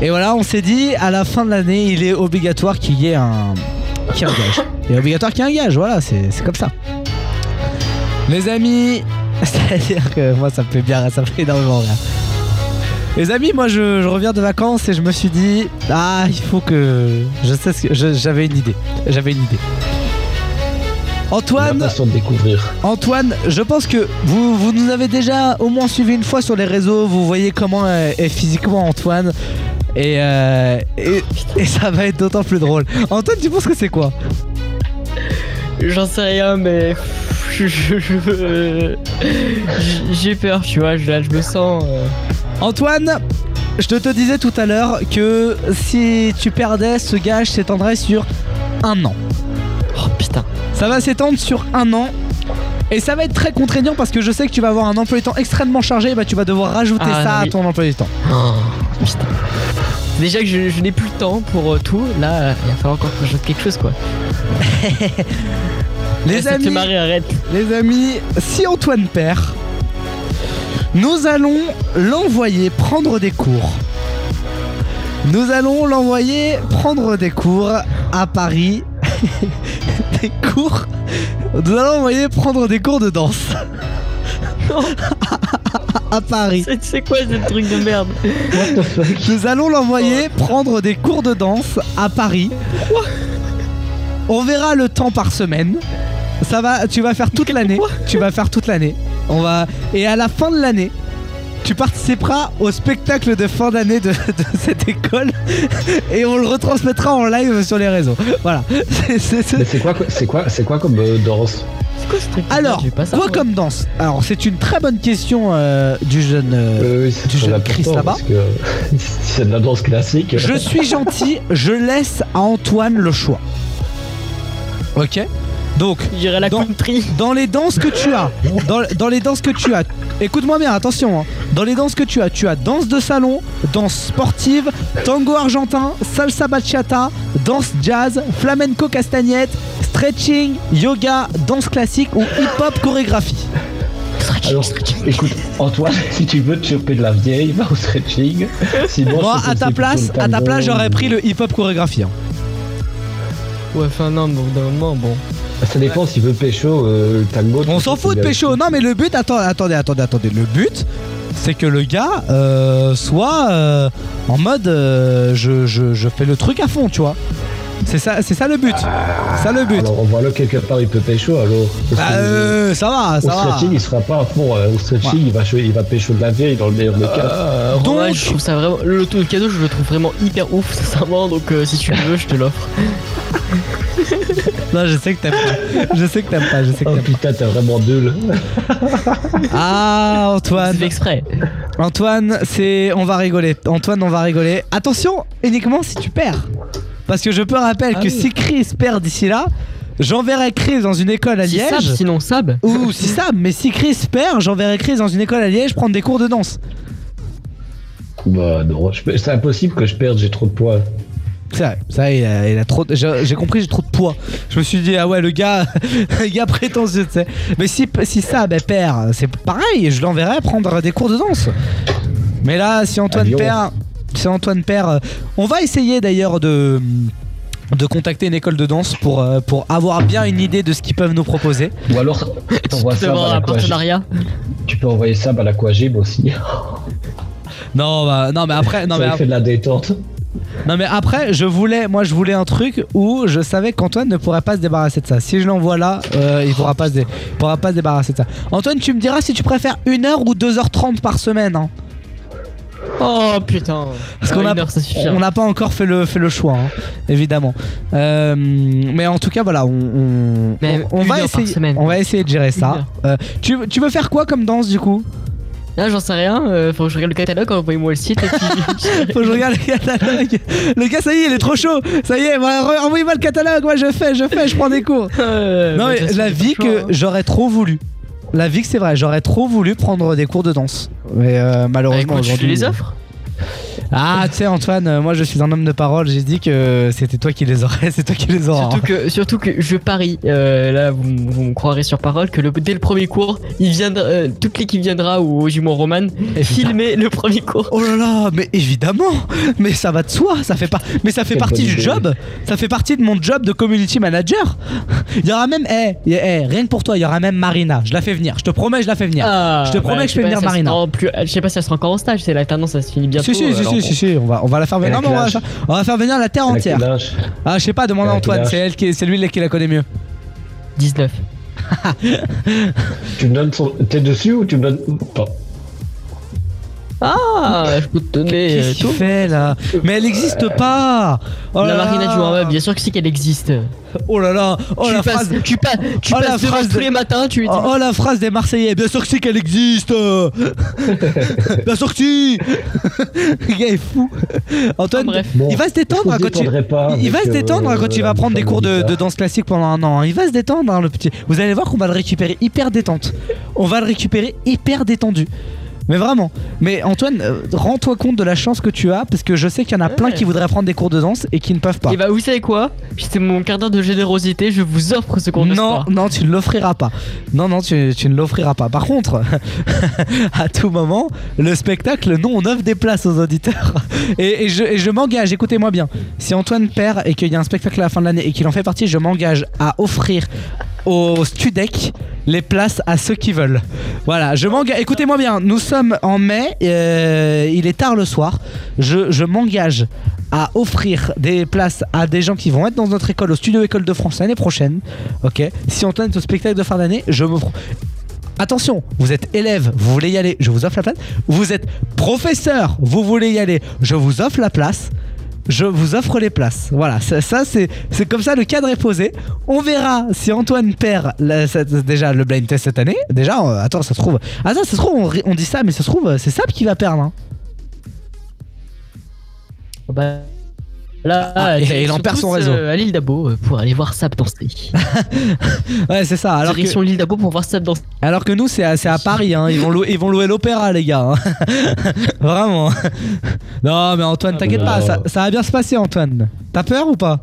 Et voilà, on s'est dit à la fin de l'année, il est obligatoire qu'il y ait un, qu'il y ait gage. Il est obligatoire qu'il y ait un gage. Voilà, c'est c'est comme ça. Les amis, [laughs] c'est-à-dire que moi ça me fait bien, ça me fait énormément rire. Les amis, moi je, reviens de vacances et je me suis dit ah il faut que je sais ce que j'avais une idée, j'avais une idée. Antoine, Impatient de découvrir. Antoine, je pense que vous, vous nous avez déjà au moins suivi une fois sur les réseaux, vous voyez comment est, est physiquement Antoine. Et, euh, et, et ça va être d'autant plus drôle. Antoine, tu penses que c'est quoi? J'en sais rien, mais. je- je- je- J'ai peur, tu vois. je- Là, je me sens. euh, Antoine, je te, te disais tout à l'heure que si tu perdais, ce gage s'étendrait sur un an. Oh putain. Ça va s'étendre sur un an. Et ça va être très contraignant parce que je sais que tu vas avoir un emploi du temps extrêmement chargé. Et bah, tu vas devoir rajouter Ah, ça à ton emploi du temps. Oh, putain. Déjà que je, je n'ai plus le temps pour euh, tout, là, euh, il va falloir encore que j'ajoute quelque chose, quoi. [laughs] Les amis, marrer, arrête. les amis, si Antoine perd, nous allons l'envoyer prendre des cours. Nous allons l'envoyer prendre des cours à Paris. [laughs] des cours. Nous allons l'envoyer prendre des cours de danse. [laughs] à Paris. C'est- C'est quoi ce truc de merde? Nous allons l'envoyer prendre des cours de danse à Paris. On verra le temps par semaine. Ça va, tu vas faire toute l'année. Tu vas faire toute l'année. On va et à la fin de l'année, tu participeras au spectacle de fin d'année de, de cette école et on le retransmettra en live sur les réseaux. Voilà. C'est- quoi, c'est quoi, c'est quoi comme euh, danse C'est quoi ce truc Alors, quoi comme danse? Alors, c'est une très bonne question euh, du jeune, euh, Euh, oui, du jeune Chris là-bas. [laughs] c'est de la danse classique. Je suis gentil, je laisse à Antoine le choix. Ok? Donc, J'irai la dans, country. dans les danses que tu as, dans, dans les danses que tu as, écoute-moi bien, attention, hein. Dans les danses que tu as, tu as danse de salon, danse sportive, tango argentin, salsa bachata, danse jazz, flamenco castagnette, stretching, yoga, danse classique ou hip-hop chorégraphie. Alors, écoute, Antoine, si tu veux te choper de la vieille, va au stretching. Sinon, Moi, à ta place, à ta place, j'aurais pris le hip-hop chorégraphie. hein. Ouais, enfin, non, mais au bout d'un moment, bon. Ça dépend s'il veut pécho, euh, le tango. On s'en fout de bien- pécho. Non, mais le but, attends, attendez, attendez, attendez. Le but, c'est que le gars euh, soit euh, en mode euh, je, je, je fais le truc à fond, tu vois. C'est ça, c'est ça le but. Ça le but. Alors, on voit là quelque part, il peut pécho alors. Bah, que, euh, ça va, au ça va. stretching, il sera pas à fond. euh, Au stretching, Ouais. il, va, il va pécho de la vieille dans le meilleur des cas. Roman, je trouve ça vraiment. Le, le cadeau, je le trouve vraiment hyper ouf, sincèrement. Donc, euh, si tu le veux, je te l'offre. Non, je sais que t'aimes pas. Je sais que t'aimes pas. Je sais que Oh putain, t'es vraiment nul. pas. Ah, Antoine. C'est fait exprès. Antoine, c'est. On va rigoler. Antoine, on va rigoler. Attention, uniquement si tu perds. Parce que je peux rappeler Ah que oui. si Chris perd d'ici là, j'enverrai Chris dans une école à Si Liège. Sab, sinon Sab. Ou si Sab, mais si Chris perd, j'enverrai Chris dans une école à Liège prendre des cours de danse. Bah non, c'est impossible que je perde, j'ai trop de poids. C'est vrai, ça il a, il a trop. de- J'ai compris, j'ai trop de poids. Je me suis dit, ah ouais, le gars, [laughs] le gars prétentieux, tu sais. Mais si, si ça, ben, perd, c'est pareil, je l'enverrai prendre des cours de danse. Mais là, si Antoine perd, si Antoine perd, euh, on va essayer d'ailleurs de de contacter une école de danse pour, euh, pour avoir bien une idée de ce qu'ils peuvent nous proposer. Ou alors, t'envoies Tu peux ça un partenariat. Tu peux envoyer ça à l'aquagym aussi. Non, bah, non mais après, non ça mais, fait de la détente. Non mais après, je voulais, moi je voulais un truc où je savais qu'Antoine ne pourrait pas se débarrasser de ça. Si je l'envoie là, euh, il pourra pas se, dé- il pourra pas se débarrasser de ça. Antoine, tu me diras si tu préfères 1h ou 2h30 par semaine. hein. Oh putain. Parce qu'on a- une heure, ça suffira. on n'a pas encore fait le, fait le choix, hein, évidemment. Euh, mais en tout cas, voilà, on, on, Mais on- on une va heure par essayer, semaine. on va essayer de gérer Une ça. heure. Euh, tu, tu veux faire quoi comme danse du coup? Là, j'en sais rien. euh, faut que je regarde le catalogue, envoyez-moi le site et puis. [laughs] Faut que je regarde le catalogue. Le gars, ça y est, il est trop chaud. Ça y est, envoyez-moi le catalogue. Moi, je fais, je fais, je prends des cours. [laughs] Euh, non, bah, mais la vie que hein. j'aurais trop voulu. La vie que c'est vrai, j'aurais trop voulu prendre des cours de danse. Mais euh, Bah, malheureusement, te aujourd'hui. les offre. Ah, [laughs] tu sais, Antoine, euh, moi je suis un homme de parole. J'ai dit que c'était toi qui les aurais, [laughs] c'est toi qui les auras. Surtout que, surtout que je parie, euh, là vous, vous me croirez sur parole, que le, dès le premier cours, il viendra, euh, toute l'équipe viendra au, au jumeau Roman filmer le premier cours. Oh là là, mais évidemment, mais ça va de soi, ça fait pas, mais ça fait Quelle partie du job, ça fait partie de mon job de community manager. Il y aura même, eh, eh, eh, rien que pour toi, il y aura même Marina. Je la fais venir, je te promets, je la fais venir. Ah, je te promets bah, que je fais venir Marina. plus- je sais pas si elle sera encore en stage, c'est la tendance, ça se finit bientôt. Si si si alors si, si, si, on va on va la faire venir. Non, on, va, on va faire venir la terre entière. Ah, je sais pas, demande à Antoine, c'est elle qui, c'est lui qui la connaît mieux. 19. [laughs] Tu me donnes son. T'es dessus ou tu me donnes. Pas. Ah, je peux te donner euh, Qu'est-ce qu'il tout. fait là Mais elle existe pas. Oh la là Marina du Warm-Up, bien sûr que si qu'elle existe. Oh là là, oh tu la passes, phrase. tu, pas, tu Oh, la passes devant phrase tous de- les matins, tu lui dis. Oh, oh, la phrase des Marseillais, bien sûr que si qu'elle existe [laughs] Bien sûr que si [laughs] Le gars est fou Antoine, Oh, bref. Bon, il va se détendre hein, quand détendrai il, pas il va se détendre euh, quand il la va prendre des cours de, danse classique pendant un an. Il va se détendre hein, le petit. Vous allez voir qu'on va le récupérer hyper détente. On va le récupérer hyper détendu. Mais vraiment. Mais Antoine, euh, rends-toi compte de la chance que tu as parce que je sais qu'il y en a plein qui voudraient prendre des cours de danse et qui ne peuvent pas. Et bah, vous savez quoi? Puis c'est mon quart d'heure de générosité, je vous offre ce cours de Non, sport. non, tu ne l'offriras pas. Non, non, tu, tu ne l'offriras pas. Par contre, [laughs] à tout moment, le spectacle, nous, on offre des places aux auditeurs. [laughs] Et, et je, et je m'engage, écoutez-moi bien. Si Antoine perd et qu'il y a un spectacle à la fin de l'année et qu'il en fait partie, je m'engage à offrir au Studec les places à ceux qui veulent. Voilà, je m'engage. Écoutez-moi bien, nous sommes en mai, euh, il est tard le soir. Je, m'engage à offrir des places à des gens qui vont être dans notre école, au studio École de France l'année prochaine. Ok? Si Antoine est au spectacle de fin d'année, je me. Attention, vous êtes élève, vous voulez y aller, je vous offre la place. Vous êtes professeur, vous voulez y aller, je vous offre la place. Je vous offre les places. Voilà, ça, c'est c'est comme ça, le cadre est posé. On verra si Antoine perd déjà le blind test cette année. Déjà, euh, attends, ça se trouve. Attends, ça se trouve, on dit ça, mais ça se trouve, euh, c'est Sab qui va perdre. hein. Bah, là, Ah, et il en perd son réseau. euh, à l'île d'Abo euh, pour aller voir Sab danser. [laughs] Ouais, c'est ça. Alors que, Direction l'île d'Abo pour voir Sab danser. alors que nous, c'est à, Paris. hein. Ils, vont louer, ils vont louer l'opéra, les gars. hein. [laughs] Vraiment. [laughs] Non, mais Antoine, t'inquiète pas, ça, ça va bien se passer, Antoine. T'as peur ou pas?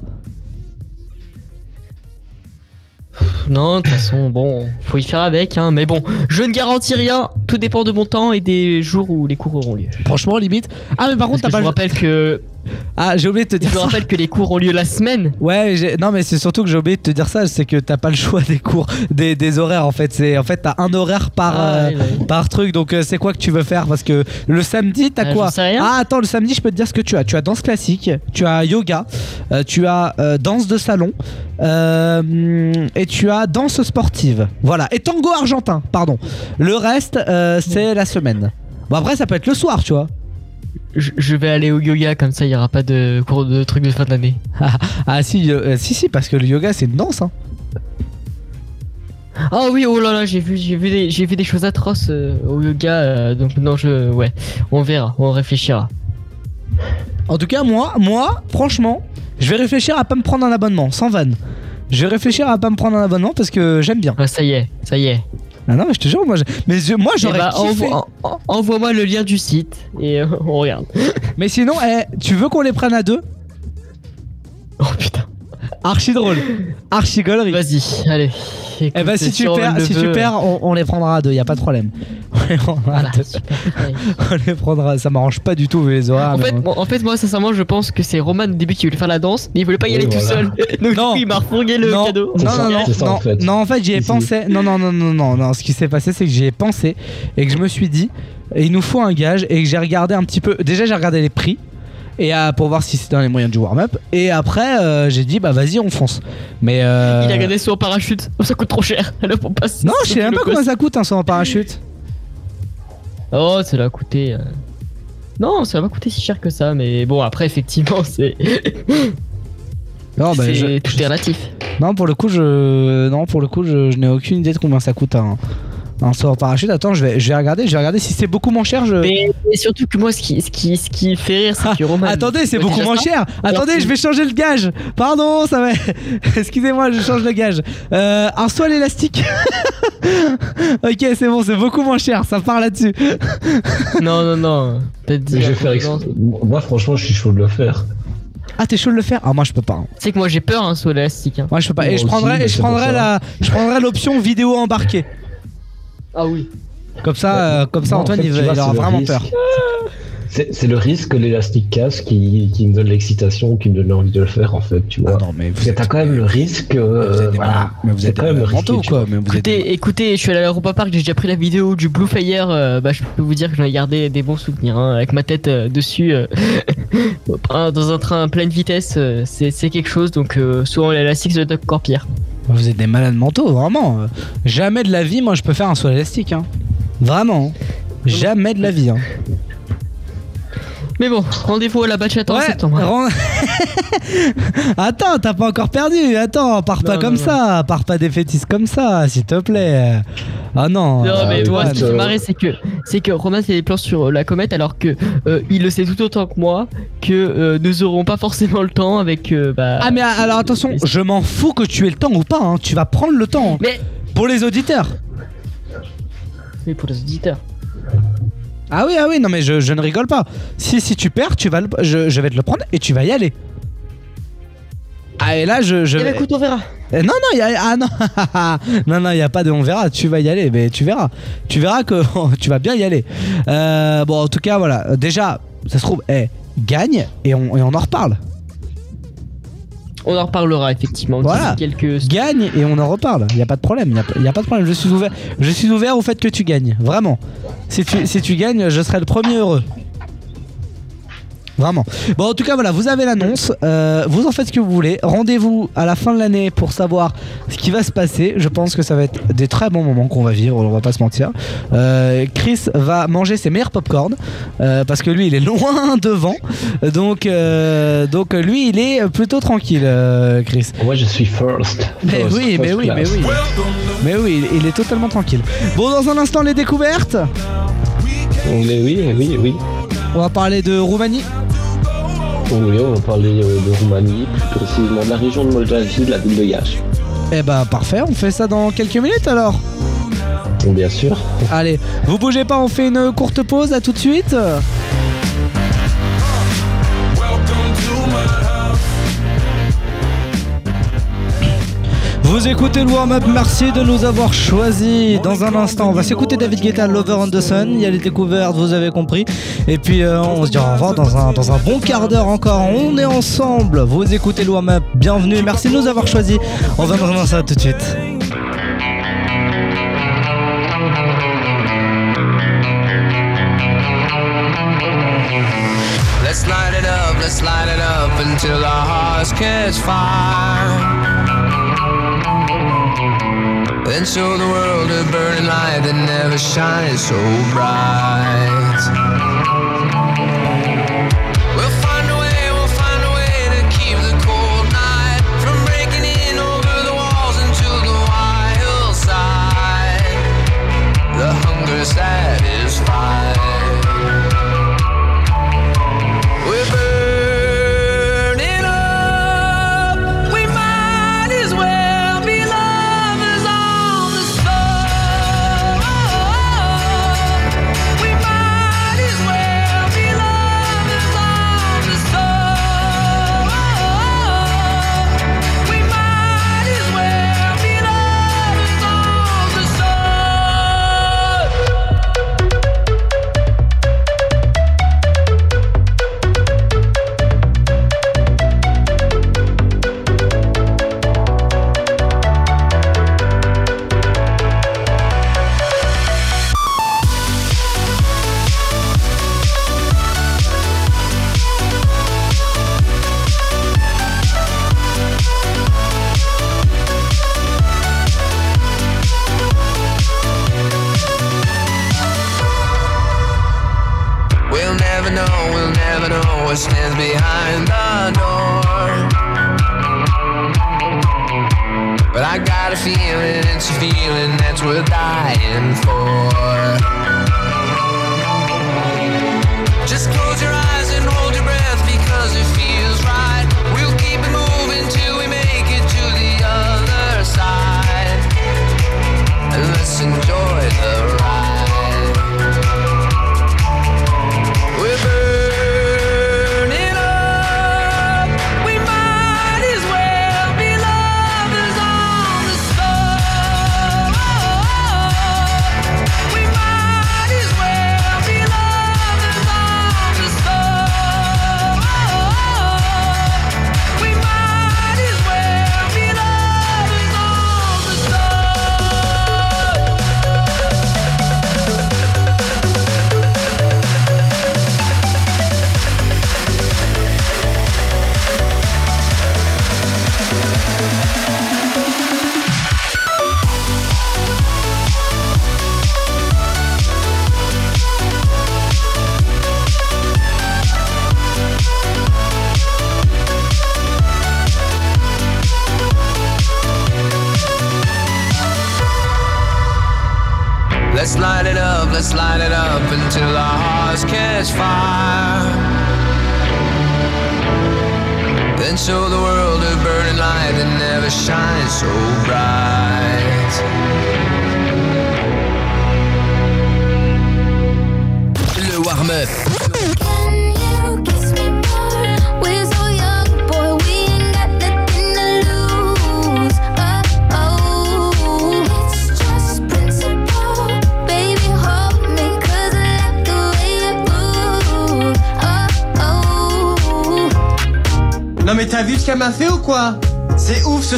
Non, de toute façon, bon, faut y faire avec, hein. Mais bon, je ne garantis rien. Tout dépend de mon temps et des jours où les cours auront lieu. Franchement, limite. Ah, mais par contre, que t'as je pas vous rappelle que Ah, j'ai oublié de te dire Je rappelle que les cours ont lieu la semaine. Ouais, non mais c'est surtout que j'ai oublié de te dire ça, c'est que t'as pas le choix des cours, des, des horaires en fait. C'est en fait t'as un horaire par Ah, euh, par truc, donc euh, c'est quoi que tu veux faire? Parce que le samedi t'as Ah, quoi? Ah attends, le samedi je peux te dire ce que tu as. Tu as danse classique, tu as yoga, euh, tu as euh, danse de salon et tu as danse sportive. Voilà et tango argentin, pardon. Le reste c'est la semaine. Bon après ça peut être le soir, tu vois. Je, je vais aller au yoga comme ça, il y aura pas de cours de trucs de fin de l'année. ah si, euh, si si parce que le yoga c'est une danse. Hein. Ah oui, oh là là, j'ai vu, j'ai vu des, j'ai vu des choses atroces euh, au yoga, euh, donc non, je, ouais, on verra, on réfléchira. En tout cas, moi, moi, franchement, je vais réfléchir à pas me prendre un abonnement, sans vanne. Je vais réfléchir à pas me prendre un abonnement parce que j'aime bien. Ah, ça y est, ça y est. Ah non, mais je te jure, moi, je- mais je- moi j'aurais Eh bah, kiffé. envoie- en- envoie-moi le lien du site et euh, on regarde. Mais sinon, eh, tu veux qu'on les prenne à deux? Oh putain. Archi drôle, archi gaulerie. Vas-y, allez. Eh bah si tu perds, si tu perds, on, on les prendra à deux, y a pas de problème. [laughs] On les prendra à deux. [laughs] On les prendra, ça m'arrange pas du tout les horaires. En fait, on- en fait, moi, sincèrement, je pense que c'est Roman au début qui voulait faire la danse, mais il voulait pas y Oui, aller tout voilà. seul. [laughs] Donc, Non. du coup, il m'a refourgué le non, cadeau. Non, non, non, non, non, en fait, j'y ai pensé. Non, non, non, non, non, non. Ce qui s'est passé, c'est que j'y ai pensé et que je me suis dit, il nous faut un gage et que j'ai regardé un petit peu. Déjà, j'ai regardé les prix et pour voir si c'était dans les moyens du warm-up. Et après, euh, j'ai dit, bah vas-y, on fonce. Mais euh, Il a gardé son parachute. Oh, [laughs] Ça coûte trop cher. [laughs] Alors, non, je sais même pas combien ça coûte un saut en parachute. Oh, ça l'a coûté. euh, Non, ça va pas coûter si cher que ça, mais bon, après, effectivement, c'est. [laughs] Non, bah, je- tout est relatif. Non, pour le coup, je, non, pour le coup, je, je n'ai aucune idée de combien ça coûte un, un saut en parachute. Attends, je vais, je vais regarder, je vais regarder si c'est beaucoup moins cher. Je... Mais, mais surtout que moi, ce qui, ce qui, ce qui fait rire, c'est que Roman. Attendez, c'est beaucoup moins cher. Attendez, je vais changer le gage. Pardon, ça va. [laughs] Excusez-moi, je change le gage. Euh, un saut à l'élastique. [laughs] ok, c'est bon, c'est beaucoup moins cher. Ça part là-dessus. [laughs] Non, non, non. Peut-être Mais je vais faire. Moi, franchement, je suis chaud de le faire. Ah, t'es chaud de le faire? Ah, moi, je peux pas. hein. C'est que moi, j'ai peur, un saut élastique. hein. Moi, je peux pas. Et Moi je prendrais, je prendrais la, je prendrais l'option vidéo embarquée. Ah oui. Comme ça, euh, comme ça, Non, en Antoine, fait, il, va- vois, il aura c'est le vraiment risque. peur. C'est c'est le risque que l'élastique casse qui, qui me donne l'excitation, qui me donne envie de le faire, en fait, tu vois. Ah non, mais Parce que t'as quand même le risque. euh, voilà. Mais vous C'est êtes quand même mentaux, tu quoi. Mais vous êtes. Écoutez, écoutez, je suis allé à l'Europa Park, j'ai déjà pris la vidéo du Blue Fire. euh, bah, je peux vous dire que j'en ai gardé des bons souvenirs. hein, avec ma tête euh, dessus, euh, [laughs] dans un train à pleine vitesse, euh, c'est c'est quelque chose. Donc, euh, souvent l'élastique, ça doit être encore pire. Vous êtes des malades mentaux, vraiment. Jamais de la vie, moi, je peux faire un saut élastique. Hein. Vraiment. Jamais de la vie. Hein. Mais bon, rendez-vous à la bachette en Ouais, septembre. [laughs] Attends, t'as pas encore perdu. Attends, pars pas Non, comme non, ça. Pars pas défaitiste comme ça, s'il te plaît. Ah non. Non, mais euh, toi, ce qui fait marrer, c'est que, c'est que Romain fait des plans sur euh, la comète alors que euh, il le sait tout autant que moi que euh, nous aurons pas forcément le temps avec. euh, bah, Ah, mais alors attention, je m'en fous que tu aies le temps ou pas. hein. Tu vas prendre le temps. Mais- Pour les auditeurs. Oui, pour les auditeurs. Ah oui, ah oui, non, mais je, je ne rigole pas. Si, si tu perds, tu vas le- je, je vais te le prendre et tu vas y aller. Ah, et là, je. je Eh ben, écoute, on verra. Euh, Non, non, y a, ah non, [laughs] non, non, il n'y a pas de on verra, tu vas y aller, mais tu verras. Tu verras que [laughs] tu vas bien y aller. Euh, bon, en tout cas, voilà. Déjà, ça se trouve, eh, gagne et on, et on en reparle. On en reparlera effectivement. Voilà. Quelques. Gagne et on en reparle. Il n'y a pas de problème. Il n'y a, pas- y a pas de problème. Je suis ouvert. Je suis ouvert au fait que tu gagnes. Vraiment. Si tu, si tu gagnes, je serai le premier heureux. Vraiment. Bon, en tout cas, voilà, vous avez l'annonce. Euh, vous en faites ce que vous voulez. Rendez-vous à la fin de l'année pour savoir ce qui va se passer. Je pense que ça va être des très bons moments qu'on va vivre, on va pas se mentir. Euh, Chris va manger ses meilleurs popcorn euh, parce que lui, il est [laughs] loin devant. Donc, donc lui, il est plutôt tranquille, Chris. Moi, je suis first. Mais First, oui, mais oui, mais oui. Mais oui, il il est totalement tranquille. Bon, dans un instant, les découvertes. Mais oui, oui, oui. On va parler de Roumanie. Oui, on va parler euh, de Roumanie, plus précisément de la région de Moldavie, de la ville de Yash. Eh bah, parfait, on fait ça dans quelques minutes alors. Bien sûr. Allez, vous bougez pas, on fait une courte pause, à tout de suite. Vous écoutez le warm-up, merci de nous avoir choisis. Dans un instant, on va s'écouter David Guetta, Lover on the Sun. Il y a les découvertes, vous avez compris. Et puis, euh, on se dira au revoir dans un, dans un bon quart d'heure encore. On est ensemble. Vous écoutez le warm-up, bienvenue. Merci de nous avoir choisis. On va dans ça tout de suite. Let's light it up, let's light it up until our hearts catch fire. Then show the world a burning light that never shines so bright. We'll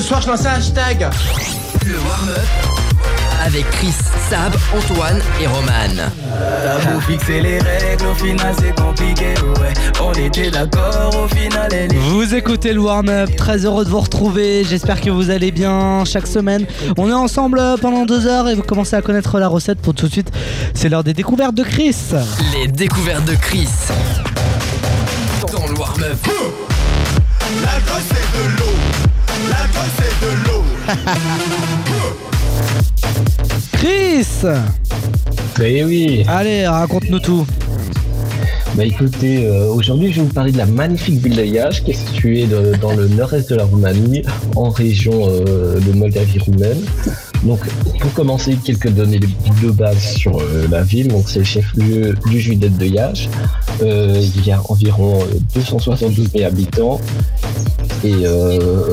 soir je lance un hashtag. Le warm-up avec Chris, Sab, Antoine et Roman. T'as beau fixer les règles, au final c'est compliqué, ouais. On était d'accord, au final elle est. Vous écoutez le warm-up, très heureux de vous retrouver, j'espère que vous allez bien chaque semaine. On est ensemble pendant deux heures et vous commencez à connaître la recette pour tout de suite. C'est l'heure des découvertes de Chris. Les découvertes de Chris. [laughs] Chris Eh oui Allez, raconte-nous tout. Bah écoutez, euh, aujourd'hui je vais vous parler de la magnifique ville de Iași qui est située de- dans le nord-est de la Roumanie, en région euh, de Moldavie roumaine. Donc pour commencer, quelques données de base sur euh, la ville. Donc c'est le chef-lieu du județ de Iași. Il y a environ euh, 272 000 habitants et euh,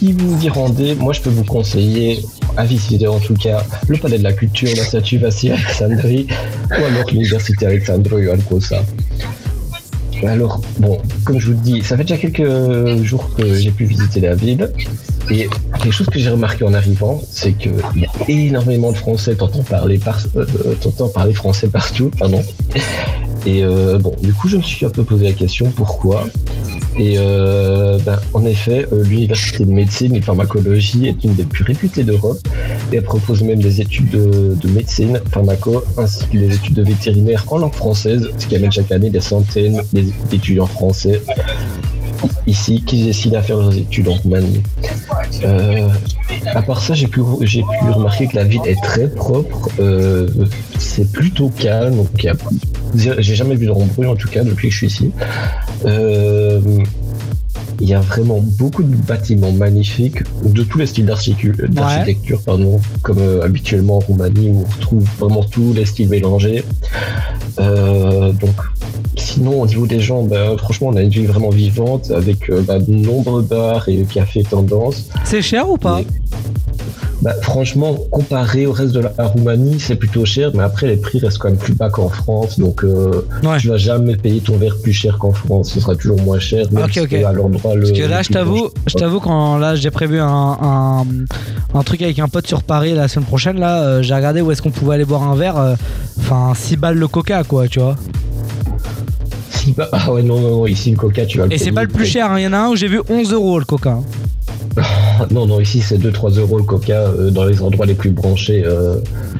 si vous y rendez, moi je peux vous conseiller à visiter en tout cas le palais de la culture, la statue Vassili Alexandrie ou alors l'université Alexandre Alcosa. Alors, bon, comme je vous dis, ça fait déjà quelques jours que j'ai pu visiter la ville. Et quelque chose que j'ai remarqué en arrivant, c'est qu'il y a énormément de Français, t'entends parler, par, euh, parler français partout, pardon. Et euh, bon, du coup, je me suis un peu posé la question pourquoi. Et euh, ben, en effet, euh, l'université de médecine et pharmacologie est une des plus réputées d'Europe et elle propose même des études de, de médecine, pharmaco, ainsi que des études de vétérinaire en langue française, ce qui amène chaque année des centaines d'étudiants français ici qui décident à faire leurs études en Roumanie. Euh, à part ça, j'ai pu, j'ai pu remarquer que la ville est très propre. euh, c'est plutôt calme. Donc y a- j'ai jamais vu de bruit en tout cas depuis que je suis ici. Euh, il y a vraiment beaucoup de bâtiments magnifiques de tous les styles d'architecture, pardon, comme euh, habituellement en Roumanie où on retrouve vraiment tous les styles mélangés. Euh, donc, sinon au niveau des gens, bah, franchement, on a une ville vraiment vivante avec euh, bah, de nombreux bars et cafés tendance. C'est cher ou pas? Bah, franchement, comparé au reste de la Roumanie, c'est plutôt cher, mais après les prix restent quand même plus bas qu'en France, donc euh, tu vas jamais payer ton verre plus cher qu'en France, ce sera toujours moins cher, même Ok, si ok. c'est à l'endroit le. Parce que là, je t'avoue, je t'avoue quand là j'ai prévu un, un, un truc avec un pote sur Paris la semaine prochaine, là, euh, j'ai regardé où est-ce qu'on pouvait aller boire un verre. euh, Enfin, 6 balles le coca, quoi, tu vois. Ah ouais, non, non, non, ici le coca, tu vas le Et c'est payer pas le plus cher, hein. il y en a un où j'ai vu 11 euros le coca. hein. [laughs] Non, non, ici c'est 2-3 euros le coca euh, dans les endroits les plus branchés. euh,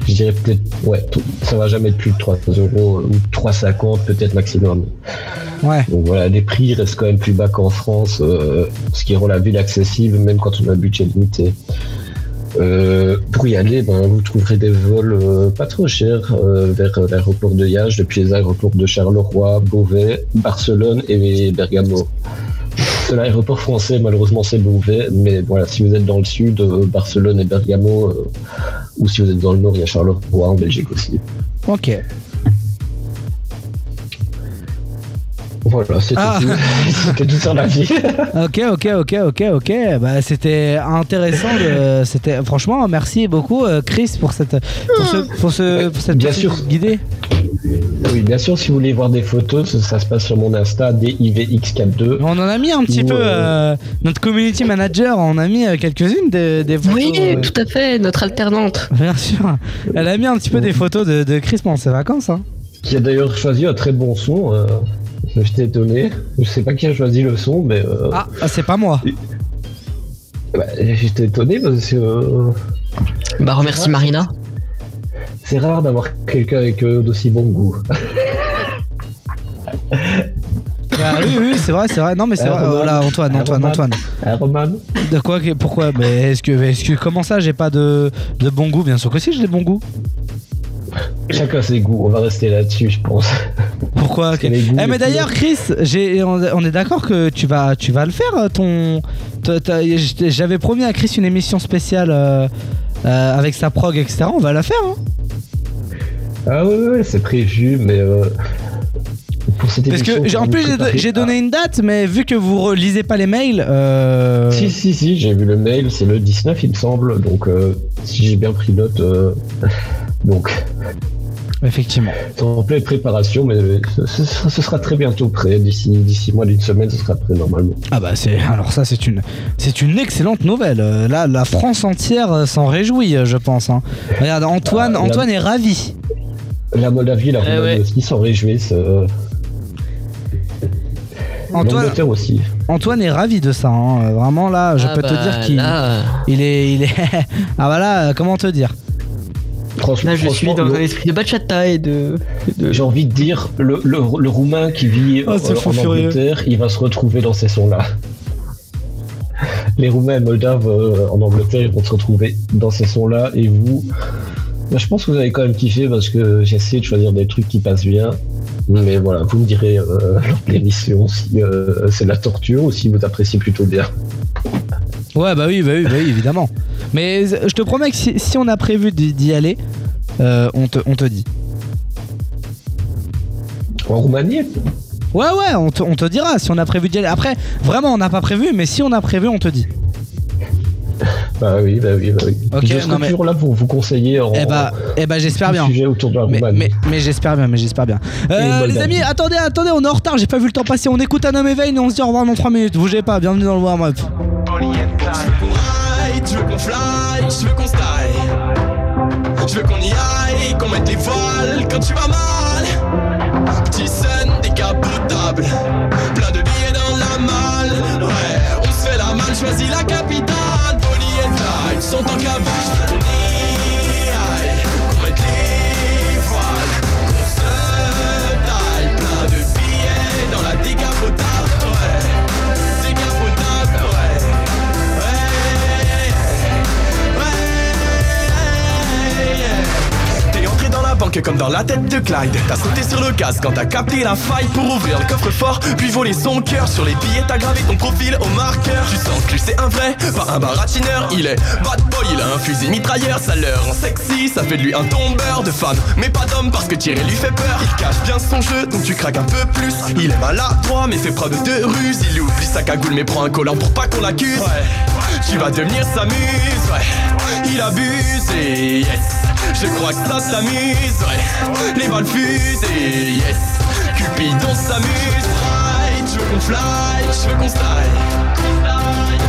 je dirais peut-être, ouais, t- ça va jamais être plus de 3 euros euh, ou 3,50 peut-être maximum. Ouais. Donc voilà, les prix restent quand même plus bas qu'en France, euh, ce qui rend la ville accessible même quand on a un budget limité. Euh, pour y aller, ben, vous trouverez des vols euh, pas trop chers euh, vers l'aéroport de Liège, depuis les aéroports de Charleroi, Beauvais, Barcelone et Bergamo. Seul aéroport français, malheureusement, c'est Beauvais, mais voilà, si vous êtes dans le sud, euh, Barcelone et Bergamo, euh, ou si vous êtes dans le nord, il y a Charleroi en Belgique aussi. Ok. Voilà, c'était Ah. tout. [laughs] c'était tout sur la vie. [laughs] ok, ok, ok, ok, ok. Bah, c'était intéressant. De... C'était franchement, merci beaucoup, euh, Chris, pour cette, pour ce, pour ce, pour cette Bien sûr. guidée. Oui, bien sûr, si vous voulez voir des photos, ça, ça se passe sur mon Insta, DIVX42. On en a mis un petit peu. euh, euh, notre community manager en a mis quelques-unes des, des photos. Oui, euh, tout à fait, notre alternante. Bien sûr. Elle a mis un petit peu des photos de, de Chris pendant ses vacances. Hein. Qui a d'ailleurs choisi un très bon son. euh, J'étais étonné. Je sais pas qui a choisi le son, mais. euh, Ah, ah, c'est pas moi. bah, J'étais étonné parce que. euh, Bah, remercie Marina. C'est rare d'avoir quelqu'un avec euh, d'aussi bon goût. Ah, oui, oui, c'est vrai, c'est vrai. Non, mais c'est vrai. Voilà, Antoine, Antoine. Antoine. Roman De quoi que- Pourquoi Mais est-ce que, est-ce que, comment ça, j'ai pas de, de bon goût? Bien sûr que si, j'ai des bons goûts. Chacun ses goûts, on va rester là-dessus, je pense. Pourquoi goûts, Eh, mais d'ailleurs, Chris, on, est d'accord que tu vas, tu vas le faire, ton. J'avais promis à Chris une émission spéciale euh, euh, avec sa prog, etc. On va la faire. Hein. Ah ouais, ouais, ouais, c'est prévu, mais euh, pour cette Parce émission, que en plus j'ai, donné une date, mais vu que vous relisez pas les mails, euh, Si, si, si, j'ai vu le mail, c'est le 19, il me semble, donc euh, si j'ai bien pris note, euh, donc effectivement. c'est en pleine préparation, mais ce, ce sera, ce sera très bientôt prêt, d'ici, d'ici moins d'une semaine, ce sera prêt normalement. Ah bah c'est alors ça c'est une c'est une excellente nouvelle. Euh, Là la France entière euh, s'en réjouit, euh, je pense. hein. Regarde Antoine, Ah, la- est ravi. La Moldavie, la Eh Roumanie ouais. aussi s'en réjouissent. euh, Antoine, L'Angleterre aussi. Antoine est ravi de ça. hein. Euh, Vraiment là, je Ah peux te bah, dire qu'il là- il est il est [laughs] ah voilà euh, comment te dire? Franchement, Là, je suis dans le- un esprit de bachata et de. de- J'ai envie de dire, le, le, le Roumain qui vit Oh, c'est euh, en. Angleterre, il va se retrouver dans ces sons-là. Les Roumains et Moldaves euh, en Angleterre, ils vont se retrouver dans ces sons-là. Et vous, bah, je pense que vous avez quand même kiffé parce que j'ai essayé de choisir des trucs qui passent bien. Mais voilà, vous me direz euh, [laughs] lors de l'émission si euh, c'est de la torture ou si vous appréciez plutôt bien. Ouais bah oui bah oui bah oui évidemment. Mais je te promets que si, si on a prévu d'y aller, euh, on te on te dit. En Roumanie Ouais ouais on te, on te dira si on a prévu d'y aller. Après vraiment on n'a pas prévu mais si on a prévu on te dit. Bah oui, bah oui, bah oui. Ok, je serai non, mais- toujours là pour vous conseiller en. Eh bah, eh bah j'espère bien. Sujet autour de la Mais, Roumanie. mais, mais j'espère bien, mais j'espère bien. Euh, les amis, attendez, attendez, on est en retard, j'ai pas vu le temps passer. On écoute un homme éveil et on se dit au revoir dans 3 minutes. Bougez pas, bienvenue dans le warm-up. Fly, je veux qu'on style. Je veux qu'on y aille, qu'on mette les voiles quand tu vas mal. Petit sun comme dans la tête de Clyde. T'as sauté sur le casque quand t'as capté la faille. Pour ouvrir le coffre-fort, puis voler son cœur. Sur les billets t'as gravé ton profil au marqueur. Tu sens que lui c'est un vrai, pas un baratineur. Il est bad boy, il a un fusil mitrailleur. Ça leur rend sexy, ça fait de lui un tombeur de femme Mais pas d'homme parce que tirer lui fait peur. Il cache bien son jeu, donc tu craques un peu plus. Il est maladroit mais fait preuve de ruse. Il oublie sa cagoule mais prend un collant pour pas qu'on l'accuse. Ouais, tu vas devenir sa muse, ouais. Il abuse et yes je crois que ça s'amuse, ouais. Les balles fusent et yes. Cupidon s'amuse, fly. Je veux qu'on fly, je veux qu'on style.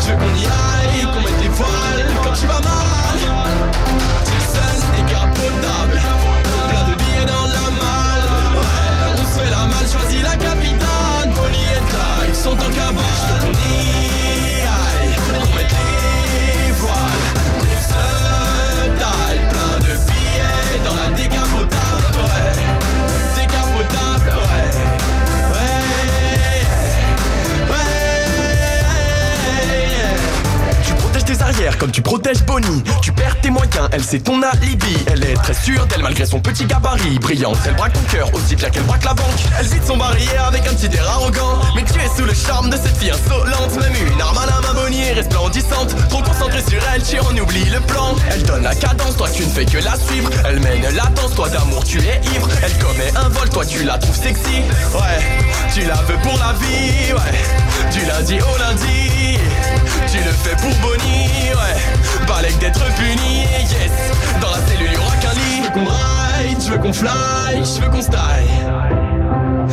Je veux qu'on y aille, qu'on mette les voiles quand tu vas mal. Jason décapotable, plein de billets dans la malle. Ouais, on se fait la malle, choisis la capitale. Bonnie et Clyde sont en cabane. Arrières comme tu protèges Bonnie. Tu perds tes moyens, elle c'est ton alibi. Elle est très sûre d'elle malgré son petit gabarit. Brillante, elle braque ton cœur aussi bien qu'elle braque la banque. Elle vide son barrière avec un petit air arrogant. Mais tu es sous le charme de cette fille insolente. Même une arme à la main Bonnie est resplendissante. Trop concentrée sur elle, tu en oublies le plan. Elle donne la cadence, toi tu ne fais que la suivre. Elle mène la danse, toi d'amour tu es ivre. Elle commet un vol, toi tu la trouves sexy. Ouais, tu la veux pour la vie, ouais. Du lundi au lundi. Tu le fais pour Bonnie, ouais. Balèque d'être puni, yes. Dans la cellule, y'aura qu'un lit. Je veux qu'on ride, je veux qu'on fly, je veux qu'on style.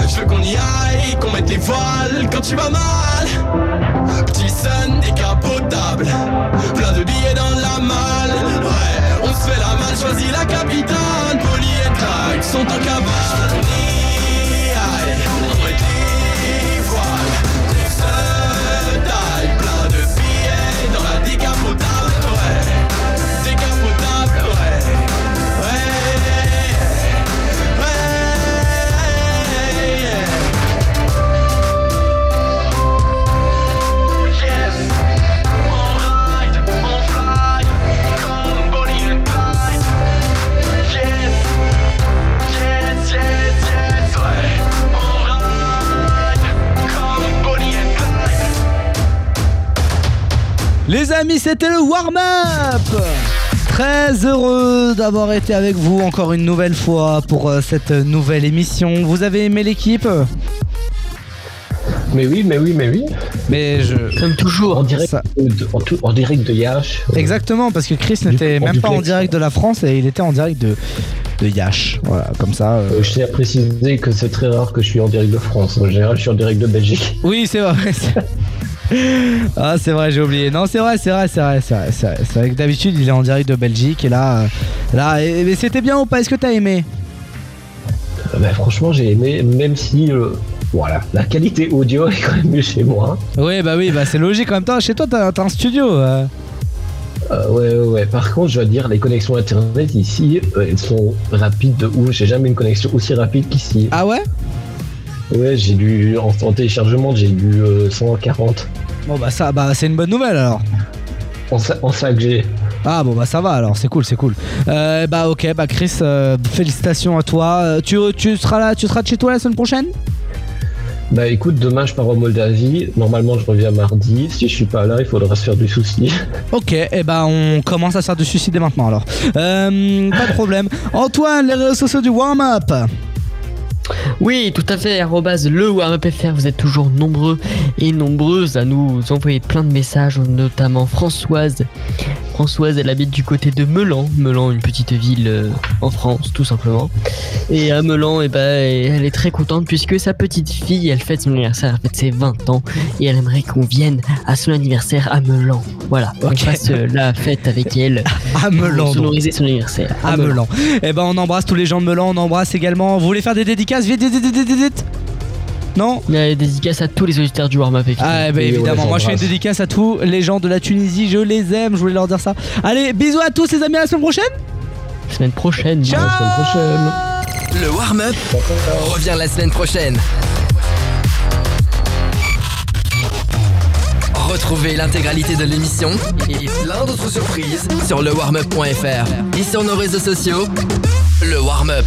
Je veux qu'on y aille, qu'on mette les voiles quand tu vas mal. Petit sun décapotable, plein de billets dans la malle. Ouais, on se fait la malle, choisis la capitale. Polly et Clyde sont en cabane. Les amis, c'était le warm-up Très heureux d'avoir été avec vous encore une nouvelle fois pour euh, cette nouvelle émission. Vous avez aimé l'équipe? Mais oui, mais oui, mais oui. Mais je. Comme toujours. En direct, de, en, tout- en direct de Yash. Exactement, parce que Chris n'était même pas en direct de la France et il était en direct de, de Yash. Voilà, comme ça. euh. Euh, je tiens à préciser que c'est très rare que je suis en direct de France. En général, je suis en direct de Belgique. Oui, c'est vrai. [laughs] ah, c'est vrai, j'ai oublié. Non, c'est vrai, c'est vrai, c'est vrai, c'est vrai. C'est vrai, que d'habitude, il est en direct de Belgique et là. euh, là et- mais c'était bien ou pas? Est-ce que t'as aimé? Euh, bah, franchement, j'ai aimé, même si euh, voilà, la qualité audio [laughs] est quand même mieux chez moi. Oui, bah oui, bah c'est logique en même temps. Chez toi, t'as un studio. euh. Euh, ouais, ouais, ouais. Par contre, je dois dire, les connexions internet ici, elles sont rapides de ouf. J'ai jamais une connexion aussi rapide qu'ici. Ah ouais? Ouais, j'ai du en, en téléchargement, j'ai euh, 140 Bon, bah ça, bah c'est une bonne nouvelle alors. en, en 5G. Ah bon bah ça va alors, c'est cool, c'est cool. Euh, bah ok, bah Chris, euh, félicitations à toi. Euh, tu, tu seras là, tu seras de chez toi la semaine prochaine? Bah écoute, demain je pars en Moldavie. Normalement, je reviens mardi. Si je suis pas là, il faudra se faire du souci. [laughs] Ok, et bah on commence à se faire du suicide dès maintenant alors. Euh, pas de problème. Antoine, les réseaux sociaux du warm-up. Oui, tout à fait, arrobase le vous êtes toujours nombreux et nombreuses à nous envoyer plein de messages, notamment Françoise. Françoise, elle habite du côté de Melan, Melan, une petite ville euh, en France, tout simplement. Et à Melan, eh ben, elle est très contente puisque sa petite fille, elle fête son anniversaire, elle fête ses 20 ans, et elle aimerait qu'on vienne à son anniversaire à Melan. Voilà, on Ok. fasse euh, la fête avec elle. [laughs] À Melan, Pour sonoriser son anniversaire. à Melan. Eh ben on embrasse tous les gens de Melan, on embrasse également. Vous voulez faire des dédicaces? Vite, vite, vite, vite, vite. Non Il y a des dédicaces à tous les auditeurs du warm-up. Ah ben, évidemment, moi je fais une dédicace à tous les gens de la Tunisie, je les aime, je voulais leur dire ça. Allez, bisous à tous les amis, à la semaine prochaine Semaine prochaine. Ciao Le warm-up revient la semaine prochaine. Retrouvez l'intégralité de l'émission et plein d'autres surprises sur lewarmup.fr et sur nos réseaux sociaux. Le warm-up.